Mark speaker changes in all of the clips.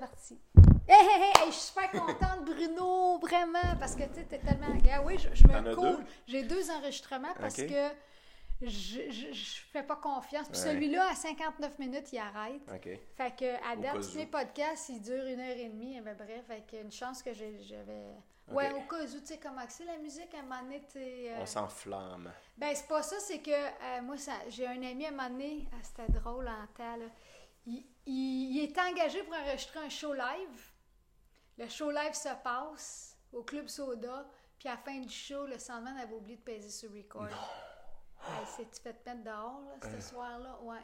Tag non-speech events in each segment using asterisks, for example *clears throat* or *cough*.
Speaker 1: parti. Hé, hé, hé, je suis super contente, Bruno, vraiment, parce que tu t'es tellement. Gars, oui, je, me cours. J'ai deux enregistrements parce que je, je fais pas confiance. Puis
Speaker 2: Ouais.
Speaker 1: celui-là, à 59 minutes, il arrête. Fait que, à
Speaker 2: Au
Speaker 1: date, mes podcasts, ils durent une heure et demie. bref, fait que une chance que j'ai- j'avais. Ouais, au cas où, tu sais, comment que c'est la musique, à un moment donné, euh,
Speaker 2: On s'enflamme.
Speaker 1: Ben, c'est pas ça, c'est que euh, moi, j'ai un ami à un moment donné, ah, c'était drôle en temps, là. Il, il- il est engagé pour enregistrer un show live. Le show live se passe au Club Soda, puis à la fin du show, le soundman avait oublié de peser sur record. Hey, C'est-tu fait te mettre dehors, là, ce soir-là? Ouais.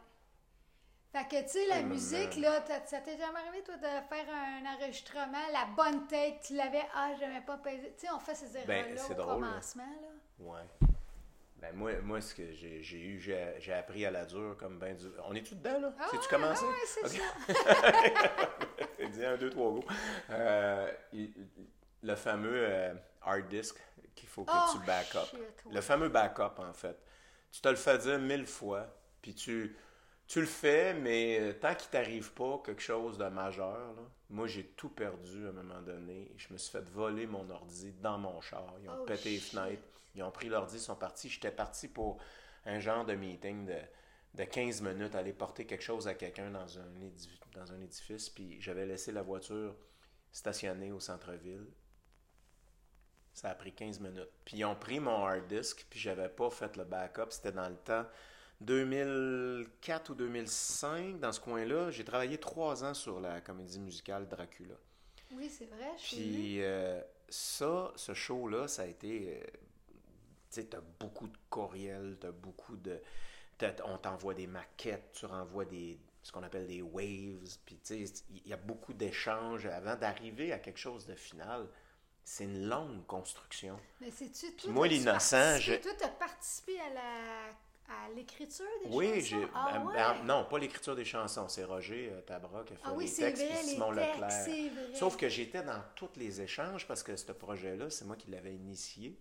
Speaker 1: Fait que, tu sais, la
Speaker 2: Oh,
Speaker 1: musique, là, ça t'est jamais arrivé, toi, de faire un enregistrement, la bonne tête, tu l'avais, ah, j'aimais pas peser. Tu sais, on fait ces erreurs-là
Speaker 2: Ben, c'est
Speaker 1: au
Speaker 2: drôle, là.
Speaker 1: commencement, là.
Speaker 2: Ouais. Ben moi, moi ce que j'ai j'ai eu, j'ai j'ai appris à la dure comme ben du. On est-tu dedans, là?
Speaker 1: Ah
Speaker 2: C'est-tu
Speaker 1: ouais,
Speaker 2: commencé?
Speaker 1: ah ouais, c'est
Speaker 2: Ok.
Speaker 1: ça. *laughs*
Speaker 2: Dis un, deux, trois, go. Euh, le fameux euh, hard disk qu'il faut que
Speaker 1: Oh,
Speaker 2: tu back up.
Speaker 1: shit, ouais.
Speaker 2: Le fameux backup, en fait. Tu te le fais dire mille fois, puis tu, tu le fais, mais euh, tant qu'il t'arrive pas quelque chose de majeur, là, moi j'ai tout perdu à un moment donné. Je me suis fait voler mon ordi dans mon char. Ils ont
Speaker 1: Oh,
Speaker 2: pété les fenêtres, ils ont pris l'ordi, ils sont partis. J'étais parti pour un genre de meeting de, de 15 minutes, aller porter quelque chose à quelqu'un dans un, édi- dans un édifice, puis j'avais laissé la voiture stationnée au centre-ville. Ça a pris 15 minutes. Puis ils ont pris mon hard disk, puis j'avais pas fait le backup. C'était dans le temps 2004 ou 2005, dans ce coin-là. J'ai travaillé trois ans sur la comédie musicale Dracula.
Speaker 1: Oui, c'est vrai, je suis
Speaker 2: Puis euh, ça, ce show-là, ça a été... tu sais, t'as beaucoup de courriels, t'as beaucoup de... on t'envoie des maquettes, tu renvoies des ce qu'on appelle des waves, puis tu sais, il y a beaucoup d'échanges avant d'arriver à quelque chose de final. C'est une longue construction.
Speaker 1: Mais c'est-tu toi,
Speaker 2: moi, l'innocent, je-
Speaker 1: Toi, t'as participé à la à l'écriture des
Speaker 2: Oui,
Speaker 1: chansons?
Speaker 2: j'ai.
Speaker 1: Ah,
Speaker 2: ben,
Speaker 1: ouais?
Speaker 2: ben, non, pas l'écriture des chansons. C'est Roger euh, Tabra qui a fait
Speaker 1: Ah oui,
Speaker 2: les
Speaker 1: c'est
Speaker 2: textes,
Speaker 1: vrai, les
Speaker 2: Simon
Speaker 1: textes,
Speaker 2: Leclerc.
Speaker 1: vrai.
Speaker 2: Sauf que j'étais dans tous les échanges parce que ce projet-là, c'est moi qui l'avais initié.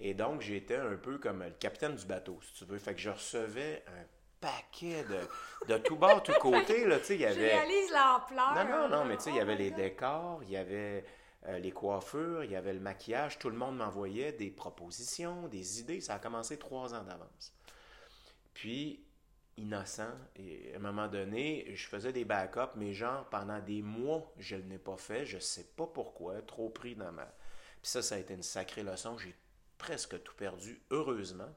Speaker 2: Et donc, j'étais un peu comme le capitaine du bateau, si tu veux. Fait que je recevais un paquet de, de tout bord, tout *laughs* côté. Là, tu sais, il y
Speaker 1: Je
Speaker 2: avait...
Speaker 1: réalise l'ampleur.
Speaker 2: Non, non, non, mais tu sais, il
Speaker 1: Oh
Speaker 2: y avait
Speaker 1: my
Speaker 2: les décors, il y avait euh, les coiffures, il y avait le maquillage. Tout le monde m'envoyait des propositions, des idées. Ça a commencé trois ans d'avance. Puis, innocent, et à un moment donné, je faisais des backups, mais genre, pendant des mois, je ne l'ai pas fait. Je sais pas pourquoi, trop pris dans ma... Puis ça, ça a été une sacrée leçon. J'ai presque tout perdu, heureusement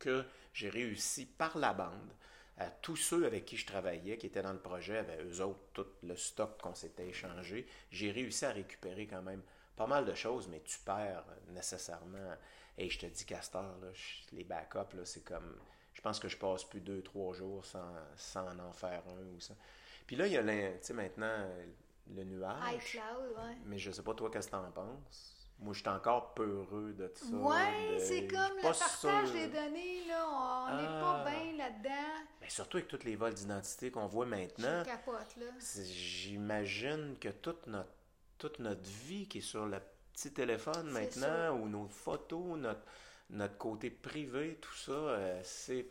Speaker 2: que j'ai réussi par la bande à tous ceux avec qui je travaillais, qui étaient dans le projet, avec eux autres, tout le stock qu'on s'était échangé, j'ai réussi à récupérer quand même pas mal de choses, mais tu perds nécessairement. Et je te dis, Castor, là, les backups, c'est comme. Je pense que je passe plus deux, trois jours sans, sans en faire un ou ça. Puis là, il y a, maintenant, le nuage.
Speaker 1: iCloud, ouais.
Speaker 2: Mais je sais pas, toi, qu'est-ce que t'en penses? Moi, je suis encore peureux de ça.
Speaker 1: Ouais,
Speaker 2: de-
Speaker 1: c'est comme le partage
Speaker 2: sûr.
Speaker 1: des données, là, on n'est
Speaker 2: Ah.
Speaker 1: pas bien là-dedans.
Speaker 2: Mais surtout avec tous les vols d'identité qu'on voit maintenant,
Speaker 1: Je capote, là.
Speaker 2: j'imagine que toute notre, toute notre vie qui est sur le petit téléphone maintenant, ou nos photos, notre, notre côté privé, tout ça, euh, c'est...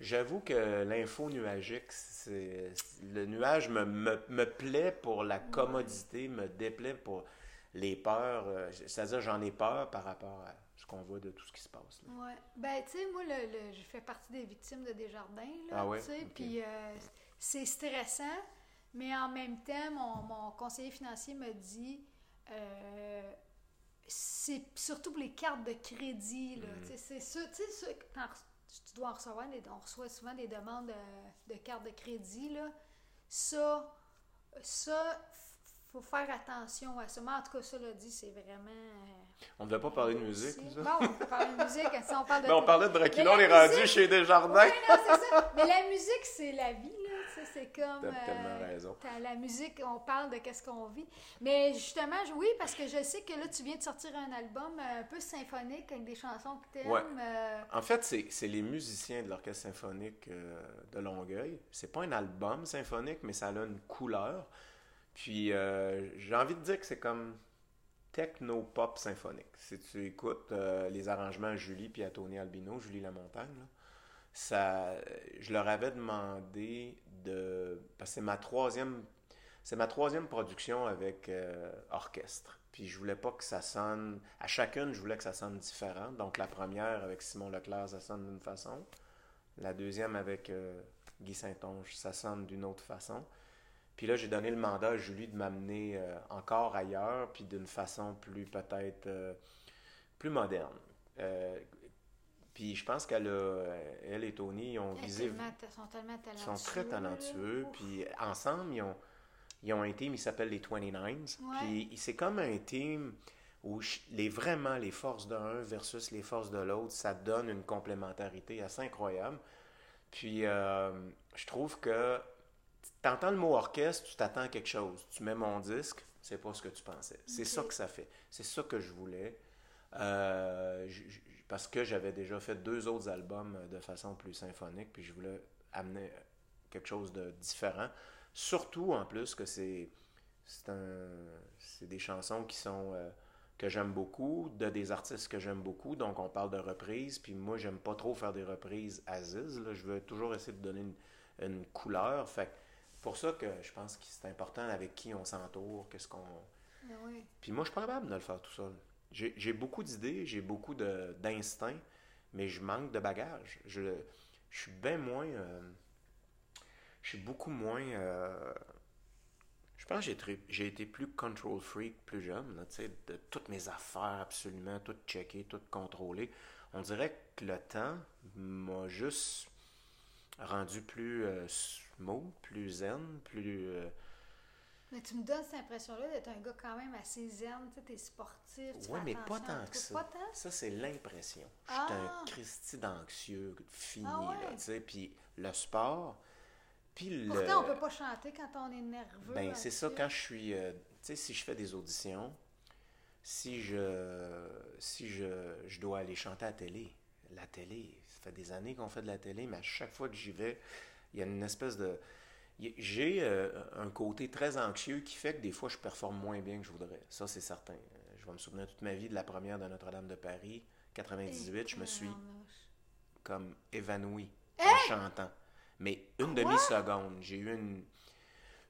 Speaker 2: J'avoue que l'info nuagique, c'est, le nuage me, me, me plaît pour la commodité, me déplaît pour les peurs. euh, C'est-à-dire, j'en ai peur par rapport à ce qu'on voit de tout ce qui se passe.
Speaker 1: Ouais. Ben, tu sais, moi, le, le- je fais partie des victimes de Desjardins, là,
Speaker 2: Ah ouais?
Speaker 1: tu sais,
Speaker 2: Ok.
Speaker 1: puis euh, c'est stressant, mais en même temps, mon, mon conseiller financier me dit, euh, c'est surtout pour les cartes de crédit, là,
Speaker 2: Mm.
Speaker 1: tu sais, c'est ça, tu sais, quand tu dois en recevoir, des- on reçoit souvent des demandes de, de cartes de crédit, là, ça, ça, faut faire attention à ça. Mais en tout cas, ça l'a dit, c'est vraiment... euh,
Speaker 2: On ne devait pas parler de musique, ça?
Speaker 1: Bon, on peut parler de musique, si on parle de...
Speaker 2: Ben, on parlait de Dracula,
Speaker 1: la
Speaker 2: on est rendu chez Desjardins.
Speaker 1: Non, c'est ça. Mais la musique, c'est la vie, là. C'est comme.
Speaker 2: T'as tellement raison.
Speaker 1: t'as La musique, on parle de qu'est-ce qu'on vit. Mais justement, oui, parce que je sais que là, tu viens de sortir un album euh, un peu symphonique avec des chansons que t'aimes.
Speaker 2: Ouais.
Speaker 1: euh,
Speaker 2: En fait, c'est les musiciens de l'Orchestre symphonique euh, de Longueuil. C'est pas un album symphonique, mais ça a une couleur. Puis euh, j'ai envie de dire que c'est comme techno-pop symphonique. Si tu écoutes euh, les arrangements à Julie puis à Tony Albino, Julie Lamontagne, là, ça, je leur avais demandé de... Parce que c'est ma troisième, c'est ma troisième production avec euh, orchestre. Puis je voulais pas que ça sonne. À chacune, je voulais que ça sonne différent. Donc la première avec Simon Leclerc, ça sonne d'une façon. La deuxième avec euh, Guy Saint-Onge, ça sonne d'une autre façon. Puis là, j'ai donné le mandat à Julie de m'amener euh, encore ailleurs, puis d'une façon plus peut-être plus moderne. Puis je pense qu'elle elle et Tony, ils ont visé.
Speaker 1: Ils sont tellement talentueux.
Speaker 2: Sont très talentueux. Puis ensemble, ils ont, ils ont un team, il s'appelle les 29s. Puis c'est comme un team où les, vraiment les forces d'un versus les forces de l'autre, ça donne une complémentarité assez incroyable. Puis euh, je trouve que tu entends le mot orchestre, tu t'attends à quelque chose. Tu mets mon disque, c'est pas ce que tu pensais. C'est ça que ça fait. C'est ça que je voulais. Euh, parce que j'avais déjà fait deux autres albums de façon plus symphonique, puis je voulais amener quelque chose de différent. Surtout en plus que c'est c'est des chansons qui sont euh, que j'aime beaucoup, de des artistes que j'aime beaucoup. Donc on parle de reprises, puis moi j'aime pas trop faire des reprises Aziz. Là. Je veux toujours essayer de donner une, couleur. Fait pour ça que je pense que c'est important avec qui on s'entoure, qu'est-ce qu'on.
Speaker 1: Ben
Speaker 2: puis moi je suis pas capable de le faire tout seul. J'ai beaucoup d'idées, j'ai beaucoup d'instinct, mais je manque de bagage. Je, je suis bien moins. Euh, je suis beaucoup moins. Euh, je pense que j'ai été plus control freak plus jeune, de toutes mes affaires absolument, tout checker, tout contrôler. On dirait que le temps m'a juste rendu plus euh, smooth, plus zen, plus. Euh,
Speaker 1: mais tu me donnes cette impression-là d'être un gars quand même assez zen, tu es sportif,
Speaker 2: Oui, mais pas tant que ça. Ça, c'est l'impression. Je suis un ah! Christy d'anxieux, fini, ah tu sais. Puis le sport,
Speaker 1: Pourtant, on peut pas chanter quand on est nerveux.
Speaker 2: Ben, c'est ça, quand je suis. Euh, tu sais, si je fais des auditions, si je si je, je, dois aller chanter à la télé, la télé, fait des années qu'on fait de la télé, mais à chaque fois que j'y vais, il y a une espèce de. J'ai euh, un côté très anxieux qui fait que des fois je performe moins bien que je voudrais. Ça, c'est certain. Je vais me souvenir toute ma vie de la première de Notre-Dame de Paris, 98. je me suis comme évanoui en hein? chantant. Mais une demi-seconde, j'ai eu une,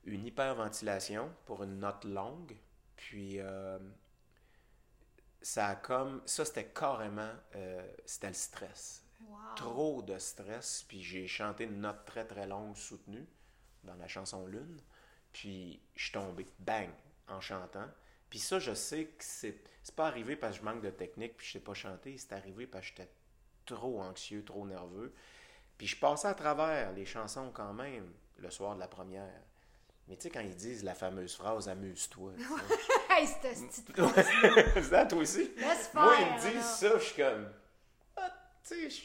Speaker 2: une hyperventilation pour une note longue. Puis euh, ça a comme. Ça, c'était carrément. Euh, c'était le stress. Trop de stress. Puis j'ai chanté une note très très longue soutenue dans la chanson Lune. Puis je suis tombé, bang, en chantant. Puis ça, je sais que c'est, c'est pas arrivé parce que je manque de technique puis je sais pas chanter. C'est arrivé parce que j'étais trop anxieux, trop nerveux. Puis je passais à travers les chansons quand même le soir de la première. Mais tu sais, quand ils disent la fameuse phrase Amuse-toi. *laughs*
Speaker 1: hey, *laughs*
Speaker 2: c'est à toi aussi. Moi, ils me disent ça, je suis comme. Tu sais,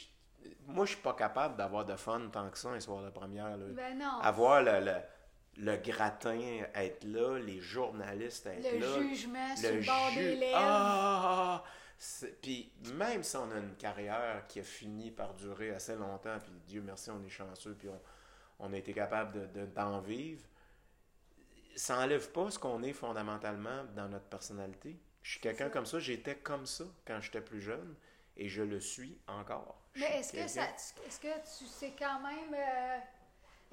Speaker 2: moi, je suis pas capable d'avoir de fun tant que ça un soir de première. Là.
Speaker 1: Ben non.
Speaker 2: Avoir le, le, le, gratin, être là, les journalistes être
Speaker 1: le
Speaker 2: là.
Speaker 1: Jugement sur le bord des lèvres.
Speaker 2: Ah! Puis même si on a une carrière qui a fini par durer assez longtemps, puis Dieu merci, on est chanceux, puis on, on a été capable d'en de, vivre, ça n'enlève pas ce qu'on est fondamentalement dans notre personnalité. Je suis quelqu'un comme ça, j'étais comme ça quand j'étais plus jeune, et je le suis encore.
Speaker 1: Mais est-ce que, ça, est-ce que tu sais quand même... Euh,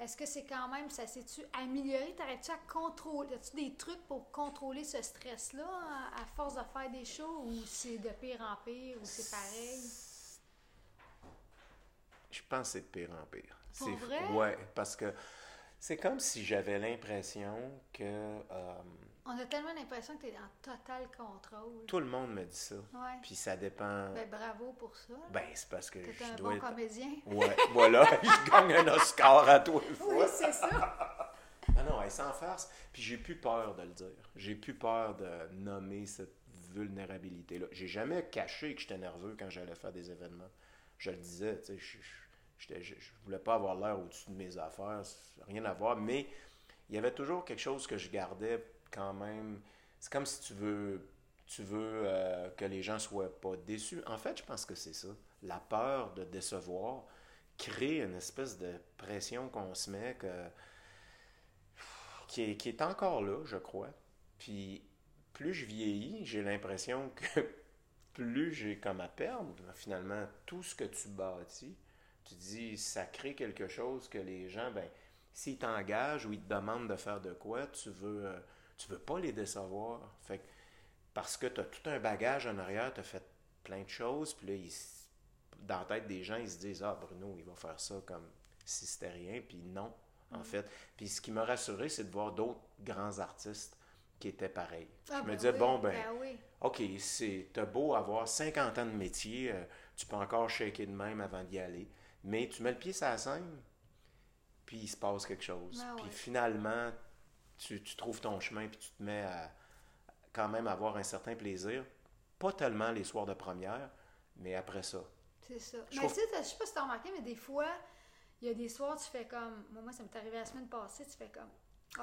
Speaker 1: est-ce que c'est quand même, ça s'est-tu amélioré? T'arrêtes-tu à contrôler? As-tu des trucs pour contrôler ce stress-là à force de faire des shows ou c'est de pire en pire ou c'est pareil?
Speaker 2: Je pense que c'est de pire en pire.
Speaker 1: C'est vrai?
Speaker 2: Ouais, parce que c'est comme si j'avais l'impression que. Euh,
Speaker 1: on a tellement l'impression que tu es en total contrôle.
Speaker 2: Tout le monde me dit ça.
Speaker 1: Ouais.
Speaker 2: Puis ça dépend.
Speaker 1: Ben, bravo pour ça.
Speaker 2: Ben, c'est parce que
Speaker 1: je
Speaker 2: un
Speaker 1: dois bon être... comédien.
Speaker 2: Ouais, voilà, *laughs* *laughs* je gagne un Oscar à toi une
Speaker 1: fois. Oui, c'est ça.
Speaker 2: ah non, elle s'en farce. Puis j'ai plus peur de le dire. J'ai plus peur de nommer cette vulnérabilité-là. J'ai jamais caché que j'étais nerveux quand j'allais faire des événements. Je le disais, tu sais, je, je, je, voulais pas avoir l'air au-dessus de mes affaires, rien à voir, mais il y avait toujours quelque chose que je gardais quand même. C'est comme si tu veux, tu veux euh, que les gens soient pas déçus. En fait, je pense que c'est ça. La peur de décevoir crée une espèce de pression qu'on se met que, qui, est, encore là, je crois. Puis plus je vieillis, j'ai l'impression que *laughs* plus j'ai comme à perdre, finalement, tout ce que tu bâtis, tu dis, ça crée quelque chose que les gens, ben, s'ils t'engagent ou ils te demandent de faire de quoi, tu veux, euh, tu veux pas les décevoir. Fait que, parce que tu as tout un bagage en arrière, tu as fait plein de choses, puis là, ils- dans la tête des gens, ils se disent Ah, Bruno, il va faire ça comme si c'était rien, puis non, en fait. Puis ce qui m'a rassuré, c'est de voir d'autres grands artistes qui étaient pareils.
Speaker 1: Ah,
Speaker 2: je me
Speaker 1: ben
Speaker 2: disais
Speaker 1: oui,
Speaker 2: Bon, ben,
Speaker 1: oui.
Speaker 2: OK, c'est t'as beau avoir 50 ans de métier, euh, tu peux encore shaker de même avant d'y aller, mais tu mets le pied sur la scène, puis il se passe quelque chose.
Speaker 1: Ah
Speaker 2: puis
Speaker 1: ouais.
Speaker 2: finalement, tu, tu trouves ton chemin, puis tu te mets à quand même avoir un certain plaisir. Pas tellement les soirs de première, mais après ça.
Speaker 1: C'est ça.
Speaker 2: Je
Speaker 1: mais
Speaker 2: trouve-
Speaker 1: tu sais, je sais pas si t'as remarqué, mais des fois, il y a des soirs, tu fais comme. Moi, ça m'est arrivé la semaine passée, tu fais comme.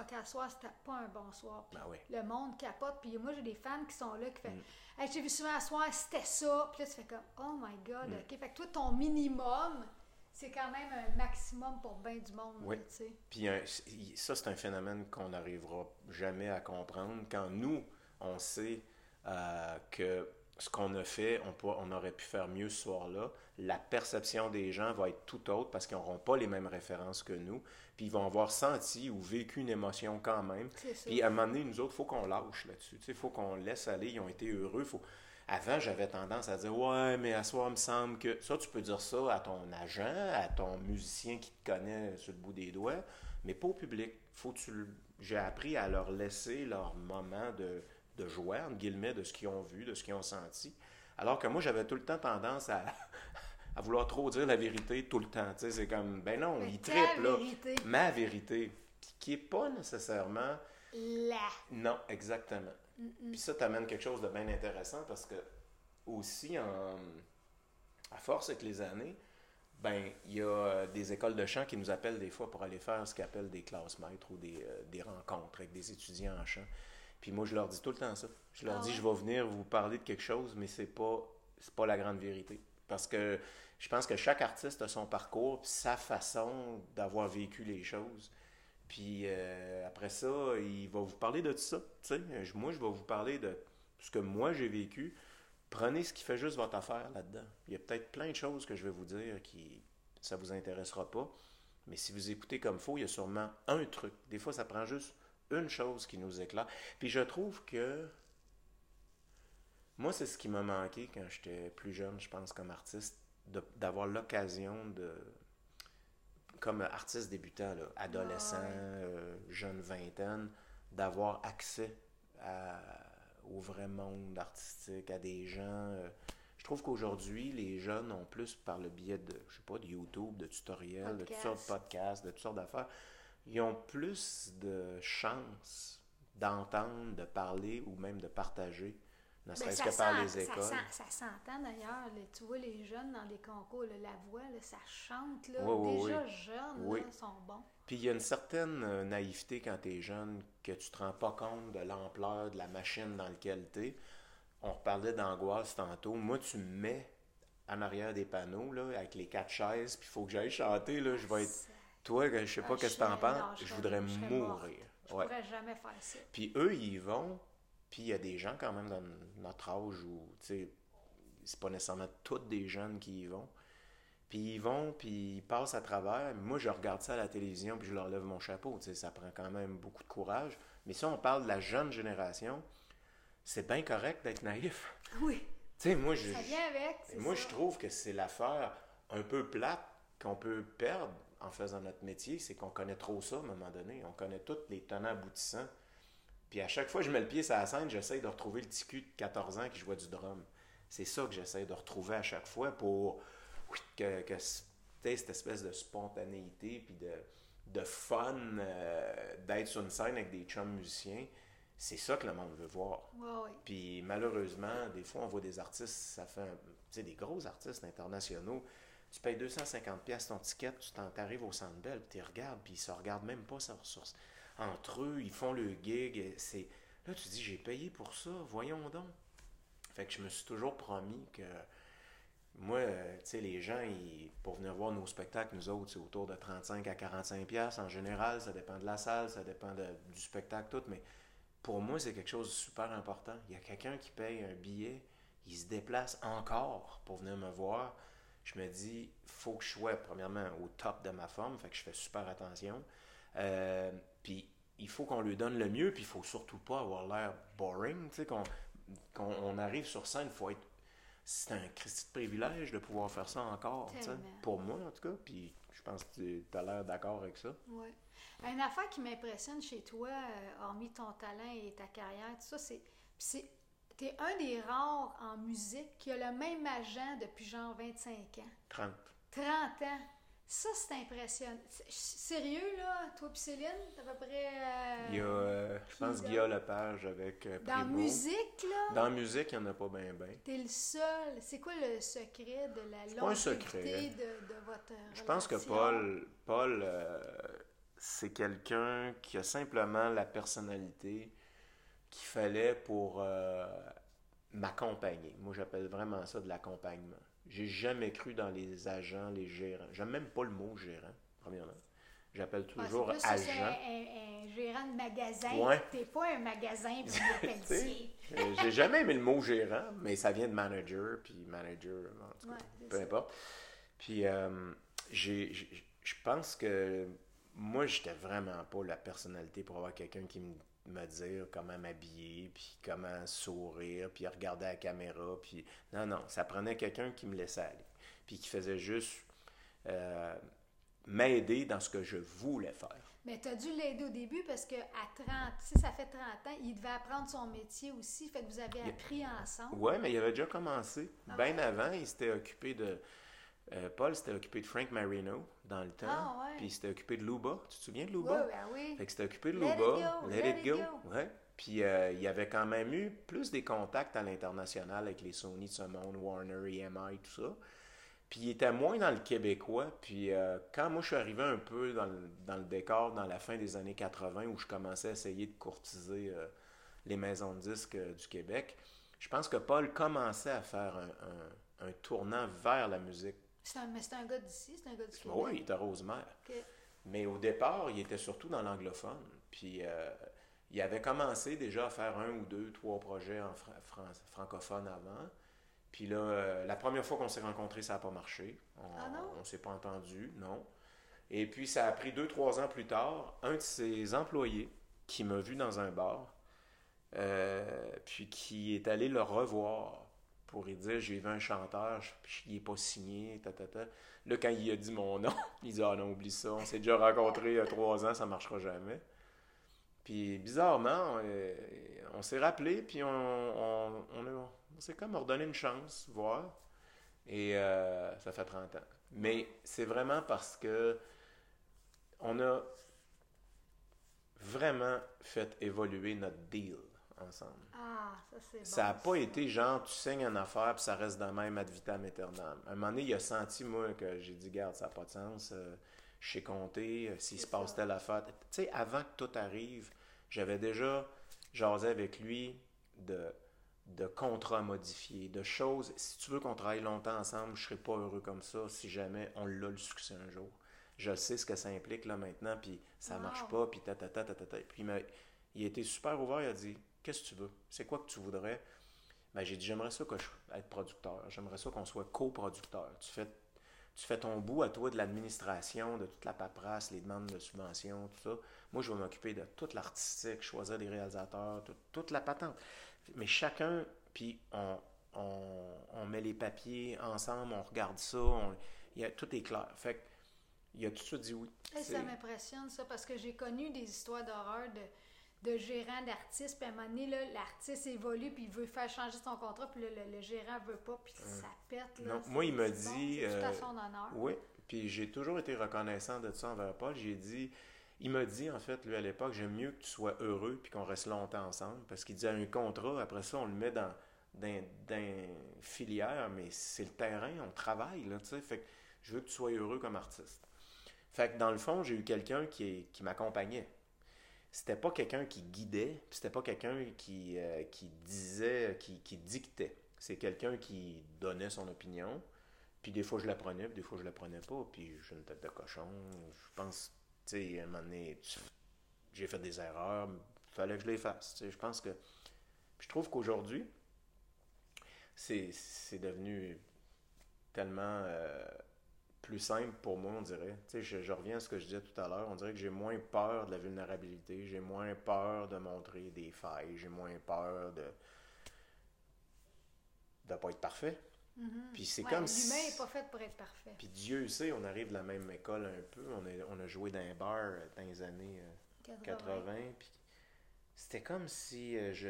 Speaker 1: Ok, à soir, c'était pas un bon soir.
Speaker 2: Ben oui.
Speaker 1: Le monde capote. Puis moi, j'ai des fans qui sont là qui font
Speaker 2: Mm.
Speaker 1: Hey, j'ai vu souvent à soir, c'était ça. Puis là, tu fais comme Oh my God,
Speaker 2: Mm.
Speaker 1: ok. Fait que toi, ton minimum, c'est quand même un maximum pour bien du monde,
Speaker 2: Oui.
Speaker 1: là.
Speaker 2: Puis un- ça, c'est un phénomène qu'on n'arrivera jamais à comprendre. Quand nous, on sait euh, que ce qu'on a fait, on, peut- on aurait pu faire mieux ce soir-là, la perception des gens va être tout autre parce qu'ils n'auront pas les mêmes références que nous. Puis ils vont avoir senti ou vécu une émotion quand même. Puis à un moment donné, nous autres, il faut qu'on lâche là-dessus. Il faut qu'on laisse aller. Ils ont été heureux. Faut... Avant, j'avais tendance à dire Ouais, mais à soir, il me semble que. Ça, tu peux dire ça à ton agent, à ton musicien qui te connaît sur le bout des doigts, mais pas au public. Faut que tu le- J'ai appris à leur laisser leur moment de, de joie, entre guillemets, de ce qu'ils ont vu, de ce qu'ils ont senti. Alors que moi, j'avais tout le temps tendance à, *laughs* à vouloir trop dire la vérité tout le temps. Tu sais, c'est comme, ben non,
Speaker 1: ta
Speaker 2: trippent, là.
Speaker 1: vérité.
Speaker 2: Ma vérité, qui est pas nécessairement
Speaker 1: Là.
Speaker 2: non, exactement. Puis ça t'amène quelque chose de bien intéressant parce que aussi, en, à force avec les années, ben il y a euh, des écoles de chant qui nous appellent des fois pour aller faire ce qu'ils appellent des classes maîtres ou des, euh, des rencontres avec des étudiants en chant. Puis moi, je leur dis tout le temps ça. Je leur
Speaker 1: Ah
Speaker 2: dis, je vais venir vous parler de quelque chose, mais c'est pas, c'est pas la grande vérité. Parce que je pense que chaque artiste a son parcours, sa façon d'avoir vécu les choses. Puis euh, après ça, il va vous parler de tout ça. Je- Moi, je vais vous parler de ce que moi j'ai vécu. Prenez ce qui fait juste votre affaire là-dedans. Il y a peut-être plein de choses que je vais vous dire qui ça vous intéressera pas. Mais si vous écoutez comme faut, il y a sûrement un truc. Des fois, ça prend juste une chose qui nous éclaire. Puis je trouve que moi, c'est ce qui m'a manqué quand j'étais plus jeune, je pense, comme artiste, d'avoir l'occasion de, comme artiste débutant, là, adolescent,
Speaker 1: Ah ouais.
Speaker 2: euh, jeune vingtaine, d'avoir accès à- au vrai monde artistique, à des gens. euh, je trouve qu'aujourd'hui, les jeunes ont plus par le biais de, je sais pas, de YouTube, de tutoriels, de toutes sortes de podcasts, de toutes sortes d'affaires, ils ont plus de chances d'entendre, de parler ou même de partager, ne
Speaker 1: Ben,
Speaker 2: serait-ce que par les écoles.
Speaker 1: Ça s'entend d'ailleurs. Tu vois les jeunes dans les concours, là, la voix, là, ça chante. Là,
Speaker 2: Oui, oui,
Speaker 1: Déjà
Speaker 2: oui.
Speaker 1: jeunes, sont bons.
Speaker 2: Puis il y a une certaine euh, naïveté quand tu es jeune que tu te rends pas compte de l'ampleur de la machine dans laquelle tu es. On reparlait d'angoisse tantôt. Moi, tu me mets en arrière des panneaux là, avec les quatre chaises, puis il faut que j'aille chanter. Là, je vais être.
Speaker 1: Ça-
Speaker 2: Toi, je sais pas
Speaker 1: Ah,
Speaker 2: qu'est-ce que
Speaker 1: serais- non,
Speaker 2: penses.
Speaker 1: je
Speaker 2: voudrais mourir.
Speaker 1: Je pourrais jamais faire ça.
Speaker 2: Puis eux, ils vont, puis il y a des gens quand même dans notre âge où, tu sais, c'est pas nécessairement tous des jeunes qui y vont. Puis ils vont, puis ils passent à travers. Moi, je regarde ça à la télévision, puis je leur lève mon chapeau. Tu sais, ça prend quand même beaucoup de courage. Mais si on parle de la jeune génération, c'est bien correct d'être naïf. *laughs*
Speaker 1: Oui,
Speaker 2: Tu sais, moi, je,
Speaker 1: ça vient avec.
Speaker 2: moi,
Speaker 1: ça.
Speaker 2: je trouve que c'est l'affaire un peu plate qu'on peut perdre en faisant notre métier, c'est qu'on connaît trop ça à un moment donné. On connaît tous les tenants aboutissants. Puis à chaque fois que je mets le pied sur la scène, j'essaie de retrouver le petit cul de 14 ans qui jouait du drum. C'est ça que j'essaie de retrouver à chaque fois pour que, que cette espèce de spontanéité puis de, de fun euh, d'être sur une scène avec des chums musiciens. C'est ça que le monde veut voir.
Speaker 1: Ouais, ouais.
Speaker 2: Puis malheureusement, des fois, on voit des artistes, ça fait, un- des gros artistes internationaux. Tu payes 250 pièces ton ticket, tu t'en t'arrives au Centre Bell, puis tu regardes, puis ils se regardent même pas sur, sur- entre eux, ils font le gig. C'est là tu dis j'ai payé pour ça, voyons donc. Fait que je me suis toujours promis que moi, euh, tu sais, les gens, ils- pour venir voir nos spectacles, nous autres, c'est autour de 35 à 45 pièces en général. Ça dépend de la salle, ça dépend du spectacle, tout. Mais pour moi, c'est quelque chose de super important. Il y a quelqu'un qui paye un billet, il se déplace encore pour venir me voir. Je me dis, faut que je sois, premièrement, au top de ma forme, fait que je fais super attention. Euh, puis il faut qu'on lui donne le mieux, puis il faut surtout pas avoir l'air boring. Tu sais, qu'on on arrive sur scène, il faut être. C'est un Christi de privilège de pouvoir faire ça encore, tu pour moi en tout cas. Puis je pense que tu as l'air d'accord avec ça.
Speaker 1: Ouais. Une affaire qui m'impressionne chez toi, euh, hormis ton talent et ta carrière, tout ça, c'est. c'est. T'es un des rares en musique qui a le même agent depuis genre 25 ans.
Speaker 2: 30.
Speaker 1: 30 ans? Ça, c'est impressionnant. Sérieux, là, toi puis Céline, à peu près. euh,
Speaker 2: Il y a, euh, je pense, Guillaume Lepage avec euh,
Speaker 1: Dans
Speaker 2: Prévost.
Speaker 1: musique, là,
Speaker 2: Dans la musique, il n'y en a pas bien, bien.
Speaker 1: t'es le seul. C'est quoi le secret de la
Speaker 2: pas un
Speaker 1: longévité
Speaker 2: secret.
Speaker 1: de, de votre
Speaker 2: Je pense que? Paul, Paul euh, c'est quelqu'un qui a simplement la personnalité qu'il fallait pour m'accompagner. Moi, j'appelle vraiment ça de l'accompagnement. J'ai jamais cru dans les agents, les gérants. J'aime même pas le mot gérant, premièrement. J'appelle toujours
Speaker 1: plus
Speaker 2: agent.
Speaker 1: un, un- un gérant de magasin.
Speaker 2: Ouais.
Speaker 1: T'es pas un magasin puis *laughs*
Speaker 2: euh, J'ai jamais aimé le mot gérant, mais ça vient de manager, puis manager, en tout cas,
Speaker 1: Ouais,
Speaker 2: peu
Speaker 1: ça.
Speaker 2: importe. Puis euh, je pense que moi, j'étais vraiment pas la personnalité pour avoir quelqu'un qui me me dire comment m'habiller, puis comment sourire, puis regarder la caméra, puis non, non, ça prenait quelqu'un qui me laissait aller, puis qui faisait juste euh, m'aider dans ce que je voulais faire.
Speaker 1: Mais tu as dû l'aider au début parce que à 30, si ça fait 30 ans, il devait apprendre son métier aussi. Fait que vous avez appris ensemble.
Speaker 2: Ouais, mais il avait déjà commencé.
Speaker 1: Ah
Speaker 2: Bien avant, il s'était occupé de. Euh, Paul s'était occupé de Frank Marino dans le temps.
Speaker 1: Ah ouais.
Speaker 2: Puis il s'était occupé de Luba. Tu te souviens de
Speaker 1: Oui,
Speaker 2: Luba?
Speaker 1: ben oui.
Speaker 2: Fait que c'était occupé de
Speaker 1: Let it
Speaker 2: Luba.
Speaker 1: go,
Speaker 2: Let, it go.
Speaker 1: go.
Speaker 2: Ouais. Puis euh, il y avait quand même eu plus des contacts à l'international avec les Sony de ce monde, Warner, EMI, tout ça. Puis il était moins dans le québécois. Puis euh, quand moi je suis arrivé un peu dans le, dans le décor dans la fin des années 80 où je commençais à essayer de courtiser les maisons de disques du Québec, je pense que Paul commençait à faire un, un- un tournant vers la musique.
Speaker 1: C'est un, mais c'est un gars d'ici, c'est un gars du Québec.
Speaker 2: Oui, il était Rosemère. Mais au départ, il était surtout dans l'anglophone. Puis euh, il avait commencé déjà à faire un ou deux, trois projets en fra- fran- francophone avant. Puis là, euh, la première fois qu'on s'est rencontrés, ça n'a pas marché. On
Speaker 1: Ah non?
Speaker 2: ne s'est pas entendu, non. Et puis ça a pris deux, trois ans plus tard, un de ses employés qui m'a vu dans un bar, euh, puis qui est allé le revoir pour lui dire j'ai vu un chanteur, puis il n'est pas signé, ta, ta, ta. Là, quand il a dit mon nom, *laughs* il dit Ah non, oublie ça, on s'est déjà rencontrés il y a trois ans, ça ne marchera jamais. Puis bizarrement, euh, on s'est rappelé, puis on, on, on, s'est comme redonné une chance, voir. Et euh, ça fait 30 ans. Mais c'est vraiment parce que on a vraiment fait évoluer notre deal ensemble.
Speaker 1: Ah, ça c'est.
Speaker 2: Ça n'a pas été genre, tu signes une affaire puis ça reste de même ad vitam aeternam. À un moment donné, il a senti, moi, que j'ai dit, garde, ça n'a pas de sens. euh, je sais compter, euh, s'il se passe
Speaker 1: ça.
Speaker 2: telle affaire. Tu sais, avant que tout arrive, j'avais déjà jasé avec lui de, de contrats modifiés, de choses. Si tu veux qu'on travaille longtemps ensemble, je ne serais pas heureux comme ça si jamais on l'a le succès un jour. Je sais ce que ça implique là maintenant, puis ça
Speaker 1: Wow.
Speaker 2: marche pas, puis ta ta ta ta ta ta. Puis il, il été super ouvert, il a dit Qu'est-ce que tu veux? C'est quoi que tu voudrais? Ben, J'ai dit J'aimerais ça que je, être producteur, j'aimerais ça qu'on soit coproducteur. Tu fais, tu fais ton bout à toi de l'administration, de toute la paperasse, les demandes de subventions, tout ça. Moi, je vais m'occuper de toute l'artistique, choisir des réalisateurs, tout- toute la patente. Mais chacun, puis on, on, on met les papiers ensemble, on regarde ça, on- y a, tout est clair. Fait que, il a tout de suite dit oui.
Speaker 1: Ça m'impressionne, ça, parce que j'ai connu des histoires d'horreur de, de gérants d'artistes, puis à un moment donné, l'artiste évolue, puis il veut faire changer son contrat, puis le, le- le gérant veut pas, puis ça pète. Là,
Speaker 2: Non, moi, il m'a
Speaker 1: bon,
Speaker 2: dit,
Speaker 1: c'est tout à
Speaker 2: euh,
Speaker 1: son honneur.
Speaker 2: Oui, puis j'ai toujours été reconnaissant de ça envers Paul. J'ai dit, il m'a dit en fait, lui à l'époque, j'aime mieux que tu sois heureux puis qu'on reste longtemps ensemble. Parce qu'il dit un contrat, après ça, on le met dans, dans, dans filière, mais c'est le terrain, on travaille, là, tu sais. Fait que je veux que tu sois heureux comme artiste. Fait que dans le fond, j'ai eu quelqu'un qui, qui m'accompagnait. C'était pas quelqu'un qui guidait, puis c'était pas quelqu'un qui, euh, qui disait, qui, qui dictait. C'est quelqu'un qui donnait son opinion, puis des fois, je la prenais, puis des fois, je la prenais pas. Puis j'ai une tête de cochon. Je pense, tu sais, à un moment donné, j'ai fait des erreurs. Il fallait que je les fasse. Je pense que. Puis je trouve qu'aujourd'hui, c'est c'est devenu tellement. euh, plus simple pour moi, on dirait. Tu sais, je, je reviens à ce que je disais tout à l'heure. On dirait que j'ai moins peur de la vulnérabilité, j'ai moins peur de montrer des failles, j'ai moins peur de de pas être parfait. Puis c'est
Speaker 1: Ouais,
Speaker 2: comme
Speaker 1: L'humain
Speaker 2: si...
Speaker 1: n'est pas fait pour être parfait.
Speaker 2: Puis Dieu sait, on arrive de la même école un peu. On a, on a joué dans un bar dans les années euh, 80. Puis c'était comme si euh, je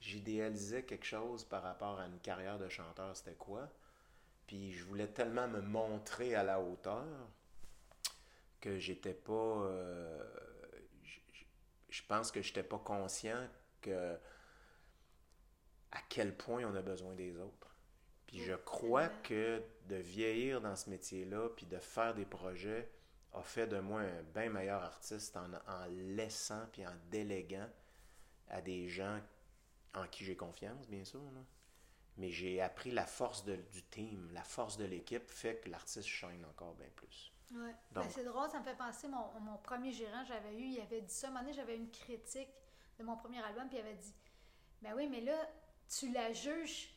Speaker 2: j'idéalisais quelque chose par rapport à une carrière de chanteur. C'était quoi? Puis je voulais tellement me montrer à la hauteur que j'étais pas. euh, je- pense que j'étais pas conscient que à quel point on a besoin des autres. Puis je crois que de vieillir dans ce métier-là, puis de faire des projets, a fait de moi un bien meilleur artiste en, en laissant puis en déléguant à des gens en qui j'ai confiance, bien sûr. là. Mais j'ai appris la force de- du team, la force de l'équipe fait que l'artiste shine encore bien plus.
Speaker 1: Ouais.
Speaker 2: Donc-
Speaker 1: Ben, c'est drôle, ça me fait penser, mon, mon premier gérant, j'avais eu, il avait dit ça. À un moment donné, j'avais une critique de mon premier album, puis il avait dit Ben oui, mais là, tu la juges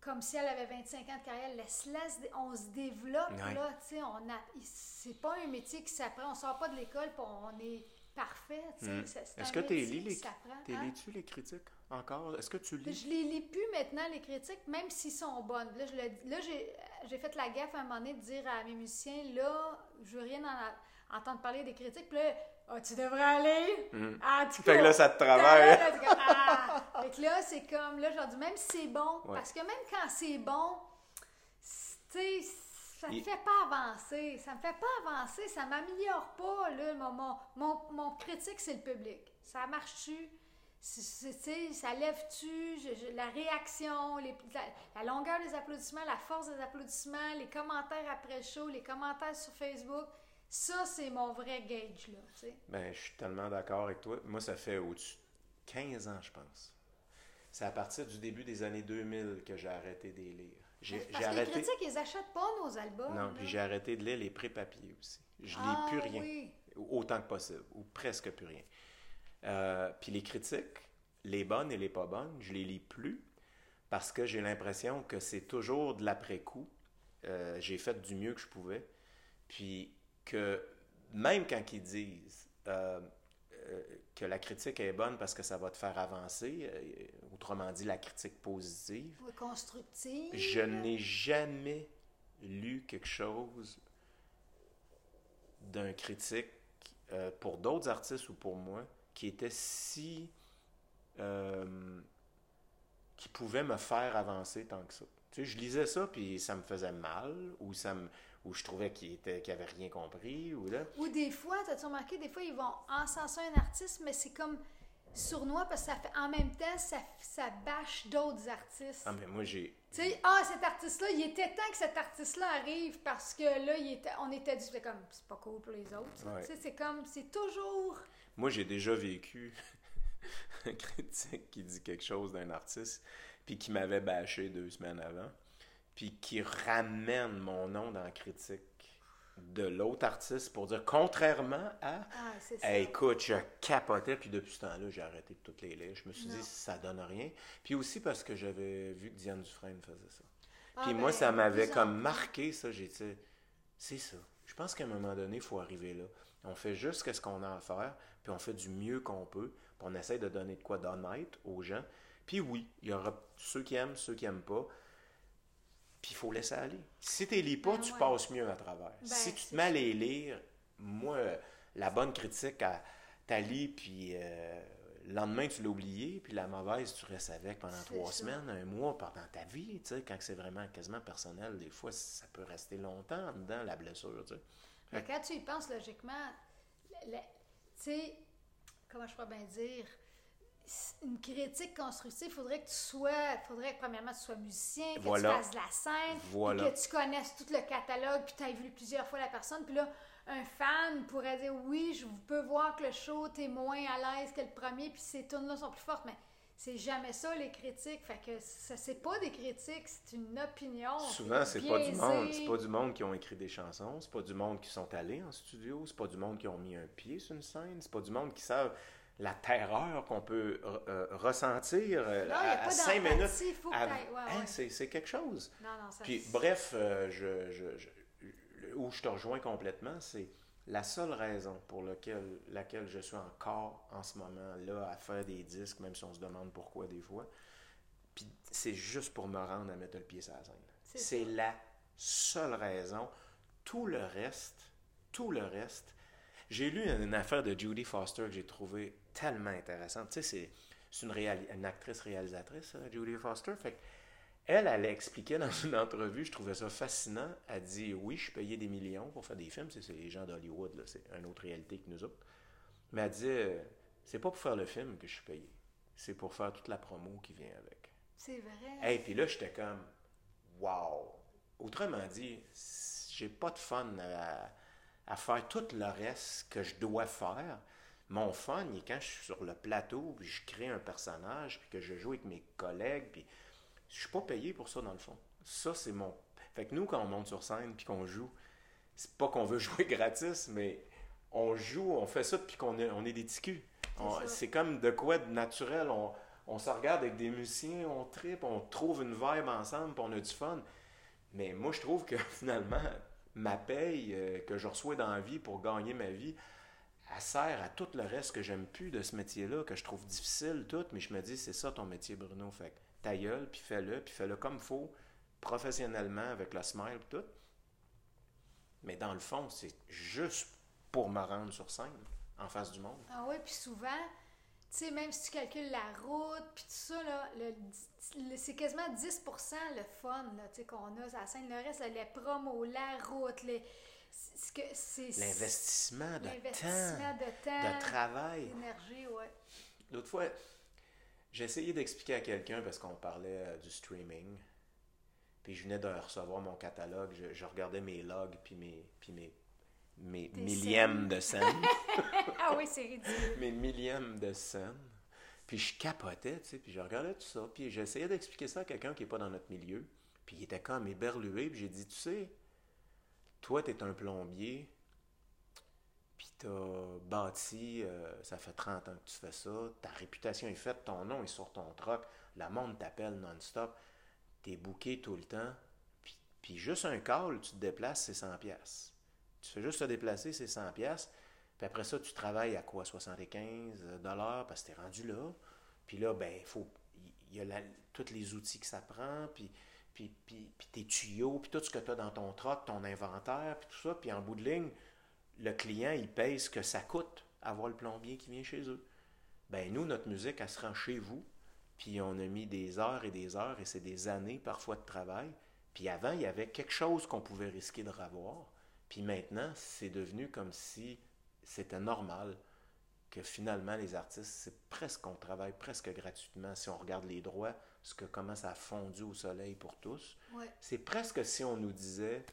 Speaker 1: comme si elle avait 25 ans de carrière. Laisse-la, on se développe,
Speaker 2: Ouais.
Speaker 1: là, tu sais. on a- C'est pas un métier qui s'apprend, on sort pas de l'école, on est parfait, tu sais.
Speaker 2: Hmm. Est-ce que tu
Speaker 1: métier
Speaker 2: lis les, t'es
Speaker 1: hein?
Speaker 2: lis-tu les critiques? Encore? Est-ce que tu lis?
Speaker 1: Je les lis plus maintenant, les critiques, même s'ils sont bonnes. Là, je le- là, j'ai, j'ai fait la gaffe à un moment donné de dire à mes musiciens, là, je veux rien en- entendre parler des critiques. Puis là, Ah, tu devrais aller?
Speaker 2: Hmm.
Speaker 1: Ah, tout
Speaker 2: Fait que là, ça te
Speaker 1: Là,
Speaker 2: travaille.
Speaker 1: là, comme, ah! Fait que là, c'est comme, là, je leur dis, même si c'est bon,
Speaker 2: Ouais.
Speaker 1: parce que même quand c'est bon, tu sais, ça me fait pas avancer. Ça me fait pas avancer, ça m'améliore pas, là, mon, mon, mon, mon critique, c'est le public. Ça marche-tu? Ça lève-tu? La réaction, les- la, la longueur des applaudissements, la force des applaudissements, les commentaires après le show, les commentaires sur Facebook, ça, c'est mon vrai gauge, là, tu sais.
Speaker 2: Ben, je suis tellement d'accord avec toi. Moi, ça fait au-dessus de 15 ans, je pense. C'est à partir du début des années 2000 que j'ai arrêté de les lire. J'ai
Speaker 1: Parce
Speaker 2: j'ai
Speaker 1: que les critiques, ils achètent pas nos albums.
Speaker 2: Non,
Speaker 1: là.
Speaker 2: puis j'ai arrêté de lire les pré-papiers aussi. Je lis
Speaker 1: Ah,
Speaker 2: plus rien.
Speaker 1: oui.
Speaker 2: Autant que possible, ou presque plus rien. Euh, puis les critiques, les bonnes et les pas bonnes, je les lis plus parce que j'ai l'impression que c'est toujours de l'après-coup. Euh, j'ai fait du mieux que je pouvais. Puis que même quand ils disent euh, euh, que la critique est bonne parce que ça va te faire avancer, autrement dit la critique positive,
Speaker 1: Oui, constructive.
Speaker 2: je n'ai jamais lu quelque chose d'un critique euh, pour d'autres artistes ou pour moi qui était si euh, qui pouvait me faire avancer tant que ça. Tu sais, je lisais ça puis ça me faisait mal ou ça me ou je trouvais qu'il était qu'il avait rien compris ou là.
Speaker 1: Ou des fois, t'as-tu remarqué, des fois, ils vont encenser un artiste, mais c'est comme sournois parce que ça fait, en même temps, ça, ça bâche d'autres artistes.
Speaker 2: Ah mais moi j'ai
Speaker 1: Tu sais, ah, cet artiste-là, il était temps que cet artiste-là arrive parce que là, il était, on était c'est comme, c'est pas cool pour les autres.
Speaker 2: Ouais.
Speaker 1: Tu sais, c'est comme, c'est toujours.
Speaker 2: Moi, j'ai déjà vécu *laughs* un critique qui dit quelque chose d'un artiste, puis qui m'avait bâché deux semaines avant, puis qui ramène mon nom dans la critique de l'autre artiste pour dire contrairement à.
Speaker 1: Ah, ça.
Speaker 2: Hey, écoute, je capotais, puis depuis ce temps-là, j'ai arrêté de toutes les lire. Je me suis
Speaker 1: Non.
Speaker 2: dit, ça donne rien. Puis aussi parce que j'avais vu que Diane Dufresne faisait ça.
Speaker 1: Ah,
Speaker 2: Puis
Speaker 1: ben,
Speaker 2: moi, ça
Speaker 1: de
Speaker 2: m'avait comme marqué, ça. J'ai dit, c'est ça. Je pense qu'à un moment donné, il faut arriver là. On fait juste ce qu'on a à faire, puis on fait du mieux qu'on peut, puis on essaie de donner de quoi d'honnête aux gens. Puis oui, il y aura ceux qui aiment, ceux qui n'aiment pas. Puis il faut laisser aller. Si tu les lis pas,
Speaker 1: Ben
Speaker 2: tu
Speaker 1: ouais.
Speaker 2: passes mieux à travers.
Speaker 1: Ben,
Speaker 2: si tu te mets à les lire, moi, la bonne critique, à t'as lis, puis euh, le lendemain, tu l'as oublié, puis la mauvaise, tu restes avec pendant trois
Speaker 1: ça.
Speaker 2: semaines, un mois, pendant ta vie, tu sais, quand c'est vraiment quasiment personnel, des fois, ça peut rester longtemps dedans, la blessure, tu sais.
Speaker 1: Mais quand tu y penses logiquement, sais, comment je pourrais bien dire, une critique constructive, il faudrait que tu sois, faudrait que premièrement tu sois musicien, que
Speaker 2: Voilà.
Speaker 1: tu fasses de la scène, puis que tu connaisses tout le catalogue, puis tu as vu plusieurs fois la personne, puis là, un fan pourrait dire oui, je peux voir que le show, t'es moins à l'aise que le premier, puis ces tunes-là sont plus fortes, mais c'est jamais ça les critiques, fait que ça c'est pas des critiques, c'est une opinion.
Speaker 2: Souvent, c'est pas du monde. C'est pas du monde qui ont écrit des chansons. C'est pas du monde qui sont allés en studio. C'est pas du monde qui ont mis un pied sur une scène. C'est pas du monde qui savent la terreur qu'on peut euh, ressentir euh,
Speaker 1: Non,
Speaker 2: à, cinq minutes.
Speaker 1: faut que
Speaker 2: à-
Speaker 1: t'ailles- ouais,
Speaker 2: Hein,
Speaker 1: ouais.
Speaker 2: c'est, c'est quelque chose.
Speaker 1: Non, non, ça
Speaker 2: Puis bref, euh, je, je- je- où je te rejoins complètement, c'est la seule raison pour laquelle, laquelle je suis encore en ce moment là à faire des disques, même si on se demande pourquoi des fois, puis c'est juste pour me rendre à mettre le pied sur la scène. C'est la seule raison. Tout le reste, tout le reste. J'ai lu une affaire de Judy Foster que j'ai trouvé tellement intéressante. Tu sais, c'est une, une actrice réalisatrice, euh, Judy Foster. Fait elle, elle expliquait dans une entrevue, je trouvais ça fascinant. Elle dit Oui, je suis payé des millions pour faire des films. C'est les gens d'Hollywood, c'est une autre réalité que nous autres. Mais elle dit euh, C'est pas pour faire le film que je suis payé. C'est pour faire toute la promo qui vient avec.
Speaker 1: C'est vrai.
Speaker 2: Et puis là, j'étais comme Wow Autrement dit, j'ai pas de fun à, faire tout le reste que je dois faire. Mon fun, est quand je suis sur le plateau, puis je crée un personnage, puis que je joue avec mes collègues, puis je suis pas payé pour ça dans le fond. Ça, c'est mon. Fait que nous, quand on monte sur scène puis qu'on joue, c'est pas qu'on veut *laughs* jouer gratis, mais on joue, on fait ça depuis qu'on est, on est des ticus. C'est comme de quoi de naturel. On, on se regarde avec des musiciens, on tripe, on trouve une vibe ensemble, puis on a du fun. Mais moi, je trouve que *laughs* finalement, ma paye euh, que je reçois dans la vie pour gagner ma vie, elle sert à tout le reste que j'aime plus de ce métier-là, que je trouve difficile, tout. Mais je me dis, c'est ça ton métier, Bruno. Fait ta gueule, puis fais-le, puis fais-le comme il faut, professionnellement, avec le smile, tout. Mais dans le fond, c'est juste pour me rendre sur scène, en face du monde.
Speaker 1: Ah oui, puis souvent, tu sais, même si tu calcules la route, puis tout ça, là, c'est quasiment 10% le fun qu'on a à la scène. Le reste, les promos, la route, les,
Speaker 2: L'investissement de, temps, de temps, de travail.
Speaker 1: D'énergie, ouais.
Speaker 2: L'autre fois, j'ai essayé d'expliquer à quelqu'un parce qu'on parlait euh, du streaming. Puis je venais de recevoir mon catalogue, je, regardais mes logs puis mes, puis mes, mes millièmes de scène. *laughs*
Speaker 1: ah oui, c'est ridicule.
Speaker 2: mes millièmes de scène. Puis je capotais, tu sais, puis je regardais tout ça. Puis j'essayais d'expliquer ça à quelqu'un qui n'est pas dans notre milieu. Puis il était comme éberlué. Puis j'ai dit, tu sais, toi, tu es un plombier, puis tu as bâti, euh, ça fait 30 ans que tu fais ça, ta réputation est faite, ton nom est sur ton troc, le monde t'appelle non-stop, tu es booké tout le temps, puis, juste un call, tu te déplaces, c'est 100 pièces. Tu fais juste te déplacer, c'est 100 pièces. Puis après ça, tu travailles à quoi 75 dollars parce que tu es rendu là. Puis là ben il faut il y a tous les outils que ça prend, puis puis, puis, tes tuyaux, puis tout ce que tu as dans ton troc, ton inventaire, puis tout ça. Puis en bout de ligne, le client, il paye ce que ça coûte avoir le plombier qui vient chez eux. Ben nous, notre musique, elle se rend chez vous. Puis on a mis des heures et des heures, et c'est des années parfois de travail. Puis avant, il y avait quelque chose qu'on pouvait risquer de revoir. Puis maintenant, c'est devenu comme si c'était normal que finalement les artistes, c'est presque qu'on travaille presque gratuitement si on regarde les droits ce que comment ça a fondu au soleil pour tous. C'est presque si on nous disait,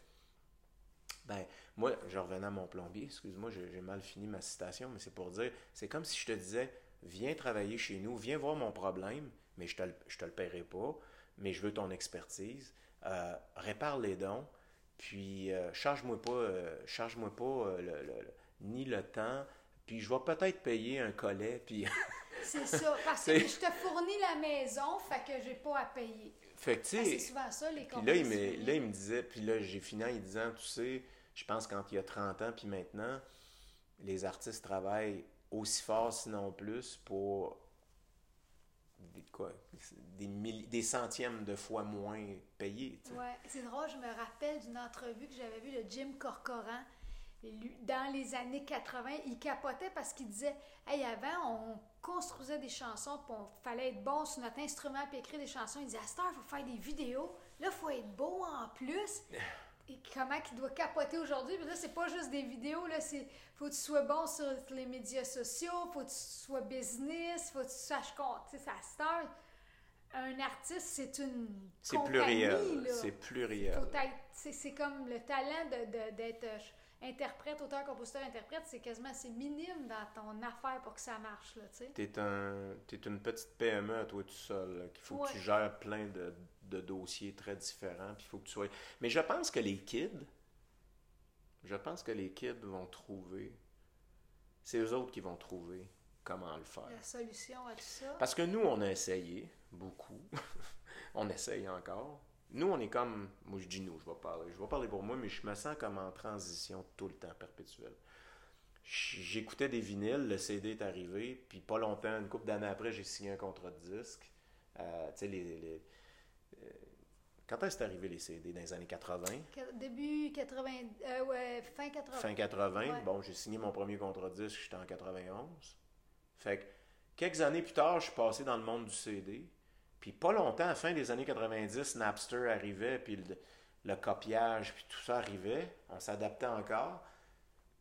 Speaker 2: ben, moi, je revenais à mon plombier, excuse-moi, j'ai mal fini ma citation, mais c'est pour dire, c'est comme si je te disais, viens travailler chez nous, viens voir mon problème, mais je te, te le paierai pas, mais je veux ton expertise, euh, répare les dons, puis euh, charge-moi pas, euh, charge-moi pas ni le temps, puis je vais peut-être payer un collet, puis *laughs*
Speaker 1: C'est ça, parce que je te fournis la maison, fait que j'ai pas à payer.
Speaker 2: Fait que, tu sais.
Speaker 1: C'est souvent ça, les
Speaker 2: Puis là, il me, là, il me disait, puis là, j'ai fini en disant, tu sais, je pense quand il y a 30 ans, puis maintenant, les artistes travaillent aussi fort, sinon plus, pour des, quoi, des, des centièmes de fois moins payés.
Speaker 1: Ouais, c'est drôle, je me rappelle d'une entrevue que j'avais vue de Jim Corcoran dans les années 80, il capotait parce qu'il disait Hey, avant, on construisait des chansons, puis on fallait être bon sur notre instrument, puis écrire des chansons. Il disait À il faut faire des vidéos. Là, il faut être beau en plus. *laughs* Et comment il doit capoter aujourd'hui. Puis là, c'est pas juste des vidéos, là, c'est faut que tu sois bon sur les médias sociaux, faut que tu sois business, faut que tu saches compter sa star. Un artiste, c'est une
Speaker 2: C'est pluriel. C'est pluriel.
Speaker 1: C'est comme le talent d'être interprète, auteur, compositeur, interprète, c'est quasiment assez minime dans ton affaire pour que ça marche. Là, tu
Speaker 2: es, un, es une petite PME à toi tout seul, qu'il faut que tu gères plein de, de, dossiers très différents, puis il faut que tu sois... Mais je pense que les kids, je pense que les kids vont trouver, c'est eux autres qui vont trouver comment le faire.
Speaker 1: La solution à tout ça?
Speaker 2: Parce que nous, on a essayé beaucoup, *laughs* on essaye encore, Nous, on est comme. Moi, je dis nous, je vais parler. Je vais parler pour moi, mais je me sens comme en transition tout le temps, perpétuelle. J'écoutais des vinyles, le CD est arrivé, puis pas longtemps, une couple d'années après, j'ai signé un contrat de disque. Euh, tu sais, les, quand est-ce arrivé les CD dans les années 80?
Speaker 1: Début 80, euh, ouais, fin 80.
Speaker 2: Fin 80, bon, j'ai signé mon premier contrat disque, j'étais en 91. Fait que quelques années plus tard, je suis passé dans le monde du CD. Puis pas longtemps, à la fin des années 90, Napster arrivait, puis le, copiage, puis tout ça arrivait. On s'adaptait encore.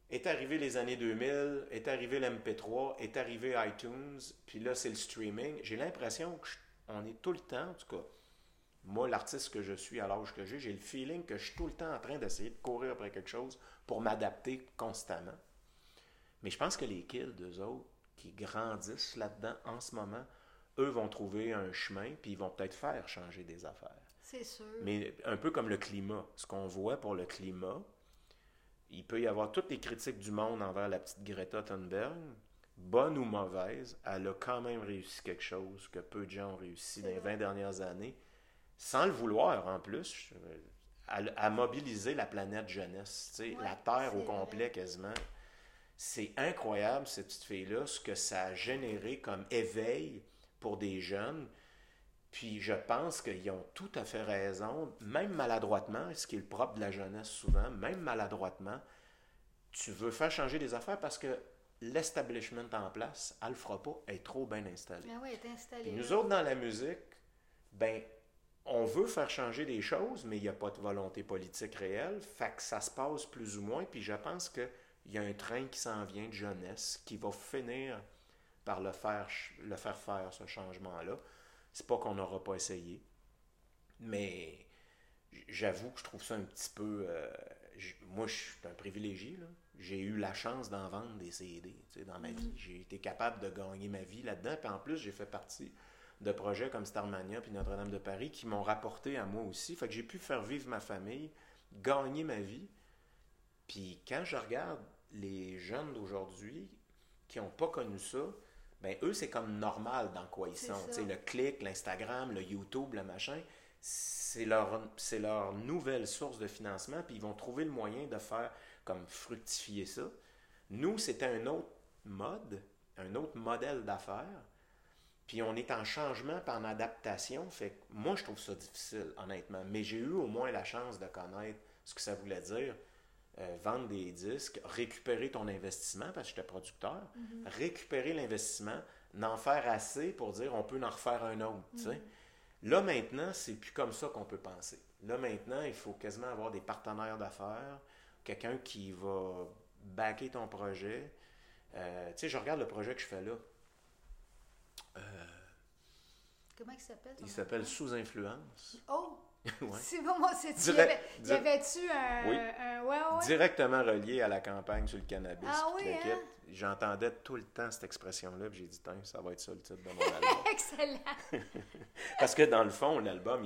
Speaker 2: Est arrivé les années 2000, est arrivé l'MP3, est arrivé iTunes, puis là, c'est le streaming. J'ai l'impression qu'on est tout le temps, en tout cas, moi, l'artiste que je suis à l'âge que j'ai, j'ai le feeling que je suis tout le temps en train d'essayer de courir après quelque chose pour m'adapter constamment. Mais je pense que les kills, d'eux autres, qui grandissent là-dedans en ce moment, eux vont trouver un chemin, puis ils vont peut-être faire changer des affaires.
Speaker 1: C'est sûr.
Speaker 2: Mais un peu comme le climat. Ce qu'on voit pour le climat, il peut y avoir toutes les critiques du monde envers la petite Greta Thunberg, bonne ou mauvaise, elle a quand même réussi quelque chose que peu de gens ont réussi dans les 20 dernières années, sans le vouloir en plus, à, mobiliser la planète jeunesse, la Terre au complet quasiment. C'est incroyable, cette petite fille-là, ce que ça a généré comme éveil pour des jeunes. Puis je pense qu'ils ont tout à fait raison, même maladroitement, ce qui est le propre de la jeunesse souvent, même maladroitement, tu veux faire changer des affaires parce que l'establishment en place, elle le fera pas, elle est trop bien installée.
Speaker 1: Ah oui, elle est installée.
Speaker 2: nous autres, dans la musique, ben, on veut faire changer des choses, mais il n'y a pas de volonté politique réelle. Fait que ça se passe plus ou moins. Puis je pense qu'il y a un train qui s'en vient de jeunesse qui va finir par le faire, le faire faire, ce changement-là. C'est pas qu'on n'aura pas essayé, mais j'avoue que je trouve ça un petit peu... Euh, moi, je suis un privilégié. J'ai eu la chance d'en vendre des CD dans ma vie. Mm-hmm. J'ai été capable de gagner ma vie là-dedans. Puis en plus, j'ai fait partie de projets comme Starmania puis Notre-Dame de Paris qui m'ont rapporté à moi aussi. Fait que j'ai pu faire vivre ma famille, gagner ma vie. Puis quand je regarde les jeunes d'aujourd'hui qui n'ont pas connu ça, ben eux, c'est comme normal dans quoi ils sont. Le clic, l'Instagram, le YouTube, le machin, c'est leur, c'est leur nouvelle source de financement, puis ils vont trouver le moyen de faire comme fructifier ça. Nous, c'était un autre mode, un autre modèle d'affaires, puis on est en changement par en adaptation. Fait que moi, je trouve ça difficile, honnêtement. Mais j'ai eu au moins la chance de connaître ce que ça voulait dire euh, vendre des disques, récupérer ton investissement parce que j'étais producteur, mhm. récupérer l'investissement, n'en faire assez pour dire on peut en refaire un autre. Mhm. Là maintenant, c'est plus comme ça qu'on peut penser. Là maintenant, il faut quasiment avoir des partenaires d'affaires, quelqu'un qui va backer ton projet. Euh, tu sais, je regarde le projet que je fais là.
Speaker 1: Euh, Comment il s'appelle?
Speaker 2: Il s'appelle Sous Influence.
Speaker 1: Oh! *laughs* C'est moi, c'est tu y avait-tu un, Ouais, ouais.
Speaker 2: Directement relié à la campagne sur le cannabis.
Speaker 1: Ah oui, hein?
Speaker 2: J'entendais tout le temps cette expression-là, puis j'ai dit, ça va être ça le titre de mon album. *laughs*
Speaker 1: Excellent! *laughs*
Speaker 2: Parce que dans le fond, l'album,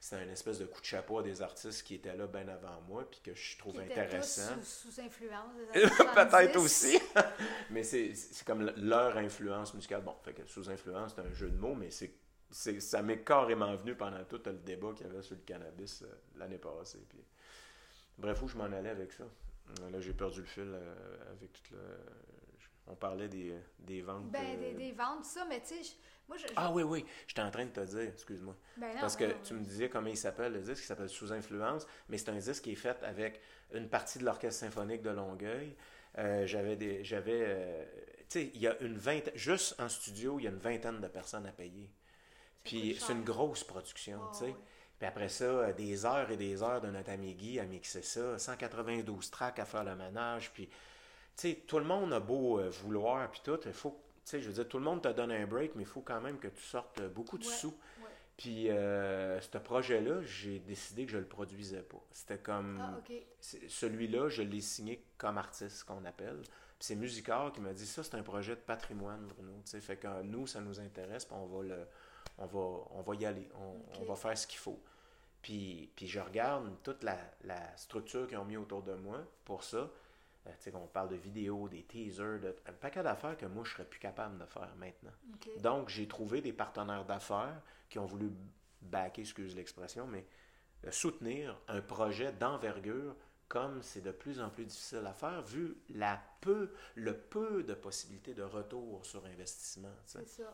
Speaker 2: c'est un espèce de coup de chapeau à des artistes qui étaient là bien avant moi, puis que je trouve intéressant.
Speaker 1: Sous, sous, influence. *laughs*
Speaker 2: Peut-être aussi. *laughs* mais c'est comme leur influence musicale. Bon, fait que sous influence, c'est un jeu de mots, mais c'est ça m'est carrément venu pendant tout le débat qu'il y avait sur le cannabis euh, l'année passée. Puis, bref, où je m'en allais avec ça? Euh, là, j'ai perdu le fil euh, avec tout le. On parlait des, des ventes.
Speaker 1: Ben, des, des, ventes, ça, mais tu sais, moi, je,
Speaker 2: Ah oui, oui, j'étais en train de te dire, excuse-moi. Ben Parce que tu me disais comment il s'appelle, le disque, il s'appelle Sous Influence, mais c'est un disque qui est fait avec une partie de l'Orchestre symphonique de Longueuil. j'avais des. J'avais. tu sais, il y a une vingtaine. Juste en studio, il y a une vingtaine de personnes à payer. Puis c'est une grosse production, tu sais. Puis après ça, euh, des heures et des heures de notre ami Guy à mixer ça, 192 tracks à faire le ménage, puis, sais, tout le monde a beau euh, vouloir, puis tout, il faut, tu sais, je veux dire, tout le monde te donne un break, mais il faut quand même que tu sortes beaucoup de sous. Puis, euh, ce projet-là, j'ai décidé que je le produisais pas. C'était comme.
Speaker 1: Ah,
Speaker 2: celui-là, je l'ai signé comme artiste, qu'on appelle. Puis c'est Musicard qui m'a dit ça, c'est un projet de patrimoine, Bruno. Sais, fait que nous, ça nous intéresse, puis on va le on va, on va y aller, on, va faire ce qu'il faut. Puis, puis je regarde toute la, structure qu'ils ont mis autour de moi pour ça. Euh, tu sais, on parle de vidéos, des teasers, de, un paquet d'affaires que moi, je serais plus capable de faire maintenant. Donc, j'ai trouvé des partenaires d'affaires qui ont voulu backer, excuse l'expression, mais euh, soutenir un projet d'envergure comme c'est de plus en plus difficile à faire vu la peu, le peu de possibilités de retour sur investissement,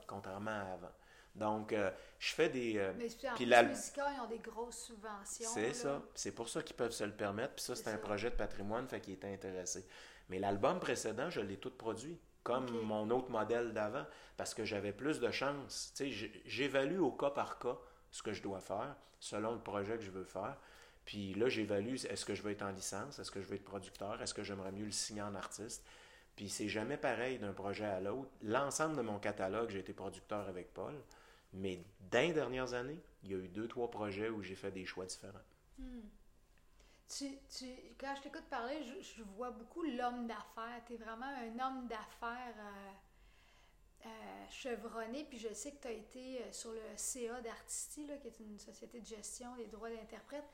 Speaker 2: contrairement à avant. Donc, euh, je fais des.
Speaker 1: Euh, mais puis les musicaux, ils ont des grosses subventions.
Speaker 2: C'est ça. C'est pour ça qu'ils peuvent se le permettre. Puis ça, c'est un projet de patrimoine, fait qu'il était intéressé. Mais l'album précédent, je l'ai tout produit, comme mon autre modèle d'avant, parce que j'avais plus de chance. Tu sais, j'évalue au cas par cas ce que je dois faire, selon le projet que je veux faire. Puis là, j'évalue est-ce que je veux être en licence, est-ce que je veux être producteur, est-ce que j'aimerais mieux le signer en artiste. Puis c'est jamais pareil d'un projet à l'autre. L'ensemble de mon catalogue, j'ai été producteur avec Paul. Mais dans les dernières années, il y a eu deux, trois projets où j'ai fait des choix différents.
Speaker 1: Hmm. Quand je t'écoute parler, je, vois beaucoup l'homme d'affaires. Tu es vraiment un homme d'affaires euh, euh, chevronné. Puis je sais que tu as été euh, sur le CA d'Artisti, qui est une société de gestion des droits d'interprète.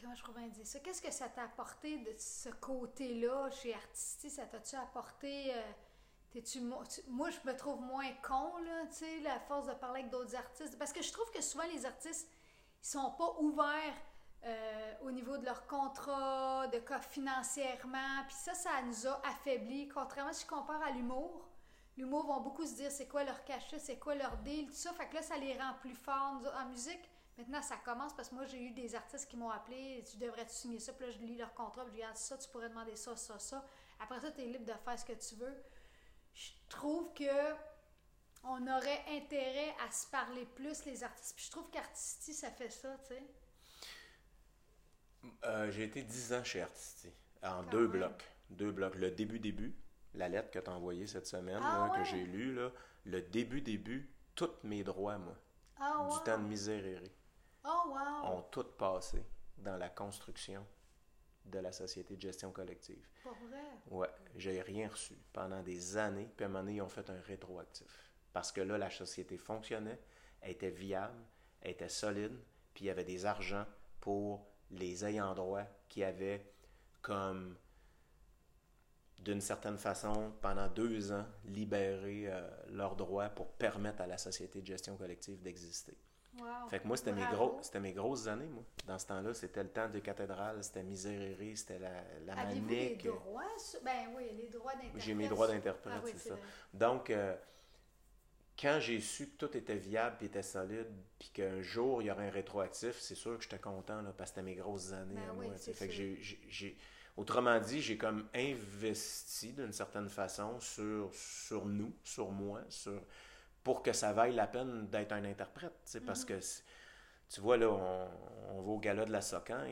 Speaker 1: comment je pourrais dire ça? Qu'est-ce que ça t'a apporté de ce côté-là chez Artisti? Ça t'a-tu apporté moi, je me trouve moins con, là, tu sais, la force de parler avec d'autres artistes. Parce que je trouve que souvent, les artistes, ils sont pas ouverts euh, au niveau de leur contrat, de cas financièrement. Puis ça, ça nous a affaiblis. Contrairement si je compare à l'humour, l'humour vont beaucoup se dire c'est quoi leur cachet, c'est quoi leur deal, tout ça. Fait que là, ça les rend plus forts. En musique, maintenant, ça commence parce que moi, j'ai eu des artistes qui m'ont appelé tu devrais -tu signer ça? Puis là, je lis leur contrat, puis je dis ah, ça, tu pourrais demander ça, ça, ça. Après ça, tu es libre de faire ce que tu veux je trouve que on aurait intérêt à se parler plus, les artistes. Puis je trouve qu'Artisti, ça fait ça, tu sais.
Speaker 2: Euh, j'ai été dix ans chez Artisti, en deux blocs. Deux blocs. Le début-début, la lettre que tu as envoyée cette semaine, ah que j'ai lue, là, le début-début, tous mes droits, moi, ah du temps de miséréré,
Speaker 1: oh,
Speaker 2: ont tout passé dans la construction de la société de gestion collective.
Speaker 1: Pour vrai?
Speaker 2: Ouais, j'ai rien reçu pendant des années, puis à un moment donné, ils ont fait un rétroactif. Parce que là, la société fonctionnait, elle était viable, elle était solide, puis il y avait des argents pour les ayants droit qui avaient comme d'une certaine façon, pendant deux ans, libéré euh, leurs droits pour permettre à la société de gestion collective d'exister. Fait que moi, c'était mes, gros, c'était mes grosses années, moi. Dans ce temps-là, c'était le temps de cathédrale, c'était miséréré, c'était la, la
Speaker 1: Avez-vous des droits? Ben oui, les droits d'interprète.
Speaker 2: J'ai mes droits d'interprète, ah c'est ça. Donc, euh, quand j'ai su que tout était viable et était solide, puis qu'un jour, il y aurait un rétroactif, c'est sûr que j'étais content, là, parce que c'était mes grosses années
Speaker 1: ben
Speaker 2: moi. fait que j'ai, Autrement dit, j'ai comme investi d'une certaine façon sur, sur nous, sur moi, sur pour que ça vaille la peine d'être un interprète. Parce que, tu vois, là, on, va au gala de la Socan,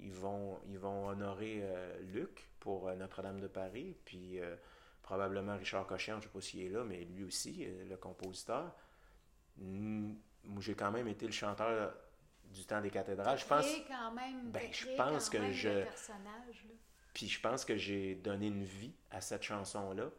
Speaker 2: ils, vont, ils vont honorer euh, Luc pour euh, Notre-Dame de Paris, puis euh, probablement Richard Cochian, je ne sais pas s'il est là, mais lui aussi, le compositeur. Moi, j'ai quand même été le chanteur du temps des cathédrales. Je pense,
Speaker 1: quand même,
Speaker 2: ben, je pense que je. Puis je pense que j'ai donné une vie à cette chanson-là.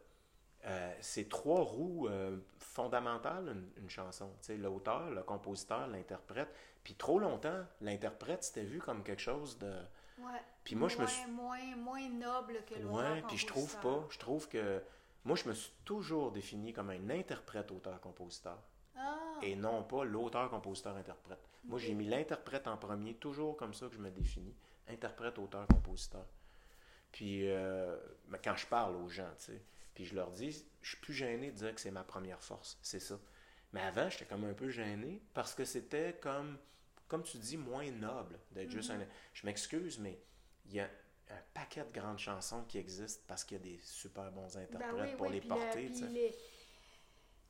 Speaker 2: Euh, c'est trois roues euh, fondamentales, une, chanson. L'auteur, le compositeur, l'interprète. Puis trop longtemps, l'interprète, c'était vu comme quelque chose de...
Speaker 1: Ouais. Puis moi, je me suis... moins, moins noble que l'auteur.
Speaker 2: Ouais, puis je trouve pas. Je trouve que... Moi, je me suis toujours défini comme un interprète-auteur-compositeur.
Speaker 1: Ah.
Speaker 2: Et non pas l'auteur-compositeur-interprète. Moi, j'ai mis l'interprète en premier, toujours comme ça que je me définis. Interprète-auteur-compositeur. Puis, euh, quand je parle aux gens, tu sais puis je leur dis, je suis plus gêné de dire que c'est ma première force, c'est ça. Mais avant, j'étais comme un peu gêné parce que c'était comme, comme tu dis, moins noble d'être juste un. Mm-hmm. Je m'excuse, mais il y a un paquet de grandes chansons qui existent parce qu'il y a des super bons ben interprètes pour les porter.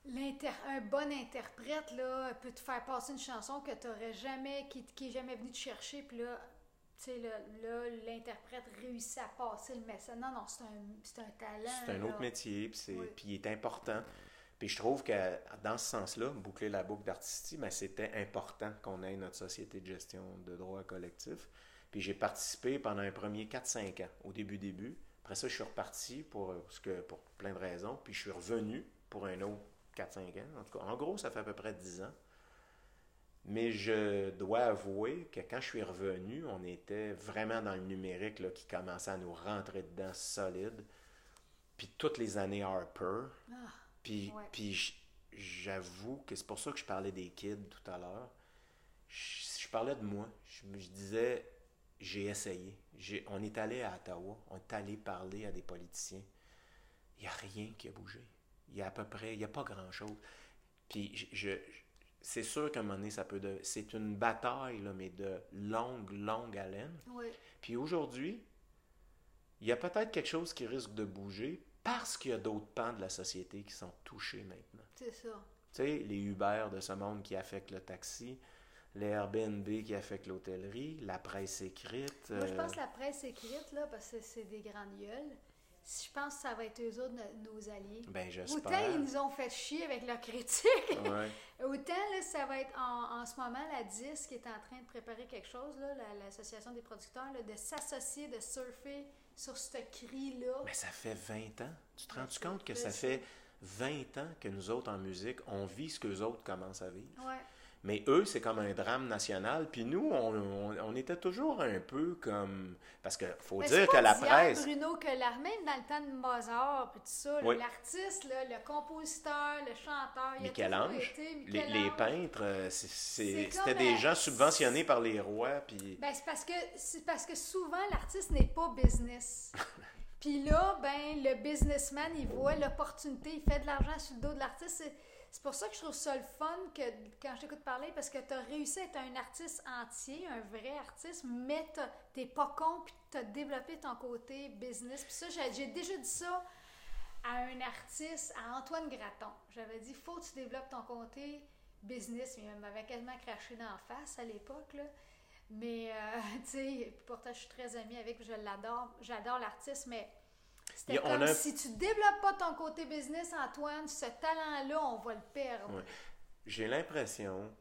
Speaker 1: un bon interprète là, peut te faire passer une chanson que tu n'aurais jamais, qui, qui est jamais venu te chercher, puis là, sais, là, l'interprète réussit à passer le message. Non, non, c'est un, un, talent.
Speaker 2: C'est un autre métier, puis, il est important. Puis je trouve que dans ce sens-là, boucler la boucle d'artistique, mais c'était important qu'on ait notre société de gestion de droits collectifs. Puis j'ai participé pendant un premier 4-5 ans, au début-début. Après ça, je suis reparti pour, parce que, pour plein de raisons. Puis je suis revenu pour un autre 4-5 ans. En tout cas, en gros, ça fait à peu près 10 ans. Mais je dois avouer que quand je suis revenu, on était vraiment dans le numérique là, qui commençait à nous rentrer dedans solide. Puis toutes les années Harper.
Speaker 1: Ah,
Speaker 2: puis, puis j'avoue que c'est pour ça que je parlais des kids tout à l'heure. Je, parlais de moi. Je, je disais, j'ai essayé. on est allé à Ottawa, on est allé parler à des politiciens. Il n'y a rien qui a bougé. Il y a à peu près, il n'y a pas grand-chose. Puis je, c'est sûr qu'à un moment donné, ça peut... De, c'est une bataille, là, mais de longue, longue haleine.
Speaker 1: Oui.
Speaker 2: Puis aujourd'hui, il y a peut-être quelque chose qui risque de bouger parce qu'il y a d'autres pans de la société qui sont touchés maintenant.
Speaker 1: C'est ça.
Speaker 2: Tu sais, les Uber de ce monde qui affectent le taxi, les Airbnb qui affectent l'hôtellerie, la presse écrite.
Speaker 1: Moi, je
Speaker 2: euh,
Speaker 1: pense que la presse écrite, là, parce que c'est des grandes gueules, je pense que ça va être eux autres nos, alliés.
Speaker 2: Ben.
Speaker 1: Autant ils nous ont fait chier avec leur critique,
Speaker 2: Ouais. *laughs*
Speaker 1: autant là, ça va être en, en, ce moment la DIS qui est en train de préparer quelque chose, l'Association des producteurs, là, de s'associer, de surfer sur ce cri-là.
Speaker 2: Mais ça fait 20 ans. Tu te rends compte que ça fait 20 ans que nous autres en musique, on vit ce que les autres commencent à vivre?
Speaker 1: Ouais.
Speaker 2: Mais eux, c'est comme un drame national. Puis nous, on, on, on, était toujours un peu comme. Parce qu'il faut
Speaker 1: Mais
Speaker 2: dire que la presse.
Speaker 1: Bruno, que la, même dans le temps de Mozart, puis tout ça,
Speaker 2: Oui.
Speaker 1: l'artiste, le compositeur, le chanteur, il
Speaker 2: Michel-Ange,
Speaker 1: été
Speaker 2: les, peintres, euh, c'était des
Speaker 1: euh,
Speaker 2: gens subventionnés par les rois. Puis
Speaker 1: Ben, c'est parce que c'est parce que souvent l'artiste n'est pas business. *laughs* Puis là, ben le businessman, il voit l'opportunité, il fait de l'argent sur le dos de l'artiste. C'est- pour ça que je trouve ça le fun que quand je t'écoute parler, parce que tu as réussi à être un artiste entier, un vrai artiste, mais t'es pas con, puis tu as développé ton côté business. Puis ça, j'ai déjà dit ça à un artiste, à Antoine Graton. J'avais dit, faut que tu développes ton côté business. Mais il m'avait quasiment craché dans la face à l'époque. Mais, euh, *laughs* tu sais, pourtant, je suis très amie avec, je l'adore, j'adore l'artiste, mais c'était
Speaker 2: Et on
Speaker 1: comme
Speaker 2: a-
Speaker 1: si tu développes pas ton côté business, Antoine, ce talent-là, on va le perdre.
Speaker 2: Ouais. j'ai l'impression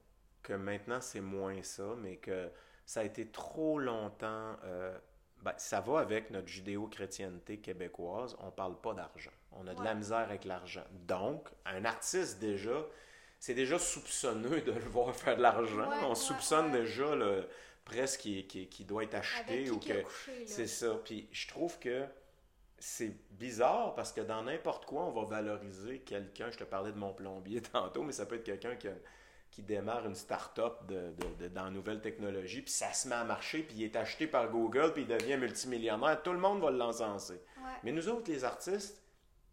Speaker 2: que maintenant c'est moins ça, mais que ça a été trop longtemps. euh, ben, ça va avec notre judéo-chrétienté québécoise. On parle pas d'argent. On a de la misère avec l'argent. Donc, un artiste déjà, c'est déjà soupçonneux de le voir faire de l'argent.
Speaker 1: Ouais,
Speaker 2: On
Speaker 1: ouais,
Speaker 2: soupçonne déjà le, presque qu'il qui, qui doit être acheté
Speaker 1: qui
Speaker 2: ou
Speaker 1: qui
Speaker 2: que c'est ça. Puis je trouve que c'est bizarre parce que dans n'importe quoi, on va valoriser quelqu'un. Je te parlais de mon plombier *laughs* tantôt, mais ça peut être quelqu'un qui, qui démarre une start-up de, de- de- dans la nouvelle technologie, puis ça se met à marcher, puis il est acheté par Google, puis il devient multimillionnaire. Tout le monde va l'encenser.
Speaker 1: Ouais.
Speaker 2: Mais nous autres, les artistes,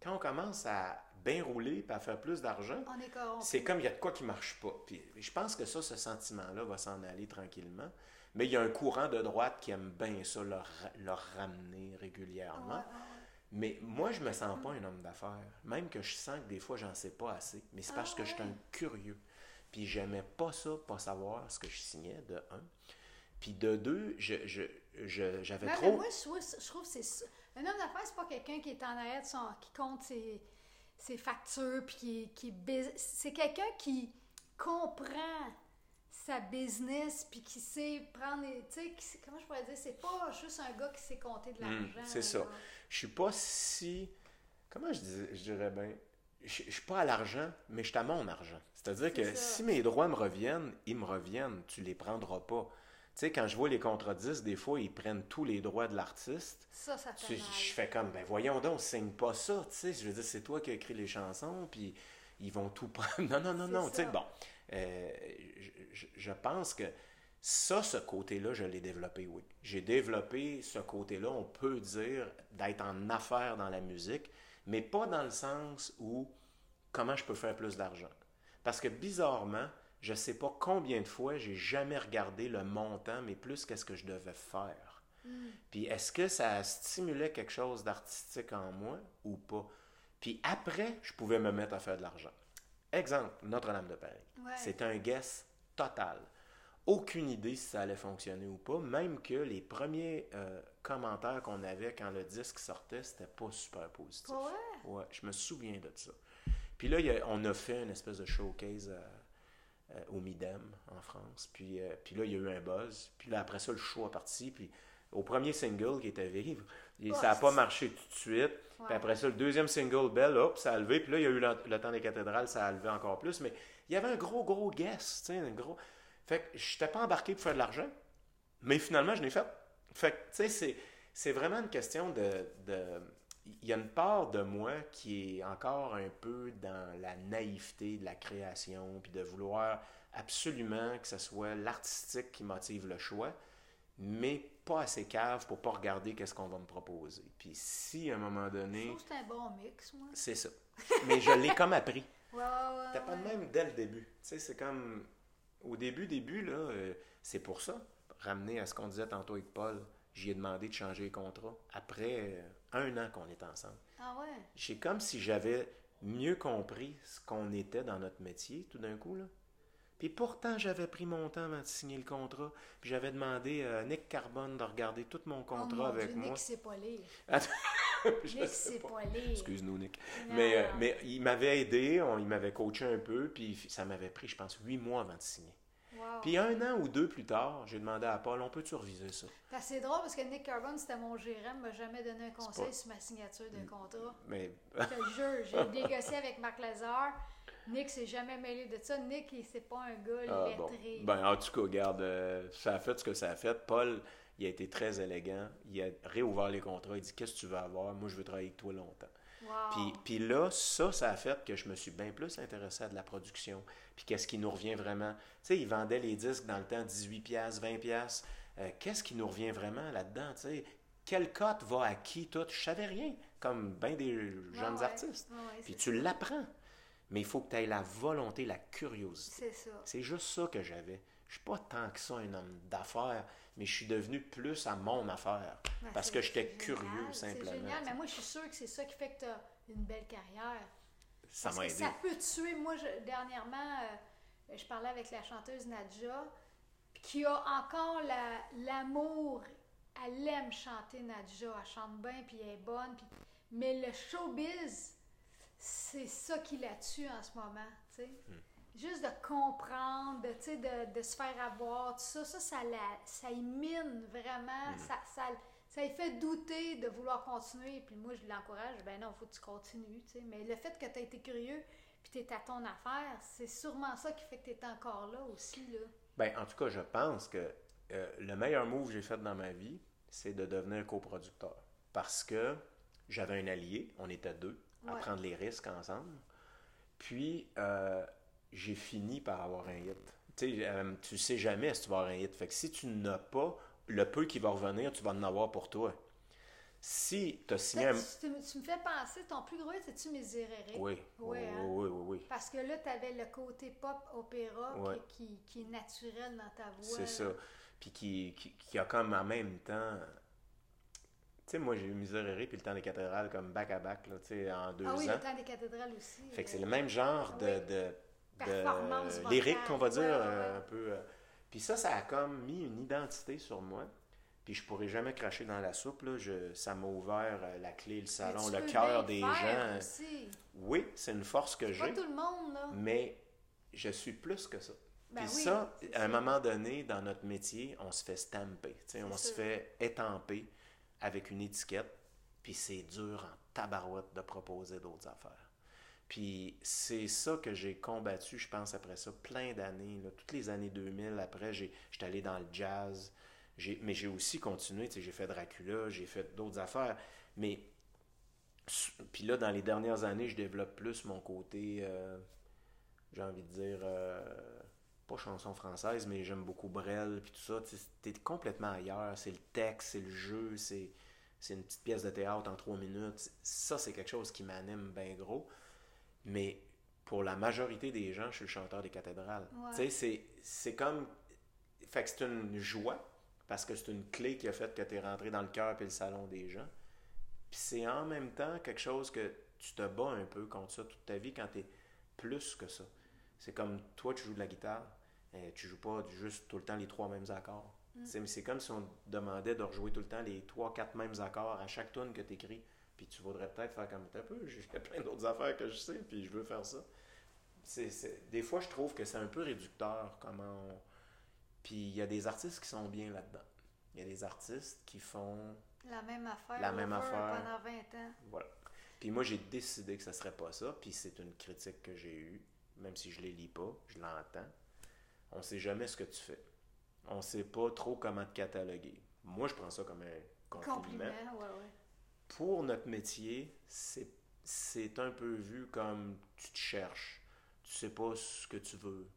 Speaker 2: quand on commence à bien rouler puis à faire plus d'argent, c'est comme il y a de quoi qui marche pas. Puis je pense que ça, ce sentiment-là va s'en aller tranquillement. Mais il y a un courant de droite qui aime bien ça, le, ra- le ramener régulièrement.
Speaker 1: Ouais, ouais, ouais.
Speaker 2: Mais moi, je me sens pas un homme d'affaires. Même que je sens que des fois, j'en sais pas assez. Mais c'est parce
Speaker 1: Ah,
Speaker 2: que je suis un curieux. Puis j'aimais pas ça, pas savoir ce que je signais, de un. Puis de deux, je, je, je- j'avais
Speaker 1: Non, mais
Speaker 2: trop...
Speaker 1: moi, je trouve, je trouve que c'est. Un homme d'affaires, c'est pas quelqu'un qui est en arrière de son. qui compte ses, ses factures, puis qui, qui C'est quelqu'un qui comprend sa business, puis qui sait prendre. Tu sais, comment je pourrais dire, c'est pas juste un gars qui sait compter de
Speaker 2: Hum,
Speaker 1: l'argent.
Speaker 2: c'est ça. Je suis pas si. Comment je, dis- je dirais bien Je je suis pas à l'argent, mais je suis à mon argent. C'est-à-dire que
Speaker 1: ça.
Speaker 2: si mes droits me reviennent, ils me reviennent. Tu les prendras pas. Tu sais, quand je vois les contrats 10, des fois, ils prennent tous les droits de l'artiste.
Speaker 1: Ça, ça fait
Speaker 2: Tu-
Speaker 1: mal.
Speaker 2: Je fais comme, ben voyons donc, signe pas ça, tu sais. Je veux dire, c'est toi qui as écrit les chansons, puis ils vont tout *laughs* prendre. Non, non, non, non. Tu sais, bon, euh, je pense que ça, ce côté-là, je l'ai développé, oui. J'ai développé ce côté-là, on peut dire, d'être en affaires dans la musique, mais pas dans le sens où comment je peux faire plus d'argent. Parce que bizarrement, je sais pas combien de fois j'ai jamais regardé le montant, mais plus qu'est-ce que je devais faire.
Speaker 1: Hmm.
Speaker 2: Puis est-ce que ça stimulait quelque chose d'artistique en moi ou pas? Puis après, je pouvais me mettre à faire de l'argent. Exemple, Notre-Dame de Paris.
Speaker 1: Ouais.
Speaker 2: C'est un guess total. Aucune idée si ça allait fonctionner ou pas, même que les premiers euh, commentaires qu'on avait quand le disque sortait, c'était pas super positif.
Speaker 1: Vrai?
Speaker 2: Ouais, je me souviens de ça. Puis là, a- on a fait une espèce de showcase euh, au Midem en France. Puis, euh, puis là, il y a eu un buzz. Puis là, après ça, le show a parti. Puis au premier single qui était Vivre, et
Speaker 1: Oh,
Speaker 2: ça n'a pas marché tout de suite.
Speaker 1: Ouais.
Speaker 2: Puis après ça, le deuxième single, Belle, hop, ça a levé. Puis là, il y a eu le, le temps des cathédrales, ça a levé encore plus. Mais il y avait un gros, gros guess. tu sais, Un gros... Fait que je n'étais pas embarqué pour faire de l'argent. Mais finalement, je l'ai fait. Fait que, tu sais, c'est, vraiment une question de, de- il y a une part de moi qui est encore un peu dans la naïveté de la création, puis de vouloir absolument que ce soit l'artistique qui motive le choix, mais pas assez cave pour pas regarder qu'est-ce qu'on va me proposer. Puis si à un moment donné... Je
Speaker 1: trouve que c'est un bon mix, moi.
Speaker 2: C'est ça. Mais je l'ai comme appris. *laughs*
Speaker 1: Ouais, ouais,
Speaker 2: T'as pas de même dès le début. Tu sais, c'est comme... Au début, début, là, euh, c'est pour ça. Ramener à ce qu'on disait tantôt avec Paul, j'y ai demandé de changer les contrats après euh, un an qu'on est ensemble.
Speaker 1: Ah ouais?
Speaker 2: C'est comme si j'avais mieux compris ce qu'on était dans notre métier tout d'un coup, là. Puis pourtant, j'avais pris mon temps avant de signer le contrat. Puis j'avais demandé à Nick Carbone de regarder tout mon contrat
Speaker 1: oh, mon
Speaker 2: avec
Speaker 1: Dieu,
Speaker 2: moi.
Speaker 1: Nick, c'est pas lire. *laughs*
Speaker 2: Je
Speaker 1: Nick,
Speaker 2: sais pas. Excuse-nous, Nick.
Speaker 1: Non,
Speaker 2: Mais, euh, mais il m'avait aidé, on- il m'avait coaché un peu, puis ça m'avait pris, je pense, huit mois avant de signer.
Speaker 1: Wow.
Speaker 2: Puis un an ou deux plus tard, j'ai demandé à Paul, on peut-tu reviser ça?
Speaker 1: C'est drôle parce que Nick Carbone, c'était mon gérant, il m'a jamais donné un conseil
Speaker 2: pas-
Speaker 1: sur ma signature de contrat.
Speaker 2: Mais
Speaker 1: Je te jure, j'ai *laughs* négocié avec Marc Lazare. Nick s'est jamais mêlé de ça. Nick, il- c'est pas un gars
Speaker 2: Ah, bon.
Speaker 1: lettré.
Speaker 2: Ben, en tout cas, regarde, euh, ça a fait ce que ça a fait. Paul, il a été très élégant. Il a réouvert les contrats. Il dit Qu'est-ce que tu veux avoir? Moi, je veux travailler avec toi longtemps.
Speaker 1: Wow.
Speaker 2: Puis, puis là, ça, ça a fait que je me suis bien plus intéressé à de la production. Puis qu'est-ce qui nous revient vraiment? Tu sais, ils vendaient les disques dans le temps 18$, piastres, 20$. piastres. Euh, qu'est-ce qui nous revient vraiment là-dedans Tu sais, quelle cote va à qui tout? Je savais rien, comme bien des jeunes
Speaker 1: Ouais,
Speaker 2: artistes.
Speaker 1: Ouais,
Speaker 2: Puis tu l'apprends. Mais il faut que tu aies la volonté, la curiosité.
Speaker 1: C'est ça.
Speaker 2: C'est juste ça que j'avais. Je suis pas tant que ça un homme d'affaires, mais je suis devenu plus à mon affaire.
Speaker 1: Ouais,
Speaker 2: parce que j'étais curieux, simplement.
Speaker 1: C'est génial, mais moi, je suis sûre que c'est ça qui fait que tu as une belle carrière.
Speaker 2: Ça m'a aidé.
Speaker 1: ça peut tuer. Moi, je- dernièrement, euh, je parlais avec la chanteuse Nadja, qui a encore la- l'amour. Elle aime chanter Nadja. Elle chante bien, puis elle est bonne. puis- Mais le showbiz, c'est ça qui la tue en ce moment. tu sais.
Speaker 2: Hmm.
Speaker 1: Juste de comprendre, de, tu sais, de, de se faire avoir, tout ça, ça, ça, la, ça y mine vraiment.
Speaker 2: Hmm.
Speaker 1: Ça, ça, ça y fait douter de vouloir continuer. Puis moi, je l'encourage. Ben non, il faut que tu continues. tu sais. Mais le fait que tu as été curieux puis tu es à ton affaire, c'est sûrement ça qui fait que tu es encore là aussi. Là.
Speaker 2: Ben, en tout cas, je pense que euh, le meilleur move que j'ai fait dans ma vie, c'est de devenir coproducteur. Parce que j'avais un allié, on était deux, à
Speaker 1: Ouais.
Speaker 2: prendre les risques ensemble. Puis, euh, j'ai fini par avoir un hit. Tu sais, euh, tu sais jamais si tu vas avoir un hit. Fait que si tu n'as pas, le peu qui va revenir, tu vas en avoir pour toi. Si tu as signé un...
Speaker 1: Tu, tu me fais penser, ton plus gros hit, c'est-tu Miséréré?
Speaker 2: Oui, oui,
Speaker 1: Ouais, hein?
Speaker 2: oui, oui, oui.
Speaker 1: Parce que là, tu avais le côté pop-opéra qui, qui, qui est naturel dans ta voix.
Speaker 2: C'est ça. Puis qui, qui, qui a comme en même temps. Tu sais, moi, j'ai eu Miserere puis le temps des cathédrales comme back-à-back, là, tu sais, en deux
Speaker 1: Ah oui,
Speaker 2: ans.
Speaker 1: le temps des cathédrales aussi.
Speaker 2: Fait que c'est
Speaker 1: euh,
Speaker 2: le même genre de,
Speaker 1: oui.
Speaker 2: de,
Speaker 1: Performance
Speaker 2: de lyrique qu'on va dire,
Speaker 1: Ouais, ouais, ouais.
Speaker 2: un peu. euh. Puis ça, ça a comme mis une identité sur moi. Puis je pourrais jamais cracher dans la soupe, là. Je, ça m'a ouvert euh, la clé, le salon, le cœur des gens.
Speaker 1: aussi.
Speaker 2: Oui, c'est une force que
Speaker 1: Pas
Speaker 2: j'ai,
Speaker 1: tout le monde, là.
Speaker 2: mais je suis plus que ça.
Speaker 1: Ben
Speaker 2: Puis
Speaker 1: oui,
Speaker 2: ça, à un moment donné, dans notre métier, on se fait stamper. On se fait étamper avec une étiquette. Puis c'est dur en tabarouette de proposer d'autres affaires. Puis c'est ça que j'ai combattu, je pense, après ça, plein d'années. Toutes les années 2000, après, j'étais allé dans le jazz. Mais j'ai aussi continué. J'ai fait Dracula, j'ai fait d'autres affaires. Mais puis là, dans les dernières années, je développe plus mon côté, euh, j'ai envie de dire, euh, pas chanson française, mais j'aime beaucoup Brel, puis tout ça. T'es complètement ailleurs. C'est le texte, c'est le jeu, c'est une petite pièce de théâtre en trois minutes. Ça, c'est quelque chose qui m'anime bien gros. Mais pour la majorité des gens, je suis le chanteur des cathédrales.
Speaker 1: Ouais.
Speaker 2: Tu sais, c'est- comme... Fait que c'est une joie, parce que c'est une clé qui a fait que tu es rentré dans le cœur et le salon des gens. Puis c'est en même temps quelque chose que tu te bats un peu contre ça toute ta vie quand tu es plus que ça. C'est comme toi, tu joues de la guitare, euh, tu joues pas juste tout le temps les trois mêmes accords. Mais C'est comme si on te demandait de rejouer tout le temps les trois, quatre mêmes accords à chaque tune que tu écris. Puis tu voudrais peut-être faire comme un peu, j'ai *laughs* plein d'autres affaires que je sais, puis je veux faire ça. Des fois, je trouve que c'est un peu réducteur comment on- Puis il y a des artistes qui sont bien là-dedans. Il y a des artistes qui font
Speaker 1: La même affaire.
Speaker 2: La même affaire.
Speaker 1: Pendant 20 ans.
Speaker 2: Voilà. Puis moi, j'ai décidé que ça serait pas ça. Puis c'est une critique que j'ai eue, même si je les lis pas, je l'entends. On sait jamais ce que tu fais. On sait pas trop comment te cataloguer. Moi, je prends ça comme un compliment.
Speaker 1: Compliment, ouais, ouais.
Speaker 2: Pour notre métier, c'est, c'est un peu vu comme tu te cherches. Tu sais pas ce que tu veux.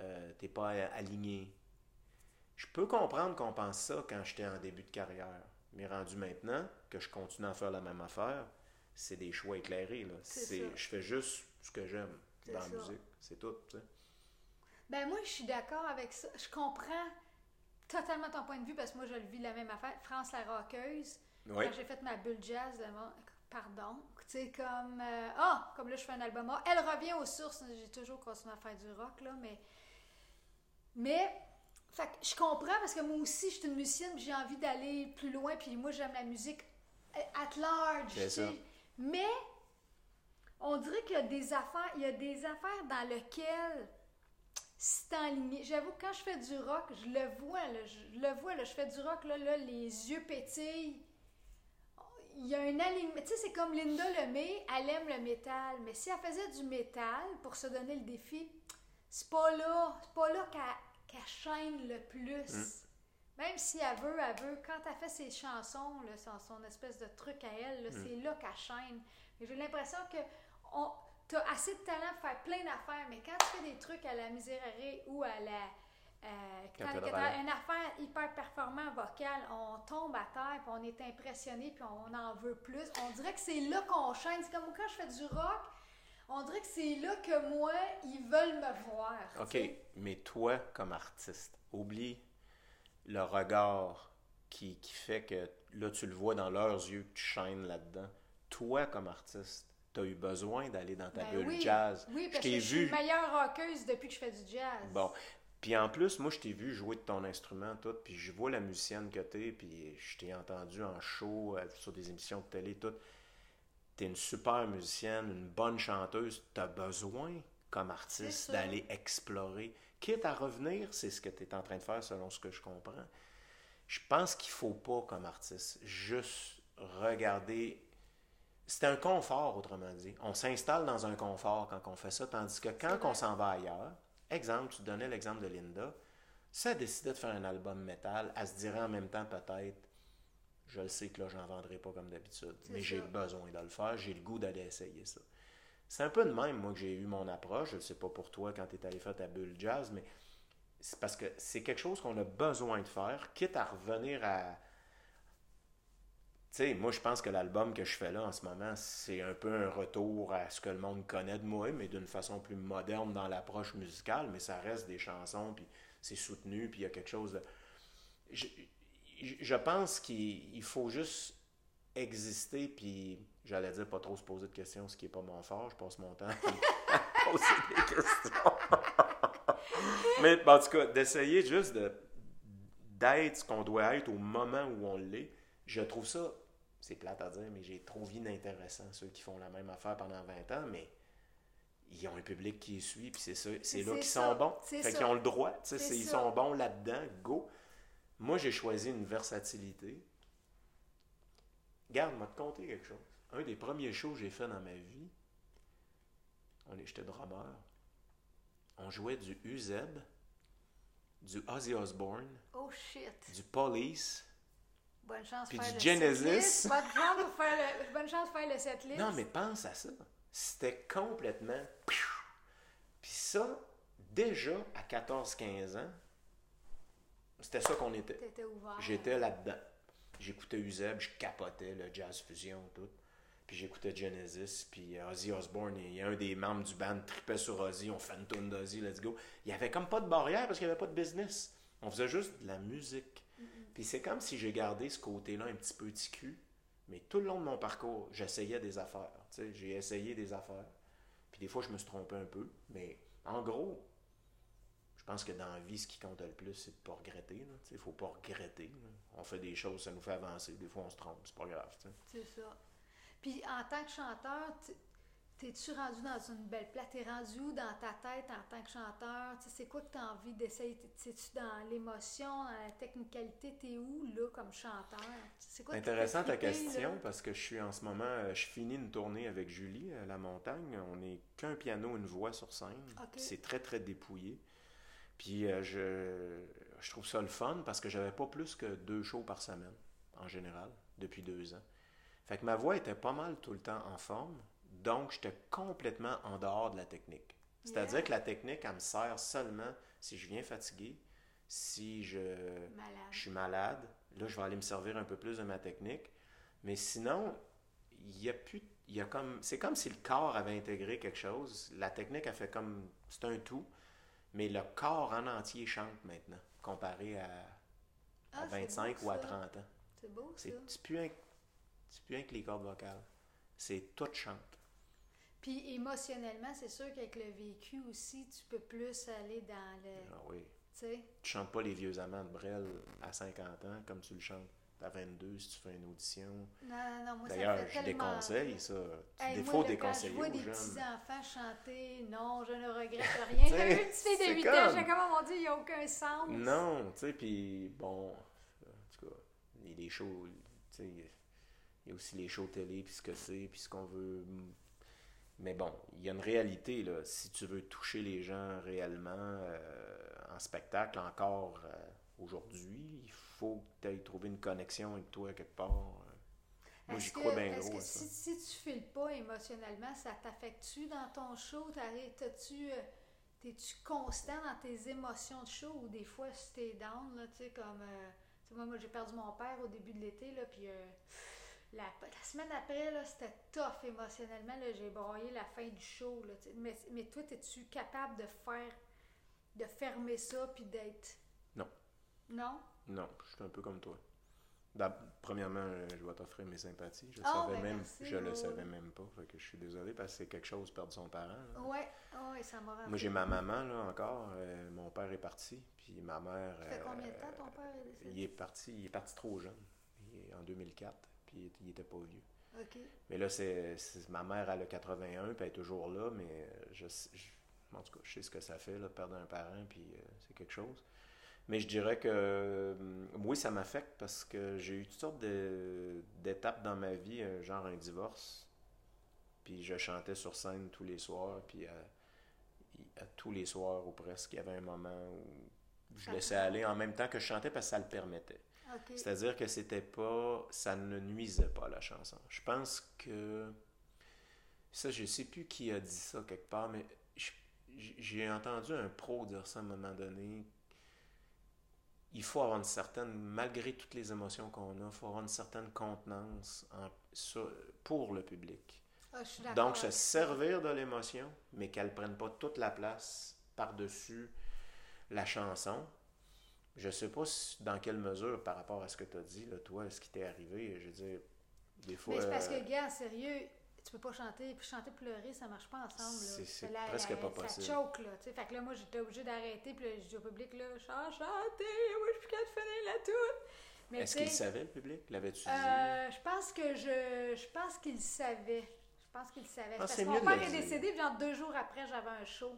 Speaker 2: Euh, tu n'es pas aligné. Je peux comprendre qu'on pense ça quand j'étais en début de carrière. Mais rendu maintenant, que je continue à faire la même affaire, c'est des choix éclairés. Là. C'est, je fais juste ce que j'aime dans la musique. C'est tout.
Speaker 1: Ben moi, je suis d'accord avec ça. Je comprends totalement ton point de vue parce que moi, je le vis la même affaire. France la quand j'ai fait ma bulle jazz, pardon, tu sais, comme, euh, ah, comme là, je fais un album. Elle revient aux sources. J'ai toujours continué à faire du rock, là, mais, mais, fait je comprends parce que moi aussi, je suis une musicienne, j'ai envie d'aller plus loin, puis moi, j'aime la musique at large, Mais, on dirait qu'il y a des affaires, il y a des affaires dans lesquelles c'est en J'avoue, quand je fais du rock, je le vois, là, je le vois, là, je fais du rock, là, là, les yeux pétillent. Il y a un alignement. Tu sais, c'est comme Linda Lemay, elle aime le métal, mais si elle faisait du métal pour se donner le défi, c'est pas là, c'est pas là qu'elle chaîne le plus. Mm. Même si elle veut, elle veut. Quand elle fait ses chansons, là, son, son espèce de truc à elle, mm. c'est là qu'elle chaîne. J'ai l'impression que on, tu as assez de talent pour faire plein d'affaires, mais quand tu fais des trucs à la misérarie ou à la. Euh, quand tu as une affaire hyper performant vocale, on tombe à terre, puis on est impressionné, puis on en veut plus. On dirait que c'est là qu'on chaîne. C'est comme quand je fais du rock, on dirait que c'est là que moi, ils veulent me voir.
Speaker 2: OK, mais toi, comme artiste, oublie le regard qui, qui fait que là, tu le vois dans leurs yeux que tu chaînes là-dedans. Toi, comme artiste, tu as eu besoin d'aller dans ta ben bulle jazz.
Speaker 1: Oui, parce que je suis meilleure rockeuse depuis que je fais du jazz.
Speaker 2: Bon. Puis en plus, moi, je t'ai vu jouer de ton instrument, tout, puis je vois la musicienne que t'es, puis je t'ai entendu en show, euh, sur des émissions de télé, tout. T'es une super musicienne, une bonne chanteuse. T'as besoin, comme artiste, d'aller explorer. Quitte à revenir, c'est ce que tu es en train de faire, selon ce que je comprends. Je pense qu'il faut pas, comme artiste, juste regarder c'est un confort, autrement dit. On s'installe dans un confort quand on fait ça, tandis que quand on s'en va ailleurs, exemple, tu donnais l'exemple de Linda, si elle décidait de faire un album métal, elle se dirait en même temps peut-être, je le sais que là, j'en vendrai pas comme d'habitude, mais j'ai besoin de le faire, j'ai le goût d'aller essayer ça. C'est un peu de même, moi, que j'ai eu mon approche. Je ne sais pas pour toi quand tu es allé faire ta bulle jazz, mais c'est parce que c'est quelque chose qu'on a besoin de faire, quitte à revenir à, sais, moi, je pense que l'album que je fais là en ce moment, c'est un peu un retour à ce que le monde connaît de moi, mais d'une façon plus moderne dans l'approche musicale, mais ça reste des chansons, puis c'est soutenu, puis il y a quelque chose de... Je, je pense qu'il faut juste exister, puis j'allais dire pas trop se poser de questions, ce qui est pas mon fort, je passe mon temps à *laughs* poser des questions. *laughs* mais en tout cas, d'essayer juste d'être ce qu'on doit être au moment où on l'est, je trouve ça c'est plate à dire, mais j'ai trop vu d'intéressants, ceux qui font la même affaire pendant 20 ans, mais ils ont un public qui les suit, puis c'est, ça, c'est là qu'ils sont bons. Fait qu'ils ont le droit, ils sont bons là-dedans, go. Moi, j'ai choisi une versatilité. Garde, moi te compter quelque chose. Un des premiers shows que j'ai fait dans ma vie, on est, j'étais drummer. On jouait du UZ, du Ozzy Osbourne,
Speaker 1: oh,
Speaker 2: du Police,
Speaker 1: Bonne chance
Speaker 2: puis faire du Genesis. *laughs*
Speaker 1: Bonne chance, faire le, bonne chance faire le setlist.
Speaker 2: Non, mais pense à ça. C'était complètement. Puis ça, déjà à 14-15 ans, c'était ça qu'on était. J'étais là-dedans. J'écoutais Uzeb, je capotais le jazz fusion, tout. Puis j'écoutais Genesis, puis Ozzy Osbourne, il y a un des membres du band tripait sur Ozzy, on fait une tune d'Ozzy, let's go. Il y avait comme pas de barrière parce qu'il n'y avait pas de business. On faisait juste de la musique. Puis c'est comme si j'ai gardé ce côté-là un petit peu ticu, mais tout le long de mon parcours, j'essayais des affaires. J'ai essayé des affaires. Puis des fois, je me suis trompé un peu, mais en gros, je pense que dans la vie, ce qui compte le plus, c'est de ne pas regretter. Il ne faut pas regretter. On fait des choses, ça nous fait avancer. Des fois, on se trompe, c'est pas grave.
Speaker 1: C'est ça. Puis en tant que chanteur, T'es-tu rendu dans une belle place? T'es rendu où dans ta tête en tant que chanteur? c'est quoi que tu as envie d'essayer? T'es-tu dans l'émotion, dans la technicalité? T'es où, là, comme chanteur?
Speaker 2: C'est quoi Intéressant ta question, parce que je suis en ce moment, euh, je finis une tournée avec Julie à La Montagne. On n'est qu'un piano, une voix sur scène. C'est très, très dépouillé. Puis euh, je, je trouve ça le fun parce que j'avais pas plus que deux shows par semaine, en général, depuis deux ans. Fait que ma voix était pas mal tout le temps en forme, donc j'étais complètement en dehors de la technique. C'est-à-dire
Speaker 1: Yeah.
Speaker 2: que la technique, elle me sert seulement si je viens fatigué, si je,
Speaker 1: Malade.
Speaker 2: je suis malade. Là, je vais aller me servir un peu plus de ma technique. Mais sinon, il y a plus. Il y a comme, c'est comme si le corps avait intégré quelque chose. La technique a fait comme. C'est un tout. Mais le corps en entier chante maintenant, comparé à, à
Speaker 1: Ah, c'est
Speaker 2: 25
Speaker 1: beau,
Speaker 2: ou à
Speaker 1: ça.
Speaker 2: 30 ans.
Speaker 1: C'est beau, ça.
Speaker 2: C'est plus, un, c'est plus un que les cordes vocales. C'est tout chante.
Speaker 1: Puis émotionnellement, c'est sûr qu'avec le vécu aussi, tu peux plus aller dans le.
Speaker 2: Ah oui.
Speaker 1: Tu sais.
Speaker 2: Tu chantes pas les vieux amants de Brel à 50 ans comme tu le chantes à 22 si tu fais une audition.
Speaker 1: Non, non, non, moi, ça
Speaker 2: D'ailleurs,
Speaker 1: me fait
Speaker 2: je
Speaker 1: tellement...
Speaker 2: déconseille ça. Tu
Speaker 1: Hey, là,
Speaker 2: déconseiller
Speaker 1: Quand je vois
Speaker 2: aux
Speaker 1: des
Speaker 2: jeunes.
Speaker 1: petits-enfants chanter « Non, je ne regrette *laughs* rien », j'avais une petite fille de
Speaker 2: c'est
Speaker 1: 8 ans,
Speaker 2: comme-
Speaker 1: j'étais comme « Oh mon Dieu, il n'y a aucun sens ».
Speaker 2: Non, tu sais, puis bon, en tout cas, il y a des shows, tu sais, il y a aussi les shows télé, puis ce que c'est, puis ce qu'on veut. Mais bon, il y a une réalité, là. Si tu veux toucher les gens réellement euh, en spectacle, encore euh, aujourd'hui, il faut que tu ailles trouver une connexion avec toi quelque part. Moi, j'y crois bien gros
Speaker 1: que si, si tu files pas émotionnellement, ça t'affecte-tu dans ton show? T'as-tu... euh, T'es-tu constant dans tes émotions de show ou des fois si t'es down, là, tu sais, comme... euh, moi, moi j'ai perdu mon père au début de l'été, là, puis euh, la, la semaine après, c'était tough émotionnellement, j'ai broyé la fin du show, là, mais, mais toi, es-tu capable de faire... de fermer ça puis d'être...
Speaker 2: Non.
Speaker 1: Non?
Speaker 2: Non, je suis un peu comme toi. Premièrement, euh, je vais t'offrir mes sympathies. Je,
Speaker 1: Ah,
Speaker 2: savais
Speaker 1: ben
Speaker 2: même,
Speaker 1: merci,
Speaker 2: je le
Speaker 1: oui,
Speaker 2: savais
Speaker 1: oui.
Speaker 2: même pas. Fait que je suis désolé parce que c'est quelque chose perdre son parent. là.
Speaker 1: Ouais, ouais, ça m'a.
Speaker 2: Moi, j'ai ma maman, là, encore. euh, mon père est parti. Puis ma mère.
Speaker 1: Ça fait
Speaker 2: euh,
Speaker 1: combien de temps ton père est décédé?
Speaker 2: Il est parti, il est parti trop jeune. Il est en 2004. Puis il, était pas vieux. Mais là, c'est ma mère, elle a 81, puis elle est toujours là. Mais je, en tout cas, je sais ce que ça fait, là, de perdre un parent. Puis euh, c'est quelque chose. Mais je dirais que euh, oui, ça m'affecte parce que j'ai eu toutes sortes d'étapes dans ma vie, euh, genre un divorce. Puis je chantais sur scène tous les soirs. Puis à, à tous les soirs ou presque, il y avait un moment où je laissais aller en même temps que je chantais parce que ça le permettait. C'est-à-dire que c'était pas. Ça ne nuisait pas à la chanson. Je pense que. Ça, je sais plus qui a dit ça quelque part, mais j'ai entendu un pro dire ça à un moment donné. Il faut avoir une certaine, malgré toutes les émotions qu'on a, il faut avoir une certaine contenance en- sur- pour le public.
Speaker 1: Ah, je
Speaker 2: Donc, se servir de l'émotion, mais qu'elle ne prenne pas toute la place par-dessus la chanson. Je sais pas si- dans quelle mesure, par rapport à ce que tu as dit, là, toi, ce qui t'est arrivé, je veux dire, des fois...
Speaker 1: Mais c'est parce
Speaker 2: euh,
Speaker 1: que, gars, sérieux, tu peux pas chanter, puis chanter pleurer, ça marche pas ensemble. là.
Speaker 2: C'est- presque
Speaker 1: la-
Speaker 2: pas
Speaker 1: ça
Speaker 2: possible.
Speaker 1: choke, là. tu sais. Fait que là, moi, j'étais obligée d'arrêter, puis là, je dis au public, là, chante, chanter, moi, je suis plus capable de finir la toute.
Speaker 2: Est-ce qu'il savait, le public? L'avais-tu dit?
Speaker 1: euh, je pense que je. Je pense qu'il savait. Je pense qu'il savait.
Speaker 2: Ah,
Speaker 1: Parce que mon père est décédé, puis genre deux jours après, j'avais un show.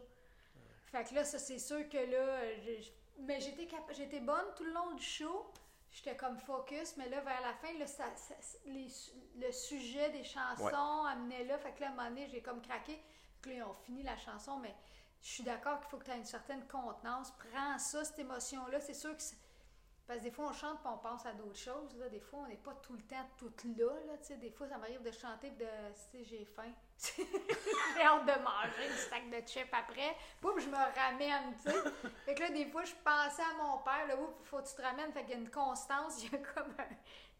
Speaker 1: Fait que là, ça, c'est sûr que là. je- mais j'étais cap- j'étais bonne tout le long du show. J'étais comme focus, mais là, vers la fin, là, ça, ça- les su- le sujet des chansons amenait là. Fait que là, à un moment donné, j'ai comme craqué. Que là, on finit la chanson, mais je suis d'accord qu'il faut que tu aies une certaine contenance. Prends ça, cette émotion-là. C'est sûr que. c'est- Parce que des fois, on chante puis on pense à d'autres choses. Là. Des fois, on n'est pas tout le temps toute là. là tu sais. des fois, ça m'arrive de chanter et de. J'ai faim. J'ai hâte de manger une sac de chips après. Boum, je me ramène. tu sais. fait que là, des fois, je pensais à mon père. Là, il faut que tu te ramènes. Fait qu'il y a une constance. *laughs* Il y a comme un.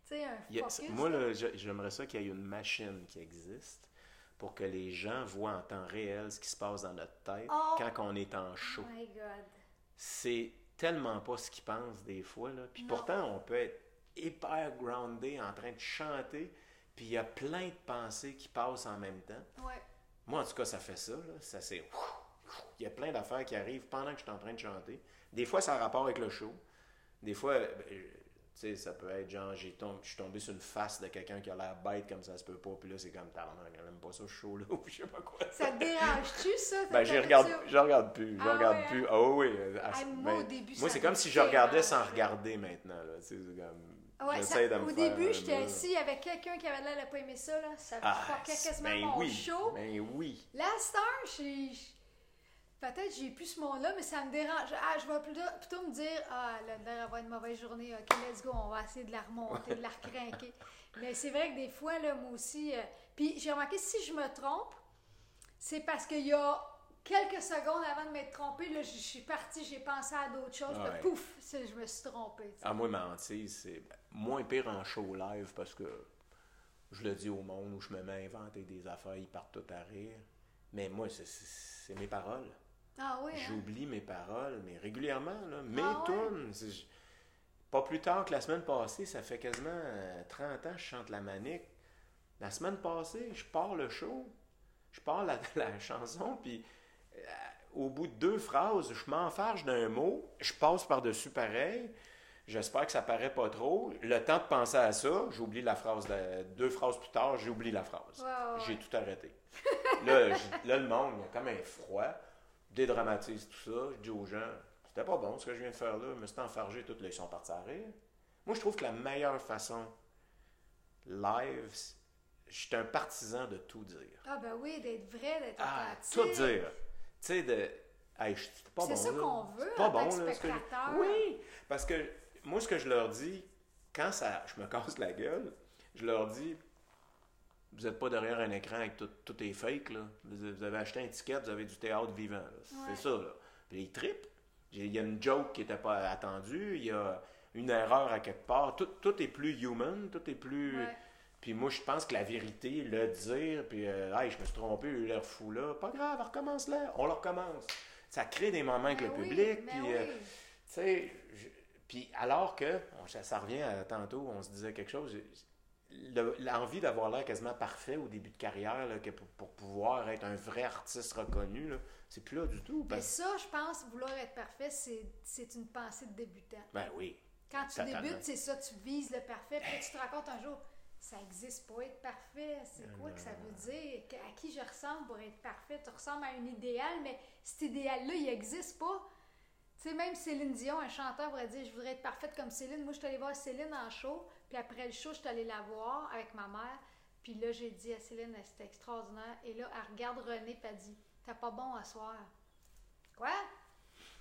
Speaker 1: Tu sais, un focus.
Speaker 2: moi,
Speaker 1: là.
Speaker 2: j'aimerais ça qu'il y ait une machine qui existe pour que les gens voient en temps réel ce qui se passe dans notre tête
Speaker 1: Oh!
Speaker 2: quand on est en show.
Speaker 1: Oh my God.
Speaker 2: c'est tellement pas ce qu'ils pensent des fois. Là. Puis
Speaker 1: Non.
Speaker 2: pourtant, on peut être hyper groundé en train de chanter, puis il y a plein de pensées qui passent en même temps.
Speaker 1: Ouais.
Speaker 2: Moi, en tout cas, ça fait ça. Là. Ça c'est. Il y a plein d'affaires qui arrivent pendant que je suis en train de chanter. Des fois, ça a rapport avec le show. Des fois, ben, tu sais, ça peut être genre, je suis tombé sur une face de quelqu'un qui a l'air bête comme ça se peut pas, puis là, c'est comme, tabarnak, elle aime pas ça, ce show-là, *laughs* ou je sais pas quoi.
Speaker 1: Ça te dérange-tu, ça?
Speaker 2: Ben, je regarde, je regarde plus, je
Speaker 1: Ah
Speaker 2: regarde
Speaker 1: ouais,
Speaker 2: plus.
Speaker 1: hein?
Speaker 2: Ah oui, oui. à-
Speaker 1: Ah, moi,
Speaker 2: ben,
Speaker 1: au début,
Speaker 2: moi,
Speaker 1: ça
Speaker 2: c'est
Speaker 1: me
Speaker 2: comme si je regardais sans regarder maintenant. Là. Tu sais, c'est comme,
Speaker 1: Ouais, ça- au début,
Speaker 2: un
Speaker 1: j'étais assis, il y avait quelqu'un qui avait l'air de pas aimer ça, là. Ça
Speaker 2: Ah,
Speaker 1: fuckait quasiment
Speaker 2: ben
Speaker 1: mon
Speaker 2: oui,
Speaker 1: show.
Speaker 2: ben oui.
Speaker 1: La star, j'ai. Peut-être j'ai plus ce monde-là, mais ça me dérange. Ah, je vais plutôt, plutôt me dire, ah, là, va avoir une mauvaise journée, ok, let's go, on va essayer de la remonter, de la recrinquer. Mais c'est vrai que des fois, là, moi aussi. euh, puis j'ai remarqué, si je me trompe, c'est parce qu'il y a quelques secondes avant de m'être trompée, là, je suis partie, j'ai pensé à d'autres choses,
Speaker 2: Ouais.
Speaker 1: puis pouf, je me suis trompée.
Speaker 2: Ah, moi, ma hantise, c'est moins pire en show live parce que je le dis au monde où je me mets à inventer des affaires, ils partent tout à rire. Mais moi, c'est- mes paroles.
Speaker 1: Ah oui, hein?
Speaker 2: J'oublie mes paroles, mais régulièrement, là, mes
Speaker 1: Ah
Speaker 2: tunes. Pas plus tard que la semaine passée, ça fait quasiment euh, 30 ans que je chante la manique. La semaine passée, je pars le show, je pars la, *laughs* la chanson, puis euh, au bout de deux phrases, je m'enfarge d'un mot, je passe par-dessus pareil. J'espère que ça paraît pas trop. Le temps de penser à ça, j'oublie la phrase. de- deux phrases plus tard, j'oublie la phrase. J'ai tout arrêté. là, là, le monde, il y a comme un froid, dédramatise tout ça. Je dis aux gens, c'était pas bon ce que je viens de faire là, je me suis enfargé, tout là, ils sont partis à rire. Moi, je trouve que la meilleure façon live, je suis un partisan de tout dire.
Speaker 1: Ah ben oui, d'être vrai, d'être
Speaker 2: Ah,
Speaker 1: authentique.
Speaker 2: tout dire. Tu sais, de. Hey,
Speaker 1: C'est
Speaker 2: bon.
Speaker 1: ça qu'on veut
Speaker 2: C'est pas
Speaker 1: en
Speaker 2: bon, là, que. Oui, parce que moi, ce que je leur dis, quand ça, je me casse la gueule, je leur dis vous n'êtes pas derrière un écran avec tout, tout est fake. Là. Vous avez acheté un ticket, vous avez du théâtre vivant. là. C'est
Speaker 1: Ouais.
Speaker 2: ça. Là. Puis ils trippent. Il y a une joke qui n'était pas attendue, il y a une erreur à quelque part. Tout, tout est plus human, tout est plus.
Speaker 1: Ouais.
Speaker 2: Puis moi, je pense que la vérité, le dire, puis euh, hey, je me suis trompé, eu l'air fou là, pas grave, recommence là, on le recommence. Ça crée des moments avec
Speaker 1: Ben
Speaker 2: le public,
Speaker 1: ben
Speaker 2: puis euh, tu sais, puis alors que, on- ça, revient à tantôt, on se disait quelque chose, le- l'envie d'avoir l'air quasiment parfait au début de carrière, là, que pour, pour pouvoir être un vrai artiste reconnu, c'est plus là du tout.
Speaker 1: Mais ça, je pense, vouloir être parfait, c'est une pensée de débutant.
Speaker 2: Ben oui.
Speaker 1: Quand tu
Speaker 2: Totalement.
Speaker 1: débutes, c'est ça, tu vises le parfait, puis tu te racontes un jour, ça existe pas être parfait, c'est quoi que ça veut dire? Que- À qui je ressemble pour être parfait? Tu ressembles à un idéal, mais cet idéal-là, il existe pas. Tu sais, même Céline Dion, un chanteur, pourrait dire Je voudrais être parfaite comme Céline. Moi, je suis allée voir Céline en show, puis après le show, je suis allée la voir avec ma mère. Puis là, j'ai dit à Céline C'était extraordinaire. Et là, elle regarde René, puis elle dit T'as pas bon à soir. Quoi?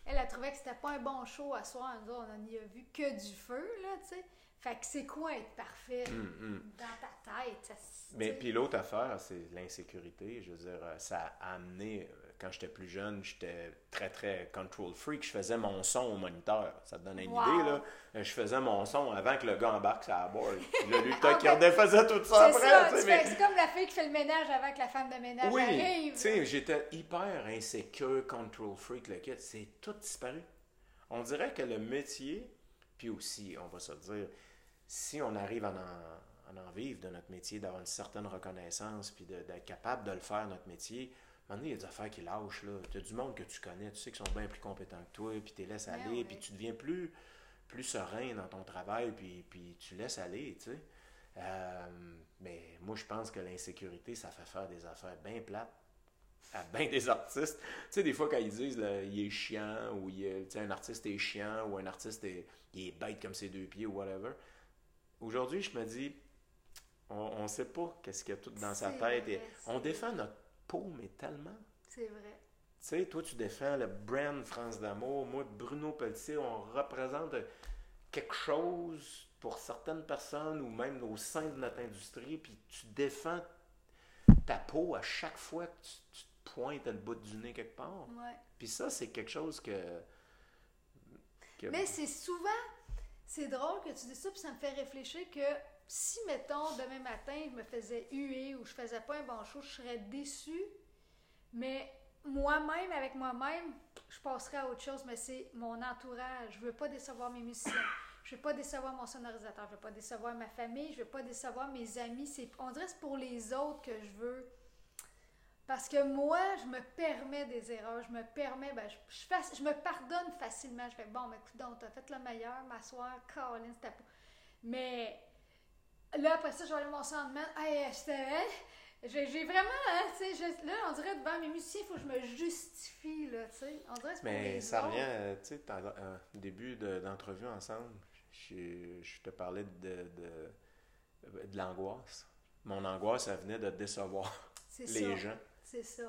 Speaker 1: Elle a trouvé que c'était pas un bon show à soir. Nous on n'y a vu que du feu, là, tu sais. Fait que c'est quoi être parfait
Speaker 2: Hum, hum.
Speaker 1: dans ta tête? Ça,
Speaker 2: Mais puis l'autre affaire, c'est l'insécurité. Je veux dire, euh, ça a amené, euh, quand j'étais plus jeune, j'étais très, très control freak. Je faisais mon son au moniteur. Ça te donne une
Speaker 1: Wow.
Speaker 2: idée, là. Je faisais mon son avant que le gars embarque sur la board. *laughs* Puis là, lui,
Speaker 1: Ah, ben,
Speaker 2: redéfaisait tout ça après. mais-
Speaker 1: c'est comme la fille qui fait le ménage avant que la femme de ménage
Speaker 2: Oui,
Speaker 1: arrive.
Speaker 2: tu sais, j'étais hyper insécure, control freak, le kit. C'est tout disparu. On dirait que le métier, puis aussi, on va se le dire, si on arrive à en, à en vivre de notre métier, d'avoir une certaine reconnaissance, puis d'être capable de le faire, notre métier, un moment donné, il y a des affaires qui lâchent. Là. Tu as du monde que tu connais, tu sais qu'ils sont bien plus compétents que toi, puis tu les laisses
Speaker 1: Ben
Speaker 2: aller, puis tu deviens plus, plus serein dans ton travail, puis, puis tu laisses aller, tu sais. Euh, mais moi, je pense que l'insécurité, ça fait faire des affaires bien plates à bien des artistes. Tu sais, des fois, quand ils disent là, il est chiant, ou il un artiste est chiant, ou un artiste est, il est bête comme ses deux pieds, ou whatever. Aujourd'hui, je me dis, on ne sait pas qu'est-ce qu'il y a tout dans sa tête. Et on défend notre peau, mais tellement.
Speaker 1: C'est vrai.
Speaker 2: Tu sais, toi, tu défends le brand France d'amour. Moi, Bruno Pelletier, on représente quelque chose pour certaines personnes ou même au sein de notre industrie, puis tu défends ta peau à chaque fois que tu, tu te pointes le bout du nez quelque part.
Speaker 1: Ouais.
Speaker 2: Puis ça, c'est quelque chose que... que-
Speaker 1: Mais c'est souvent, c'est drôle que tu dis ça, puis ça me fait réfléchir que si, mettons, demain matin, je me faisais huer ou je faisais pas un bon show, je serais déçue. Mais moi-même, avec moi-même, je passerais à autre chose, mais c'est mon entourage. Je veux pas décevoir mes musiciens. Je veux pas décevoir mon sonorisateur. Je veux pas décevoir ma famille. Je veux pas décevoir mes amis. C'est, on dirait que c'est pour les autres que je veux. Parce que moi, je me permets des erreurs, je me permets, ben, je, je, me pardonne facilement. Je fais, bon, ben, écoute, donc, t'as fait le meilleur, m'asseoir, Colin, c'était pas. Mais là, après ça, je vais aller mon sentiment. Hey? J'ai j'ai vraiment, hein, tu sais, là, on dirait devant mes musiciens, il faut que je me justifie, là, tu sais. On dirait que
Speaker 2: Mais ça revient, euh, tu sais, euh, au début de- d'entrevue ensemble, je, je te parlais de, de, de l'angoisse. Mon angoisse, ça venait de décevoir
Speaker 1: C'est
Speaker 2: les
Speaker 1: ça.
Speaker 2: gens.
Speaker 1: C'est ça.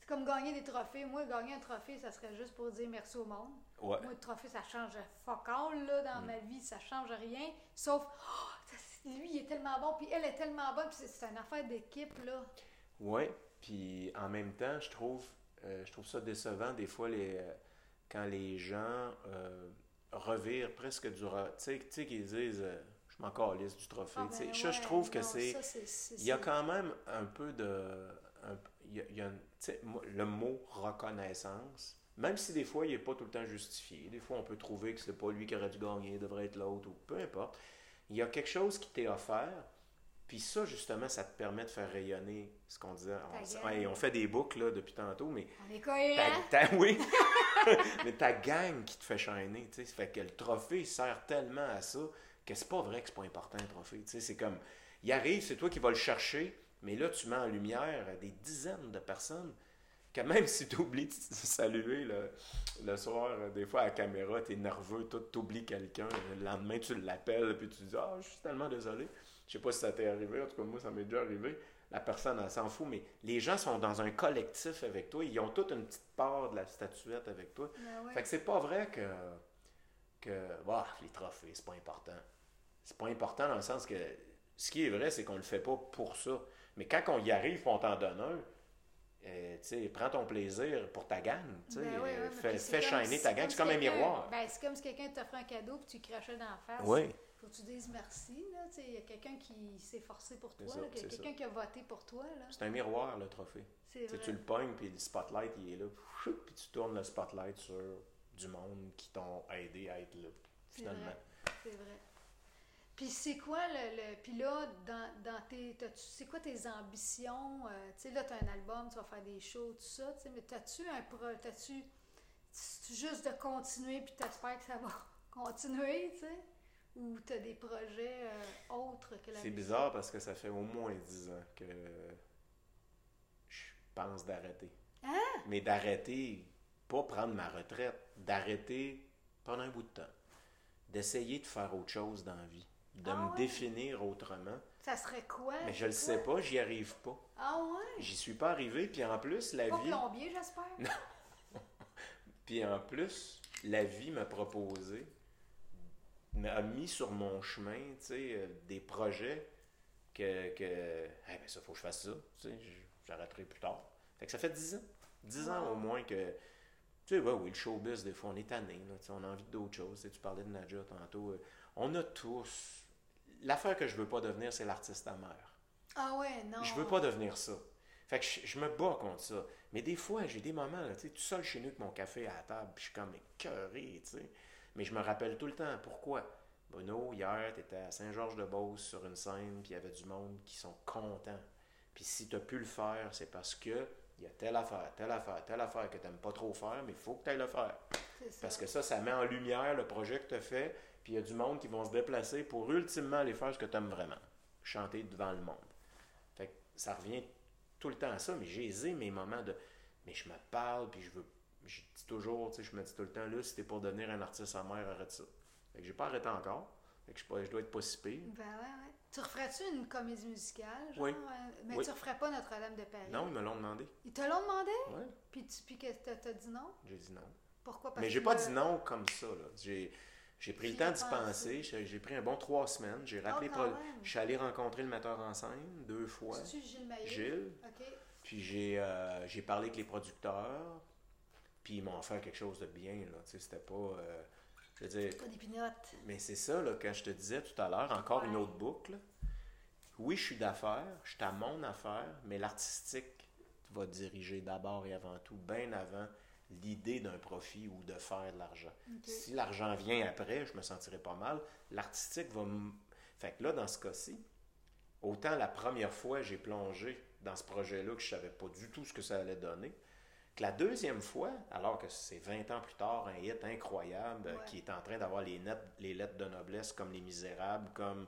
Speaker 1: C'est comme gagner des trophées. Moi, gagner un trophée, ça serait juste pour dire merci au monde.
Speaker 2: Ouais.
Speaker 1: Moi, le trophée, ça change fuck all, là, dans
Speaker 2: Mm.
Speaker 1: ma vie. Ça change rien. Sauf, oh, ça, lui, il est tellement bon, puis elle est tellement bonne, puis c'est- une affaire d'équipe, là.
Speaker 2: Oui, puis en même temps, je trouve, euh, je trouve ça décevant des fois les, euh, quand les gens euh, revirent presque du... Tu sais, qu'ils disent Je m'en calisse du trophée ».
Speaker 1: Ah, ben
Speaker 2: ça, je trouve que c'est... Il y a quand même un peu de... un- il y a, y a le mot reconnaissance, même si des fois il n'est pas tout le temps justifié, des fois on peut trouver que c'est pas lui qui aurait dû gagner, il devrait être l'autre, ou peu importe, il y a quelque chose qui t'est offert, puis ça justement, ça te permet de faire rayonner ce qu'on disait. On, ouais, on fait des boucles là, depuis tantôt, mais
Speaker 1: On est
Speaker 2: ta, *laughs* oui, *laughs* mais ta gang qui te fait shiner, tu sais, ça fait que le trophée sert tellement à ça que c'est pas vrai que c'est pas important un trophée, tu sais, c'est comme, il arrive, c'est toi qui vas le chercher, mais là tu mets en lumière des dizaines de personnes que même si tu oublies de saluer le, le soir, euh, des fois à la caméra, tu es nerveux, tu oublies quelqu'un, le lendemain tu l'appelles, puis tu dis Ah, je suis tellement désolé. Je sais pas si ça t'est arrivé, en tout cas moi ça m'est déjà arrivé. La personne, elle s'en fout, mais les gens sont dans un collectif avec toi, ils ont toute une petite part de la statuette avec toi.
Speaker 1: Ben ouais.
Speaker 2: Fait que c'est pas vrai que, que bah, les trophées, c'est pas important. C'est pas important dans le sens que ce qui est vrai, c'est qu'on le fait pas pour ça. Mais quand on y arrive, on t'en donne un, euh, prends ton plaisir pour ta sais,
Speaker 1: Ben
Speaker 2: fais fais ta gang. C'est comme un miroir.
Speaker 1: Ben, c'est comme si quelqu'un t'offrait un cadeau puis tu crachais dans la face.
Speaker 2: Oui.
Speaker 1: Faut que tu dises merci, il y a quelqu'un qui s'est forcé pour toi, qu'il y a quelqu'un qui a voté pour toi.
Speaker 2: C'est un miroir, le trophée. Tu sais,
Speaker 1: vrai.
Speaker 2: tu le pognes, puis le spotlight, il est là. Puis tu tournes le spotlight sur du monde qui t'ont aidé à être là, finalement.
Speaker 1: C'est vrai. Puis c'est quoi le, le- puis là dans, dans tes c'est quoi tes ambitions euh, tu sais là tu as un album, tu vas faire des shows tout ça, tu sais mais t'as-tu un pro t'as-tu juste de continuer puis t'espères que ça va *laughs* continuer, tu sais? Ou t'as des projets euh, autres que la
Speaker 2: C'est bizarre parce que ça fait au moins 10 ans que je pense d'arrêter.
Speaker 1: Hein?
Speaker 2: Mais d'arrêter, pas prendre ma retraite, d'arrêter pendant un bout de temps. D'essayer de faire autre chose dans la vie. De
Speaker 1: Ah
Speaker 2: me
Speaker 1: ouais?
Speaker 2: définir autrement.
Speaker 1: Ça serait quoi?
Speaker 2: Mais je le sais pas, j'y arrive pas.
Speaker 1: Ah ouais?
Speaker 2: J'y suis pas arrivé, puis en plus, la
Speaker 1: Pas
Speaker 2: vie.
Speaker 1: plombier, j'espère? *laughs*
Speaker 2: Puis en plus, la vie m'a proposé, m'a mis sur mon chemin, tu sais, euh, des projets que, que Eh ben ça, faut que je fasse ça, tu sais, j'arrêterai plus tard. Fait que ça fait 10 ans. 10 ans
Speaker 1: Wow.
Speaker 2: au moins que, tu sais, ouais, oui, le showbiz, des fois, on est tanné, là, on a envie d'autres choses. Tu parlais de Nadja tantôt. euh, on a tous... L'affaire que je veux pas devenir, c'est l'artiste amer.
Speaker 1: Ah ouais, non.
Speaker 2: Je veux pas devenir ça. Fait que je, je me bats contre ça. Mais des fois, j'ai des moments, là, tu sais, tout seul chez nous avec mon café à la table, puis je suis comme écœuré, tu sais. Mais je me rappelle tout le temps. Pourquoi? Bruno, hier, tu étais à Saint-Georges-de-Beauce sur une scène, puis il y avait du monde qui sont contents. Puis si tu as pu le faire, c'est parce que il y a telle affaire, telle affaire, telle affaire que tu n'aimes pas trop faire, mais il faut que tu ailles le faire. Parce que ça, ça met en lumière le projet que tu as fait, puis il y a du monde qui vont se déplacer pour ultimement aller faire ce que tu aimes vraiment. Chanter devant le monde. Fait que ça revient tout le temps à ça, mais j'ai aisé mes moments de. Mais je me parle, puis je veux. Je dis toujours, tu sais, je me dis tout le temps, là, si t'es pour devenir un artiste amer, arrête ça. Fait que j'ai pas arrêté encore. Fait que je, je dois être pas si pire.
Speaker 1: Ben ouais, ouais. Tu referais-tu une comédie musicale? Genre,
Speaker 2: Oui.
Speaker 1: euh, mais
Speaker 2: Oui.
Speaker 1: tu referais pas Notre-Dame de Paris?
Speaker 2: Non, ils me l'ont demandé.
Speaker 1: Ils te l'ont demandé?
Speaker 2: Ouais,
Speaker 1: Puis, tu, puis que t'as, dit non?
Speaker 2: j'ai dit non.
Speaker 1: Pourquoi? Parce
Speaker 2: Mais j'ai pas
Speaker 1: le-
Speaker 2: dit non comme ça, là. J'ai. J'ai pris le temps d'y penser. J'ai pris un bon trois semaines. J'ai rappelé.
Speaker 1: Oh, même.
Speaker 2: Je suis allé rencontrer le metteur en scène deux fois.
Speaker 1: Gilles Maillot?
Speaker 2: Gilles. Puis j'ai euh, j'ai parlé avec les producteurs, puis ils m'ont offert quelque chose de bien, là. Tu sais, c'était pas... euh, je veux dire...
Speaker 1: Pas des pinottes.
Speaker 2: Mais c'est ça, là, quand je te disais tout à l'heure, encore une autre boucle. Oui, je suis d'affaires, je suis à mon affaire, mais l'artistique va diriger d'abord et avant tout, bien avant l'idée d'un profit ou de faire de l'argent. Si l'argent vient après, je me sentirai pas mal. L'artistique va me... Fait que là, dans ce cas-ci, autant la première fois j'ai plongé dans ce projet-là que je savais pas du tout ce que ça allait donner, que la deuxième fois, alors que c'est 20 ans plus tard, un hit incroyable
Speaker 1: Ouais.
Speaker 2: qui est en train d'avoir les, les lettres de noblesse comme Les Misérables, comme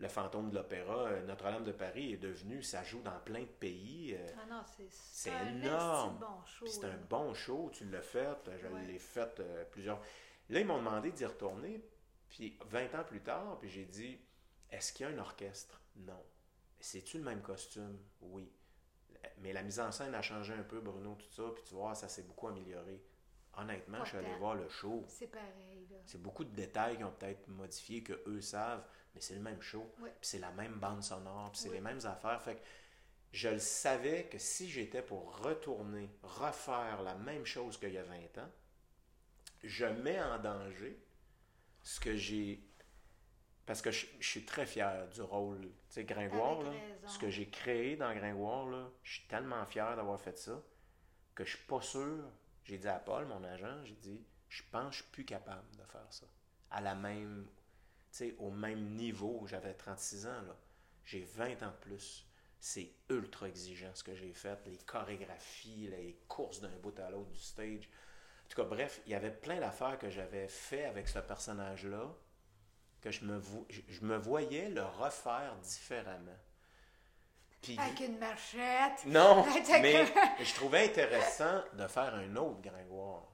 Speaker 2: Le Fantôme de l'Opéra, euh, Notre-Dame de Paris est devenu, ça joue dans plein de pays. euh,
Speaker 1: Ah non, c'est,
Speaker 2: C'est
Speaker 1: un
Speaker 2: énorme.
Speaker 1: bon
Speaker 2: c'est un bon show, tu l'as fait, je
Speaker 1: Ouais.
Speaker 2: l'ai fait euh, plusieurs. Là, ils m'ont demandé d'y retourner, puis 20 ans plus tard, puis j'ai dit Est-ce qu'il y a un orchestre? Non. C'est-tu le même costume? Oui. Mais la mise en scène a changé un peu, Bruno, tout ça, puis tu vois, ça s'est beaucoup amélioré. honnêtement, je suis allé voir le show.
Speaker 1: C'est pareil.
Speaker 2: C'est beaucoup de détails qui ont peut-être modifié, que eux savent, mais c'est le même show. Puis c'est la même bande sonore, puis c'est les mêmes affaires. Fait que je le savais que si j'étais pour retourner, refaire la même chose qu'il y a 20 ans, je mets en danger ce que j'ai. Parce que je, je suis très fier du rôle. Tu sais, Gringoire, là, ce que j'ai créé dans Gringoire, là, je suis tellement fier d'avoir fait ça que je suis pas sûr. J'ai dit à Paul, mon agent, j'ai dit, je pense que je suis plus capable de faire ça. À la même, au même niveau, j'avais 36 ans, là. J'ai 20 ans de plus. C'est ultra exigeant ce que j'ai fait, les chorégraphies, les courses d'un bout à l'autre du stage. En tout cas, bref, il y avait plein d'affaires que j'avais fait avec ce personnage-là que je me, vo- je, je me voyais le refaire différemment.
Speaker 1: Avec une machette.
Speaker 2: non, *laughs* mais je trouvais intéressant de faire un autre Gringoire.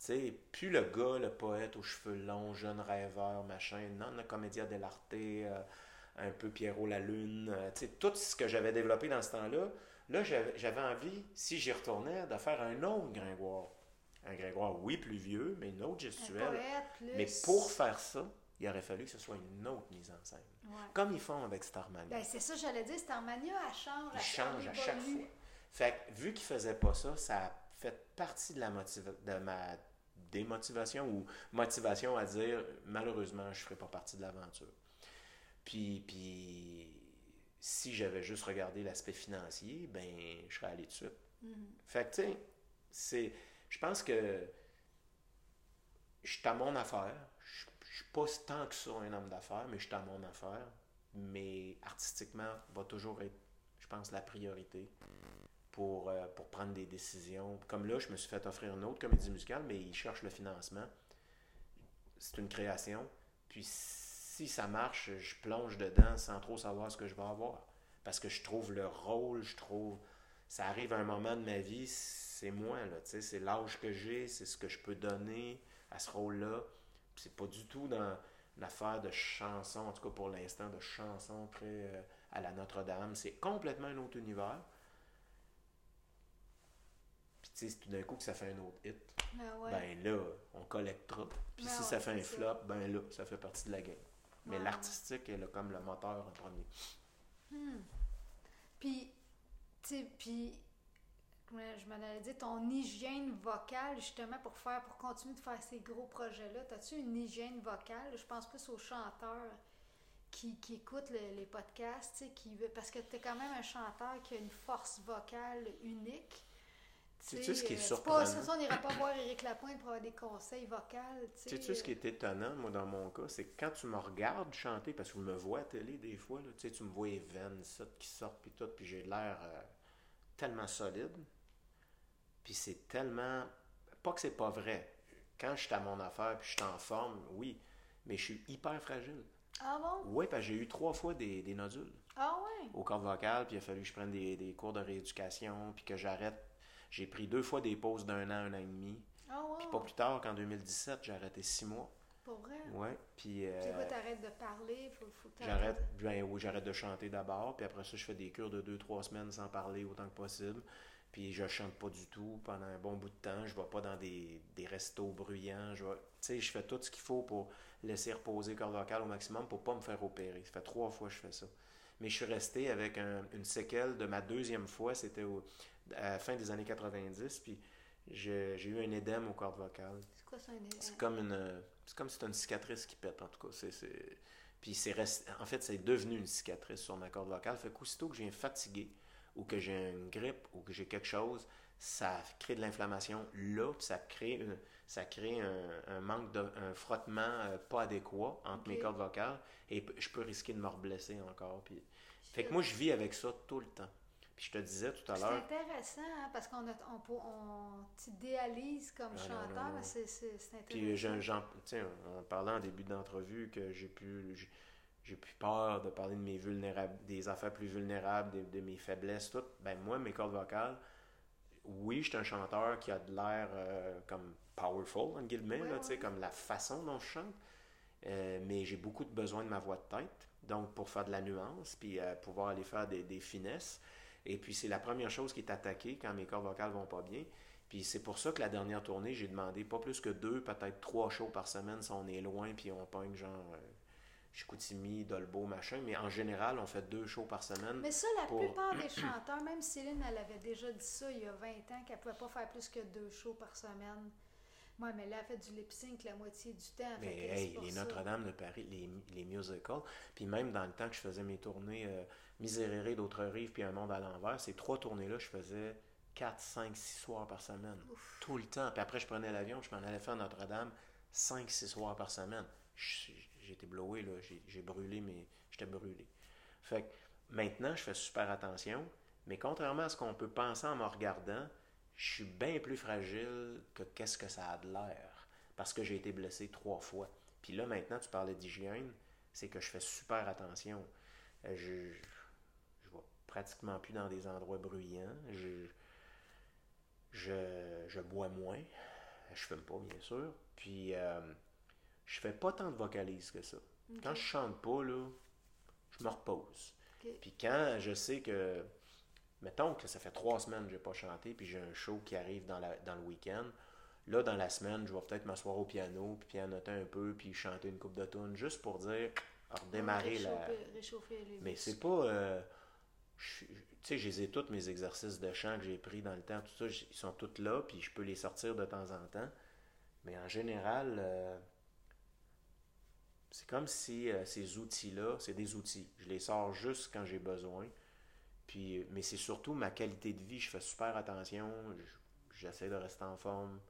Speaker 2: Tu sais, plus le gars, le poète aux cheveux longs, jeune rêveur, machin, non, le comédia dell'arte, euh, un peu Pierrot la Lune, euh, tu sais, tout ce que j'avais développé dans ce temps-là, là, j'avais j'avais envie, si j'y retournais, de faire un autre Gringoire. Un Gringoire, oui, plus vieux, mais une autre gestuelle.
Speaker 1: plus.
Speaker 2: Mais pour faire ça, il aurait fallu que ce soit une autre mise en scène.
Speaker 1: Ouais.
Speaker 2: Comme ils font avec Starmania.
Speaker 1: Ben, c'est ça, j'allais dire, Starmania, elle change. Elle
Speaker 2: change à chaque fois. Fait que, vu qu'il faisait pas ça, ça a fait partie de, la de ma démotivation ou motivation à dire malheureusement, je ferai pas partie de l'aventure. Puis, puis si j'avais juste regardé l'aspect financier, ben je serais allé de suite.
Speaker 1: Mhm.
Speaker 2: Fait que, tu sais, c'est. Je pense que je suis à mon affaire. Je je suis pas tant que ça un homme d'affaires, mais je suis à mon affaire. Mais artistiquement, va toujours être, je pense, la priorité pour, euh, pour prendre des décisions. Comme là, je me suis fait offrir une autre comédie musicale, mais ils cherchent le financement. C'est une création. Puis si ça marche, je plonge dedans sans trop savoir ce que je vais avoir. Parce que je trouve le rôle, je trouve ça arrive à un moment de ma vie, c'est moi, là, c'est l'âge que j'ai, c'est ce que je peux donner à ce rôle-là. C'est pas du tout dans l'affaire de chanson, en tout cas pour l'instant, de chanson très euh, à la Notre-Dame. C'est complètement un autre univers. Sais, tout d'un coup que ça fait un autre hit,
Speaker 1: Ah ouais.
Speaker 2: ben là, on collectera. Puis
Speaker 1: Ben
Speaker 2: si
Speaker 1: ouais,
Speaker 2: ça fait un
Speaker 1: c'est ça.
Speaker 2: flop, ben là, ça fait partie de la game. Mais
Speaker 1: Ouais.
Speaker 2: l'artistique est là comme le moteur en premier.
Speaker 1: Hmm. Puis, tu sais, puis, je m'en allais dire, ton hygiène vocale, justement, pour faire, pour continuer de faire ces gros projets-là, as-tu une hygiène vocale? Je pense plus aux chanteurs qui, qui écoutent le- les podcasts, qui parce que tu es quand même un chanteur qui a une force vocale unique.
Speaker 2: Tu sais ce qui est
Speaker 1: euh,
Speaker 2: surprenant?
Speaker 1: pas, c'est ça, on n'ira pas voir Éric Lapointe pour avoir des conseils vocaux, tu sais.
Speaker 2: Tu ce qui est étonnant, moi, dans mon cas, c'est que quand tu me regardes chanter, parce que tu me vois à télé des fois, là, tu sais, tu me vois les veines ça, qui sortent, puis tout, puis j'ai l'air euh, tellement solide. Puis c'est tellement... Pas que c'est pas vrai. Quand je suis à mon affaire, puis je suis en forme, oui, mais je suis hyper fragile.
Speaker 1: Ah bon?
Speaker 2: Oui, parce que j'ai eu trois fois des, des nodules
Speaker 1: Ah ouais?
Speaker 2: au corps vocal, puis il a fallu que je prenne des, des cours de rééducation, puis que j'arrête. J'ai pris deux fois des pauses d'un an, un an et demi.
Speaker 1: Ah?
Speaker 2: Puis pas plus tard qu'en 2017, j'ai arrêté six mois.
Speaker 1: Pour vrai?
Speaker 2: Ouais, puis... euh,
Speaker 1: quoi, t'arrêtes de parler? Faut, faut
Speaker 2: J'arrête, ben oui, j'arrête de chanter d'abord, puis après ça, je fais des cures de 2-3 semaines sans parler autant que possible. Puis je chante pas du tout pendant un bon bout de temps. Je vais pas dans des, des restos bruyants. Je vais, sais, je fais tout ce qu'il faut pour laisser reposer le corps vocal au maximum pour pas me faire opérer. Ça fait trois fois que je fais ça. Mais je suis resté avec un- une séquelle de ma deuxième fois. C'était au- à la fin des années 90. Puis j'ai eu un édème au corps vocal.
Speaker 1: C'est quoi ça, un
Speaker 2: C'est comme une. C'est comme si c'était une cicatrice qui pète, en tout cas. C'est, Puis c'est en fait, c'est devenu une cicatrice sur ma corde vocale. Fait qu'aussitôt que j'ai fatigué, ou que j'ai une grippe, ou que j'ai quelque chose, ça crée de l'inflammation là, puis ça crée, une- ça crée un, un manque de. un frottement euh, pas adéquat entre mes cordes vocales, et je peux risquer de me reblesser encore. Puis... Fait que moi, je vis avec ça tout le temps. Puis je te disais tout à
Speaker 1: C'est
Speaker 2: l'heure.
Speaker 1: intéressant, hein, parce qu'on on, t'idéalise comme
Speaker 2: Ah, non, non,
Speaker 1: chanteur,
Speaker 2: non.
Speaker 1: mais c'est c'est- c'est
Speaker 2: Puis
Speaker 1: intéressant.
Speaker 2: j'en- on parlait en début d'entrevue que j'ai plus j'ai- plus peur de parler de mes vulnérables des affaires plus vulnérables, de, de mes faiblesses, tout. Ben moi, mes cordes vocales, oui, je suis un chanteur qui a de l'air euh, comme powerful, en guillemets,
Speaker 1: Ouais,
Speaker 2: là, tu sais,
Speaker 1: ouais.
Speaker 2: comme la façon dont je chante. Euh, mais j'ai beaucoup de besoin de ma voix de tête, donc pour faire de la nuance, puis euh, pouvoir aller faire des, des finesses. Et puis c'est la première chose qui est attaquée quand mes cordes vocales vont pas bien. Puis c'est pour ça que la dernière tournée, j'ai demandé pas plus que deux, peut-être trois shows par semaine si on est loin, puis on pogne genre euh, Chicoutimi, Dolbeau, machin. Mais en général, on fait deux shows par semaine.
Speaker 1: Mais ça, la plupart des *clears throat* chanteurs, même Céline, elle avait déjà dit ça il y a 20 ans, qu'elle pouvait pas faire plus que deux shows par semaine. Moi, mais là, elle fait du lip sync la moitié du temps.
Speaker 2: Mais hey, les Notre-Dame de Paris, les, les, musicals, puis même dans le temps que je faisais mes tournées euh, Miséréré, d'autres rives, puis Un monde à l'envers, ces trois tournées-là, je faisais 4, 5, 6 soirs par semaine. Tout le temps. Puis après, je prenais l'avion, je m'en allais faire Notre-Dame 5, 6 soirs par semaine. J'étais blowé, là. J'ai brûlé, mais j'étais brûlé. Fait que maintenant, je fais super attention, mais contrairement à ce qu'on peut penser en me regardant, je suis bien plus fragile que qu'est-ce que ça a de l'air. Parce que j'ai été blessé trois fois. Puis là, maintenant, tu parlais d'hygiène, c'est que je fais super attention. Euh, je, je vais pratiquement plus dans des endroits bruyants. Je, je, je bois moins. Je fume pas, bien sûr. Puis, euh, je fais pas tant de vocalises que ça. Quand je chante pas, là, je me repose. Puis quand je sais que mettons que ça fait trois semaines que je n'ai pas chanté, puis j'ai un show qui arrive dans, la, dans le week-end. Là, dans la semaine, je vais peut-être m'asseoir au piano, puis pianoter un peu, puis chanter une coupe de tunes, juste pour dire, redémarrer la.
Speaker 1: Réchauffer les
Speaker 2: Mais c'est pas. Euh, tu sais, j'ai tous mes exercices de chant que j'ai pris dans le temps, tout ça, ils sont tous là, puis je peux les sortir de temps en temps. Mais en général, euh, c'est comme si euh, ces outils-là, c'est des outils. Je les sors juste quand j'ai besoin mais c'est surtout ma qualité de vie. Je fais super attention. J'essaie de rester en forme.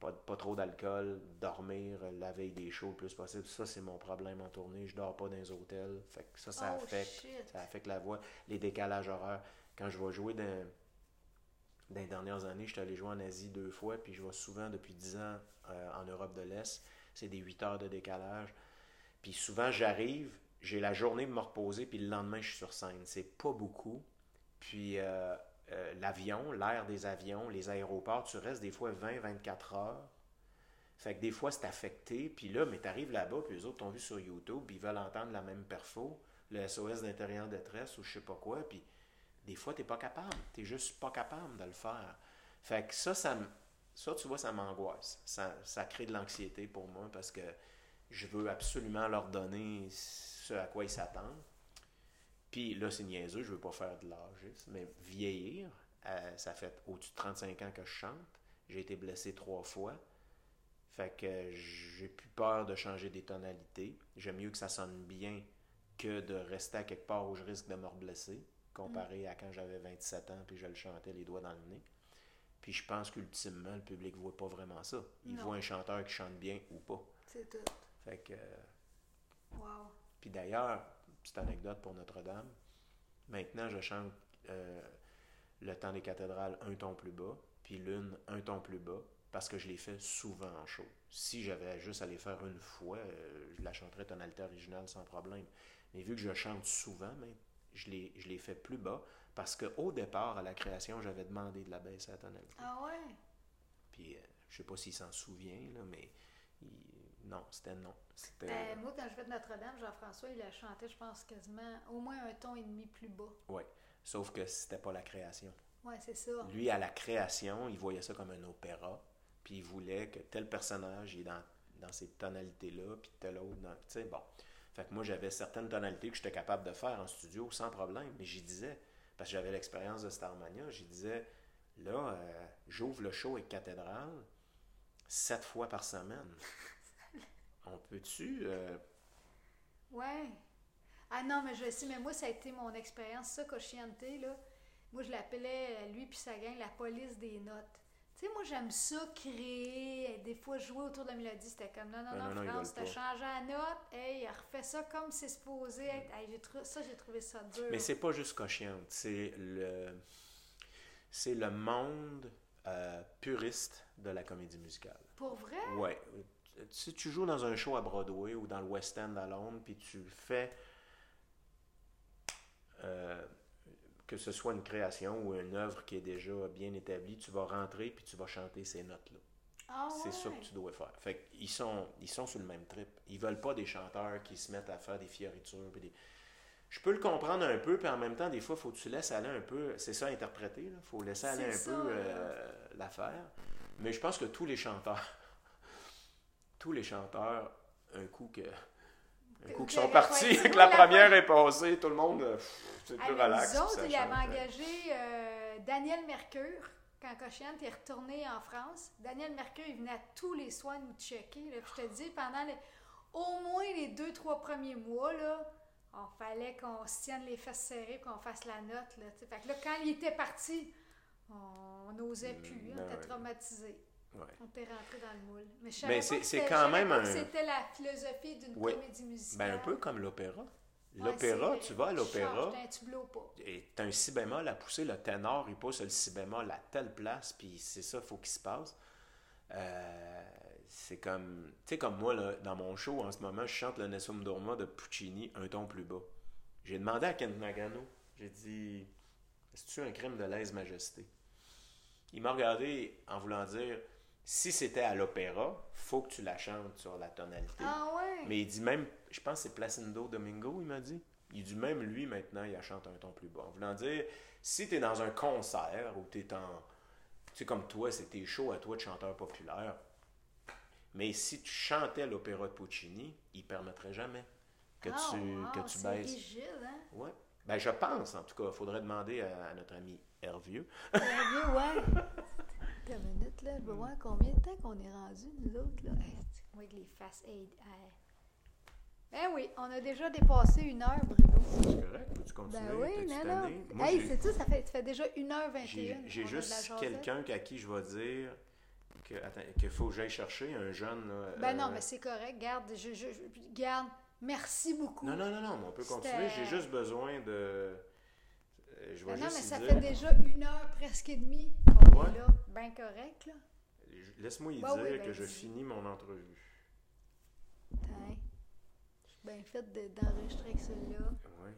Speaker 2: Pas, pas trop d'alcool. Dormir la veille des shows le plus possible. Ça, c'est mon problème en tournée. Je dors pas dans les hôtels. Fait que ça, ça,
Speaker 1: oh,
Speaker 2: affecte, ça affecte la voix. Les décalages horaires. Quand je vais jouer dans, dans les dernières années, je suis allé jouer en Asie deux fois. Puis je vais souvent, depuis dix ans, euh, en Europe de l'Est. C'est des huit heures de décalage. Puis souvent, j'arrive j'ai la journée de me reposer, puis le lendemain, je suis sur scène. C'est pas beaucoup. Puis euh, euh, l'avion, l'air des avions, les aéroports, tu restes des fois 20, 24 heures. Fait que des fois, c'est affecté. Puis là, mais t'arrives là-bas, puis les autres t'ont vu sur YouTube, puis ils veulent entendre la même perfo, le SOS d'intérieur détresse ou je sais pas quoi. Puis des fois, t'es pas capable. T'es juste pas capable de le faire. Fait que ça, ça, ça tu vois, ça m'angoisse. Ça, ça crée de l'anxiété pour moi parce que je veux absolument leur donner ce à quoi ils s'attendent. Puis là, c'est niaiseux, je veux pas faire de l'âgisme, mais vieillir, euh, ça fait au-dessus de 35 ans que je chante. J'ai été blessé trois fois. Fait que j'ai plus peur de changer des tonalités. J'aime mieux que ça sonne bien que de rester à quelque part où je risque de me blesser, comparé à quand j'avais 27 ans puis je le chantais les doigts dans le nez. Puis je pense qu'ultimement, le public voit pas vraiment ça. Il voit un chanteur qui chante bien ou pas.
Speaker 1: C'est tout.
Speaker 2: Fait que.
Speaker 1: Wow.
Speaker 2: Puis d'ailleurs, petite anecdote pour Notre-Dame, maintenant je chante euh, Le temps des cathédrales un ton plus bas, puis Lune un ton plus bas, parce que je l'ai fait souvent en show. Si j'avais juste à les faire une fois, euh, je la chanterais tonalité originale sans problème. Mais vu que je chante souvent, ben, je les, je les fais plus bas, parce qu'au départ, à la création, j'avais demandé de la baisser à tonalité.
Speaker 1: Ah ouais?
Speaker 2: Puis, euh, je sais pas s'il s'en souvient, là, mais non, c'était non.
Speaker 1: Ben, moi, quand je fais de Notre-Dame, Jean-François, il a chanté, je pense, quasiment au moins un ton et demi plus bas.
Speaker 2: Oui, sauf que c'était pas la création.
Speaker 1: Oui, c'est ça.
Speaker 2: Lui, à la création, il voyait ça comme un opéra, puis il voulait que tel personnage est dans, dans ces tonalités-là, puis tel autre dans... Tu sais, bon. Fait que moi, j'avais certaines tonalités que j'étais capable de faire en studio sans problème, mais j'y disais, parce que j'avais l'expérience de Starmania, j'y disais, là, euh, j'ouvre le show avec Cathédrale sept fois par semaine. On peut-tu. Euh...
Speaker 1: Ouais. Ah non, mais je sais, mais moi, ça a été mon expérience, ça, Cochiante, là. Moi, je l'appelais, euh, lui puis sa gang, la police des notes. Tu sais, moi, j'aime ça, créer, des fois jouer autour de la mélodie. C'était comme, non, non, non, non, France, t'as changé la note, hey, refait ça comme c'est supposé être. Hey, ça, j'ai trouvé ça dur.
Speaker 2: Mais c'est pas juste Cochiante, c'est le. C'est le monde euh, puriste de la comédie musicale.
Speaker 1: Pour vrai?
Speaker 2: Ouais si tu joues dans un show à Broadway ou dans le West End à Londres, puis tu fais euh, que ce soit une création ou une œuvre qui est déjà bien établie, tu vas rentrer puis tu vas chanter ces notes-là.
Speaker 1: Ah
Speaker 2: c'est ça que tu dois faire. Fait ils sont, ils sont sur le même trip. Ils veulent pas des chanteurs qui se mettent à faire des fioritures. Des... je peux le comprendre un peu, puis en même temps, des fois, il faut que tu laisses aller un peu. C'est ça, interpréter. Il faut laisser aller un peu euh, l'affaire. Mais je pense que tous les chanteurs, tous les chanteurs, un coup que. Un coup qu'ils sont partis, *laughs* que la première est passée, tout le monde, euh, c'est plus relax.
Speaker 1: Nous autres, il avait engagé euh, Daniel Mercure quand Cochian est retourné en France. Daniel Mercure, il venait à tous les soins nous checker. Là. je te dis, pendant au moins les deux, trois premiers mois, là, on fallait qu'on se tienne les fesses serrées qu'on fasse la note. Là, fait que là, quand il était parti, on n'osait plus. Mm, on ben était traumatisé. On était rentré dans le moule. Mais, c'est quand même un... C'était la philosophie d'une comédie musicale.
Speaker 2: Ben, un peu comme l'opéra. L'opéra, tu vas à l'opéra. Et tu as un si bémol à pousser, le ténor, il pousse le si bémol à telle place, puis c'est ça, il faut qu'il se passe. Euh, c'est comme, tu sais, comme moi, là, dans mon show, en ce moment, je chante le Nessun Dorma de Puccini un ton plus bas. J'ai demandé à Ken Nagano, j'ai dit, est-ce que un crime de lèse-majesté? Il m'a regardé en voulant dire, si c'était à l'opéra, faut que tu la chantes sur la tonalité.
Speaker 1: Ah ouais?
Speaker 2: Mais il dit même, je pense que c'est Placindo Domingo, il m'a dit. Il dit même lui, maintenant, il chante un ton plus bas. En voulant dire, si tu es dans un concert où tu es en. Tu sais, comme toi, c'était chaud à toi de chanteur populaire, mais si tu chantais l'opéra de Puccini, il ne permettrait jamais que
Speaker 1: ah,
Speaker 2: tu, que tu baisses.
Speaker 1: rigide, hein?
Speaker 2: Ouais. Ben, je pense, en tout cas. Il faudrait demander à, notre ami Hervieux.
Speaker 1: Hervieux, ouais. *laughs* Une minute, là. Je veux voir combien de temps qu'on est rendu, nous autres, là. avec les fast aid. Ben oui, on a déjà dépassé une heure, Bruno.
Speaker 2: C'est correct, peux-tu continuer?
Speaker 1: Ben oui, non, non. Hey, c'est tout, ça fait, ça fait déjà 1h21.
Speaker 2: J'ai juste quelqu'un à qui je vais dire qu'il faut que j'aille chercher un jeune.
Speaker 1: ben non, euh, mais c'est correct. Garde, je, je, garde. Merci beaucoup.
Speaker 2: Non, non, non, non, on peut continuer. J'ai juste besoin de. Euh,
Speaker 1: je
Speaker 2: ben
Speaker 1: non, mais ça
Speaker 2: fait
Speaker 1: déjà une heure presque et demie. On est là, bien correct, là.
Speaker 2: Laisse-moi y dire que ben je finis mon entrevue.
Speaker 1: Tain. Je suis bien fait d'enregistrer avec celui-là.
Speaker 2: Oui.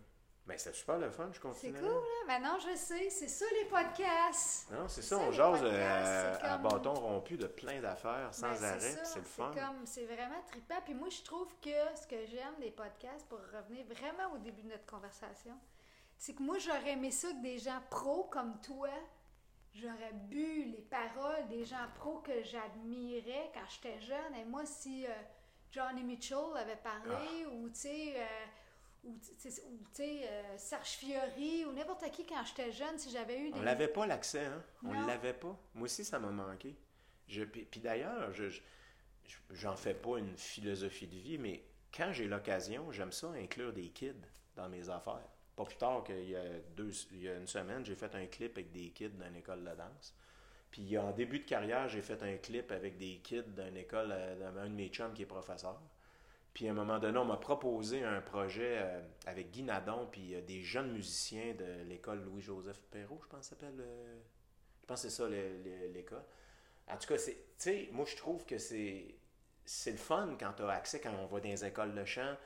Speaker 2: Ben, c'est super le fun, je continue.
Speaker 1: C'est cool, hein? Ben non, je sais, c'est ça les podcasts.
Speaker 2: Non, c'est ça, on jase euh, à bâton rompu de plein d'affaires sans ben, arrêt, c'est le fun.
Speaker 1: C'est vraiment trippant. Puis moi, je trouve que ce que j'aime des podcasts, pour revenir vraiment au début de notre conversation, c'est que moi, j'aurais aimé ça que des gens pros comme toi, j'aurais bu les paroles des gens pros que j'admirais quand j'étais jeune. Et moi, si euh, Johnny Mitchell avait parlé, ah. ou tu sais... Euh, ou tu sais, euh, Serge Fiori, ou n'importe qui quand j'étais jeune, si j'avais eu
Speaker 2: des... On l'avait pas l'accès, hein? On l'avait pas. Moi aussi, ça m'a manqué. Je, puis, d'ailleurs, je, j'en fais pas une philosophie de vie, mais quand j'ai l'occasion, j'aime ça inclure des kids dans mes affaires. Pas plus tard qu'il y a, deux, il y a une semaine, j'ai fait un clip avec des kids d'une école de danse. Puis en début de carrière, j'ai fait un clip avec des kids d'une école, euh, d'un de mes chums qui est professeur. Puis à un moment donné, on m'a proposé un projet euh, avec Guy Nadon, puis des jeunes musiciens de l'école Louis-Joseph Perrault, je pense s'appelle. Euh, je pense que c'est ça l'école. En tout cas, tu sais, moi je trouve que c'est c'est le fun quand tu as accès, quand on va dans les écoles de chant,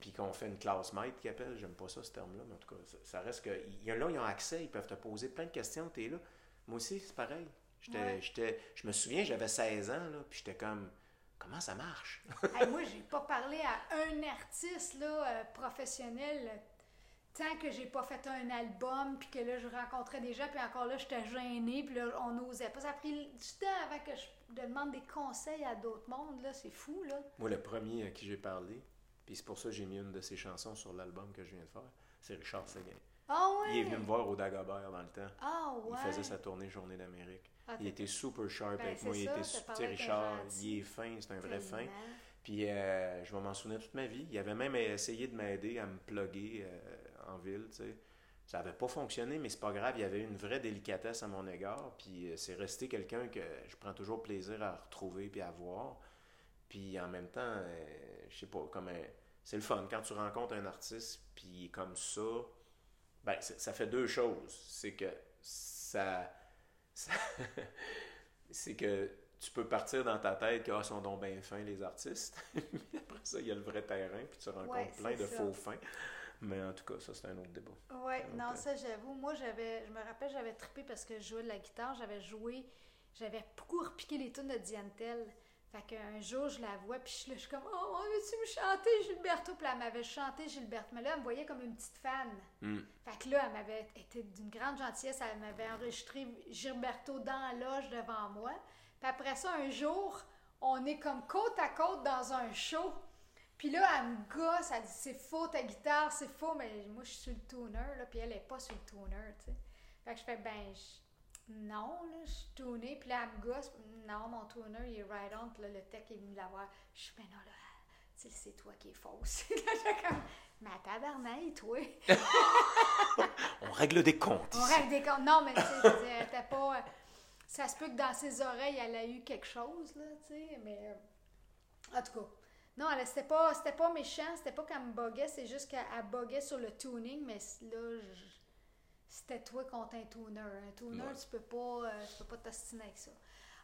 Speaker 2: puis qu'on fait une classe maître qui appelle, j'aime pas ça ce terme-là, mais en tout cas, ça, reste que. Y a, là, ils ont accès, ils peuvent te poser plein de questions, tu es là. Moi aussi, c'est pareil. J'étais, je me souviens, j'avais 16 ans, là, puis j'étais comme Comment ça marche? *laughs*
Speaker 1: hey, moi, j'ai pas parlé à un artiste là, euh, professionnel tant que j'ai pas fait un album, puis que là, je rencontrais des gens, puis encore là, j'étais gênée, puis là, on n'osait pas. Ça a pris du temps avant que je demande des conseils à d'autres mondes, là. C'est fou, là.
Speaker 2: Moi, le premier à qui j'ai parlé, puis c'est pour ça que j'ai mis une de ses chansons sur l'album que je viens de faire, c'est Richard Seguin.
Speaker 1: Ah ouais?
Speaker 2: Il est venu me voir au Dagobert dans le temps.
Speaker 1: Ah ouais?
Speaker 2: Il faisait sa tournée Journée d'Amérique. Ah, il était super sharp ben, avec moi. Il était, tu Richard, il est fin, c'est un vrai fin. Puis euh, je vais m'en souvenir toute ma vie. Il avait même essayé de m'aider à me plugger euh, en ville, tu sais. Ça n'avait pas fonctionné, mais c'est pas grave. Il y avait une vraie délicatesse à mon égard. Puis euh, c'est resté quelqu'un que je prends toujours plaisir à retrouver puis à voir. Puis en même temps, je sais pas, comme c'est le fun quand tu rencontres un artiste puis comme ça. Ben, ça fait deux choses. C'est que ça *laughs* c'est que tu peux partir dans ta tête que ah, sont donc bien fins les artistes. *laughs* Mais après ça, il y a le vrai terrain, puis tu rencontres plein de faux fins. Mais en tout cas, ça, c'est un autre débat.
Speaker 1: Oui, non, ça, j'avoue. Moi, j'avais, je me rappelle, j'avais trippé parce que je jouais de la guitare. J'avais joué, j'avais beaucoup repiqué les tunes de Diantel. Fait qu'un jour, je la vois, puis je, là, je suis comme, oh, veux-tu me chanter Gilberto? Puis elle m'avait chanté Gilberto. Mais là, elle me voyait comme une petite fan.
Speaker 2: Hmm.
Speaker 1: Fait que là, elle m'avait été d'une grande gentillesse. Elle m'avait enregistré Gilberto dans la loge devant moi. Puis après ça, un jour, on est comme côte à côte dans un show. Puis là, elle me gosse, elle dit c'est faux ta guitare, c'est faux, mais moi je suis sur le tuner, là, puis elle est pas sur le tuner, tu sais. Fait que je fais ben, je- non, là, je suis tunée, puis là, elle me gosse, non, mon tuner, il est right on, puis là, le tech est venu la voir. Je suis ben non, là, c'est toi qui es fausse. *laughs* là, j'ai comme, mais tabarnak, toi. *laughs*
Speaker 2: On règle des comptes.
Speaker 1: On
Speaker 2: ici.
Speaker 1: règle des comptes. Non, mais tu sais, était pas. euh, Ça se peut que dans ses oreilles, elle a eu quelque chose, là, tu sais, mais. euh, En tout cas. Non, elle c'était pas, c'était pas méchant, c'était pas qu'elle me buguait, c'est juste qu'elle elle buguait sur le tuning, mais là, je- c'était toi contre un tuner. Un
Speaker 2: Ouais.
Speaker 1: tu peux pas, euh, tu peux pas t'ostiner avec ça.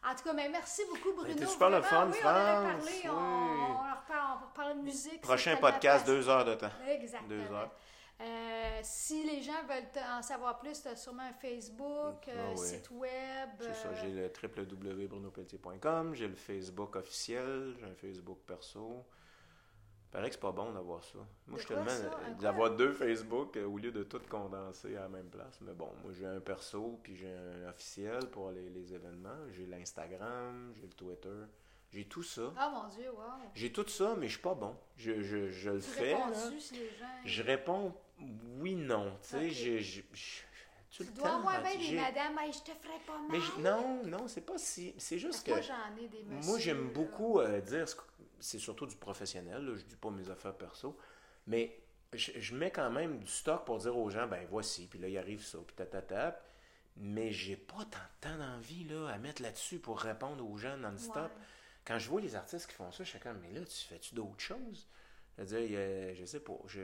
Speaker 1: En tout cas, mais merci beaucoup, Bruno.
Speaker 2: C'était super le fun,
Speaker 1: oui, on en a parlé, on, on, en reparle, on reparle de musique.
Speaker 2: Prochain podcast, deux heures de temps.
Speaker 1: Exactement.
Speaker 2: Deux heures.
Speaker 1: Euh, si les gens veulent en savoir plus, tu as sûrement un Facebook,
Speaker 2: Ah
Speaker 1: euh,
Speaker 2: ouais.
Speaker 1: site web.
Speaker 2: C'est ça,
Speaker 1: euh,
Speaker 2: j'ai le www.brunopelletier.com, j'ai le Facebook officiel, j'ai un Facebook perso. Paraît que c'est pas bon d'avoir ça. Moi,
Speaker 1: De
Speaker 2: je te
Speaker 1: quoi,
Speaker 2: demande
Speaker 1: ça? Un quoi?
Speaker 2: d'avoir deux Facebook euh, au lieu de tout condenser à la même place. Mais bon, moi, j'ai un perso, puis j'ai un officiel pour les, les événements. J'ai l'Instagram, j'ai le Twitter. J'ai tout ça.
Speaker 1: Ah mon Dieu, wow.
Speaker 2: J'ai tout ça, mais je suis pas bon. Je, je, je le fais.
Speaker 1: si les gens.
Speaker 2: Je réponds oui, non. Tu sais,
Speaker 1: Ok.
Speaker 2: j'ai- j'ai-
Speaker 1: tu dois
Speaker 2: temps,
Speaker 1: avoir bien des madames, Hey, je te ferai pas mal.
Speaker 2: Mais je- non, non, c'est pas si. C'est juste
Speaker 1: que
Speaker 2: que.
Speaker 1: moi, j'en ai des messieurs.
Speaker 2: Moi, j'aime beaucoup euh, dire, ce que- c'est surtout du professionnel, là, je dis pas mes affaires perso, mais je, je mets quand même du stock pour dire aux gens, ben voici, puis là, il arrive ça, puis tatata, mais j'ai pas tant de temps d'envie là, à mettre là-dessus pour répondre aux gens non-stop.
Speaker 1: Ouais.
Speaker 2: Quand je vois les artistes qui font ça, je suis comme, mais là, tu fais-tu d'autres choses? Je veux dire, je sais pas, je,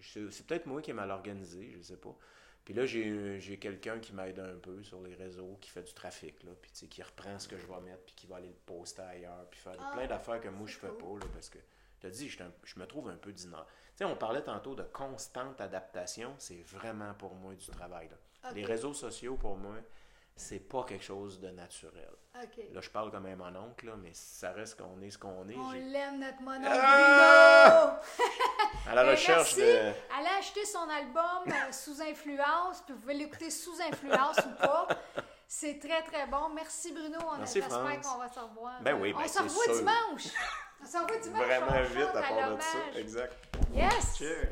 Speaker 2: je- c'est peut-être moi qui est mal organisé, je sais pas. Puis là, j'ai j'ai quelqu'un qui m'aide un peu sur les réseaux, qui fait du trafic, là, puis tu sais, qui reprend ce que je vais mettre, puis qui va aller le poster ailleurs, puis faire
Speaker 1: Ah,
Speaker 2: plein d'affaires que moi, je fais
Speaker 1: cool.
Speaker 2: pas, là, parce que, je te dis, je, un- je me trouve un peu dînant. Tu sais, on parlait tantôt de constante adaptation, c'est vraiment pour moi du travail, là. Les réseaux sociaux, pour moi, c'est pas quelque chose de naturel. Là, je parle comme un mon oncle, là, mais ça reste qu'on est ce qu'on est.
Speaker 1: On l'aime, notre mono
Speaker 2: Ah!
Speaker 1: Bruno!
Speaker 2: À la
Speaker 1: Ben,
Speaker 2: recherche de.
Speaker 1: Allez acheter son album euh, Sous influence, puis vous pouvez l'écouter sous influence ou pas. C'est très, très bon. Merci, Bruno. On
Speaker 2: France.
Speaker 1: qu'on va se revoir.
Speaker 2: Ben oui,
Speaker 1: On
Speaker 2: ben
Speaker 1: se
Speaker 2: c'est
Speaker 1: revoit
Speaker 2: sûr.
Speaker 1: dimanche. On se revoit dimanche.
Speaker 2: Vraiment
Speaker 1: on
Speaker 2: vite à part de ça. Exact.
Speaker 1: Yes!
Speaker 2: Cheers.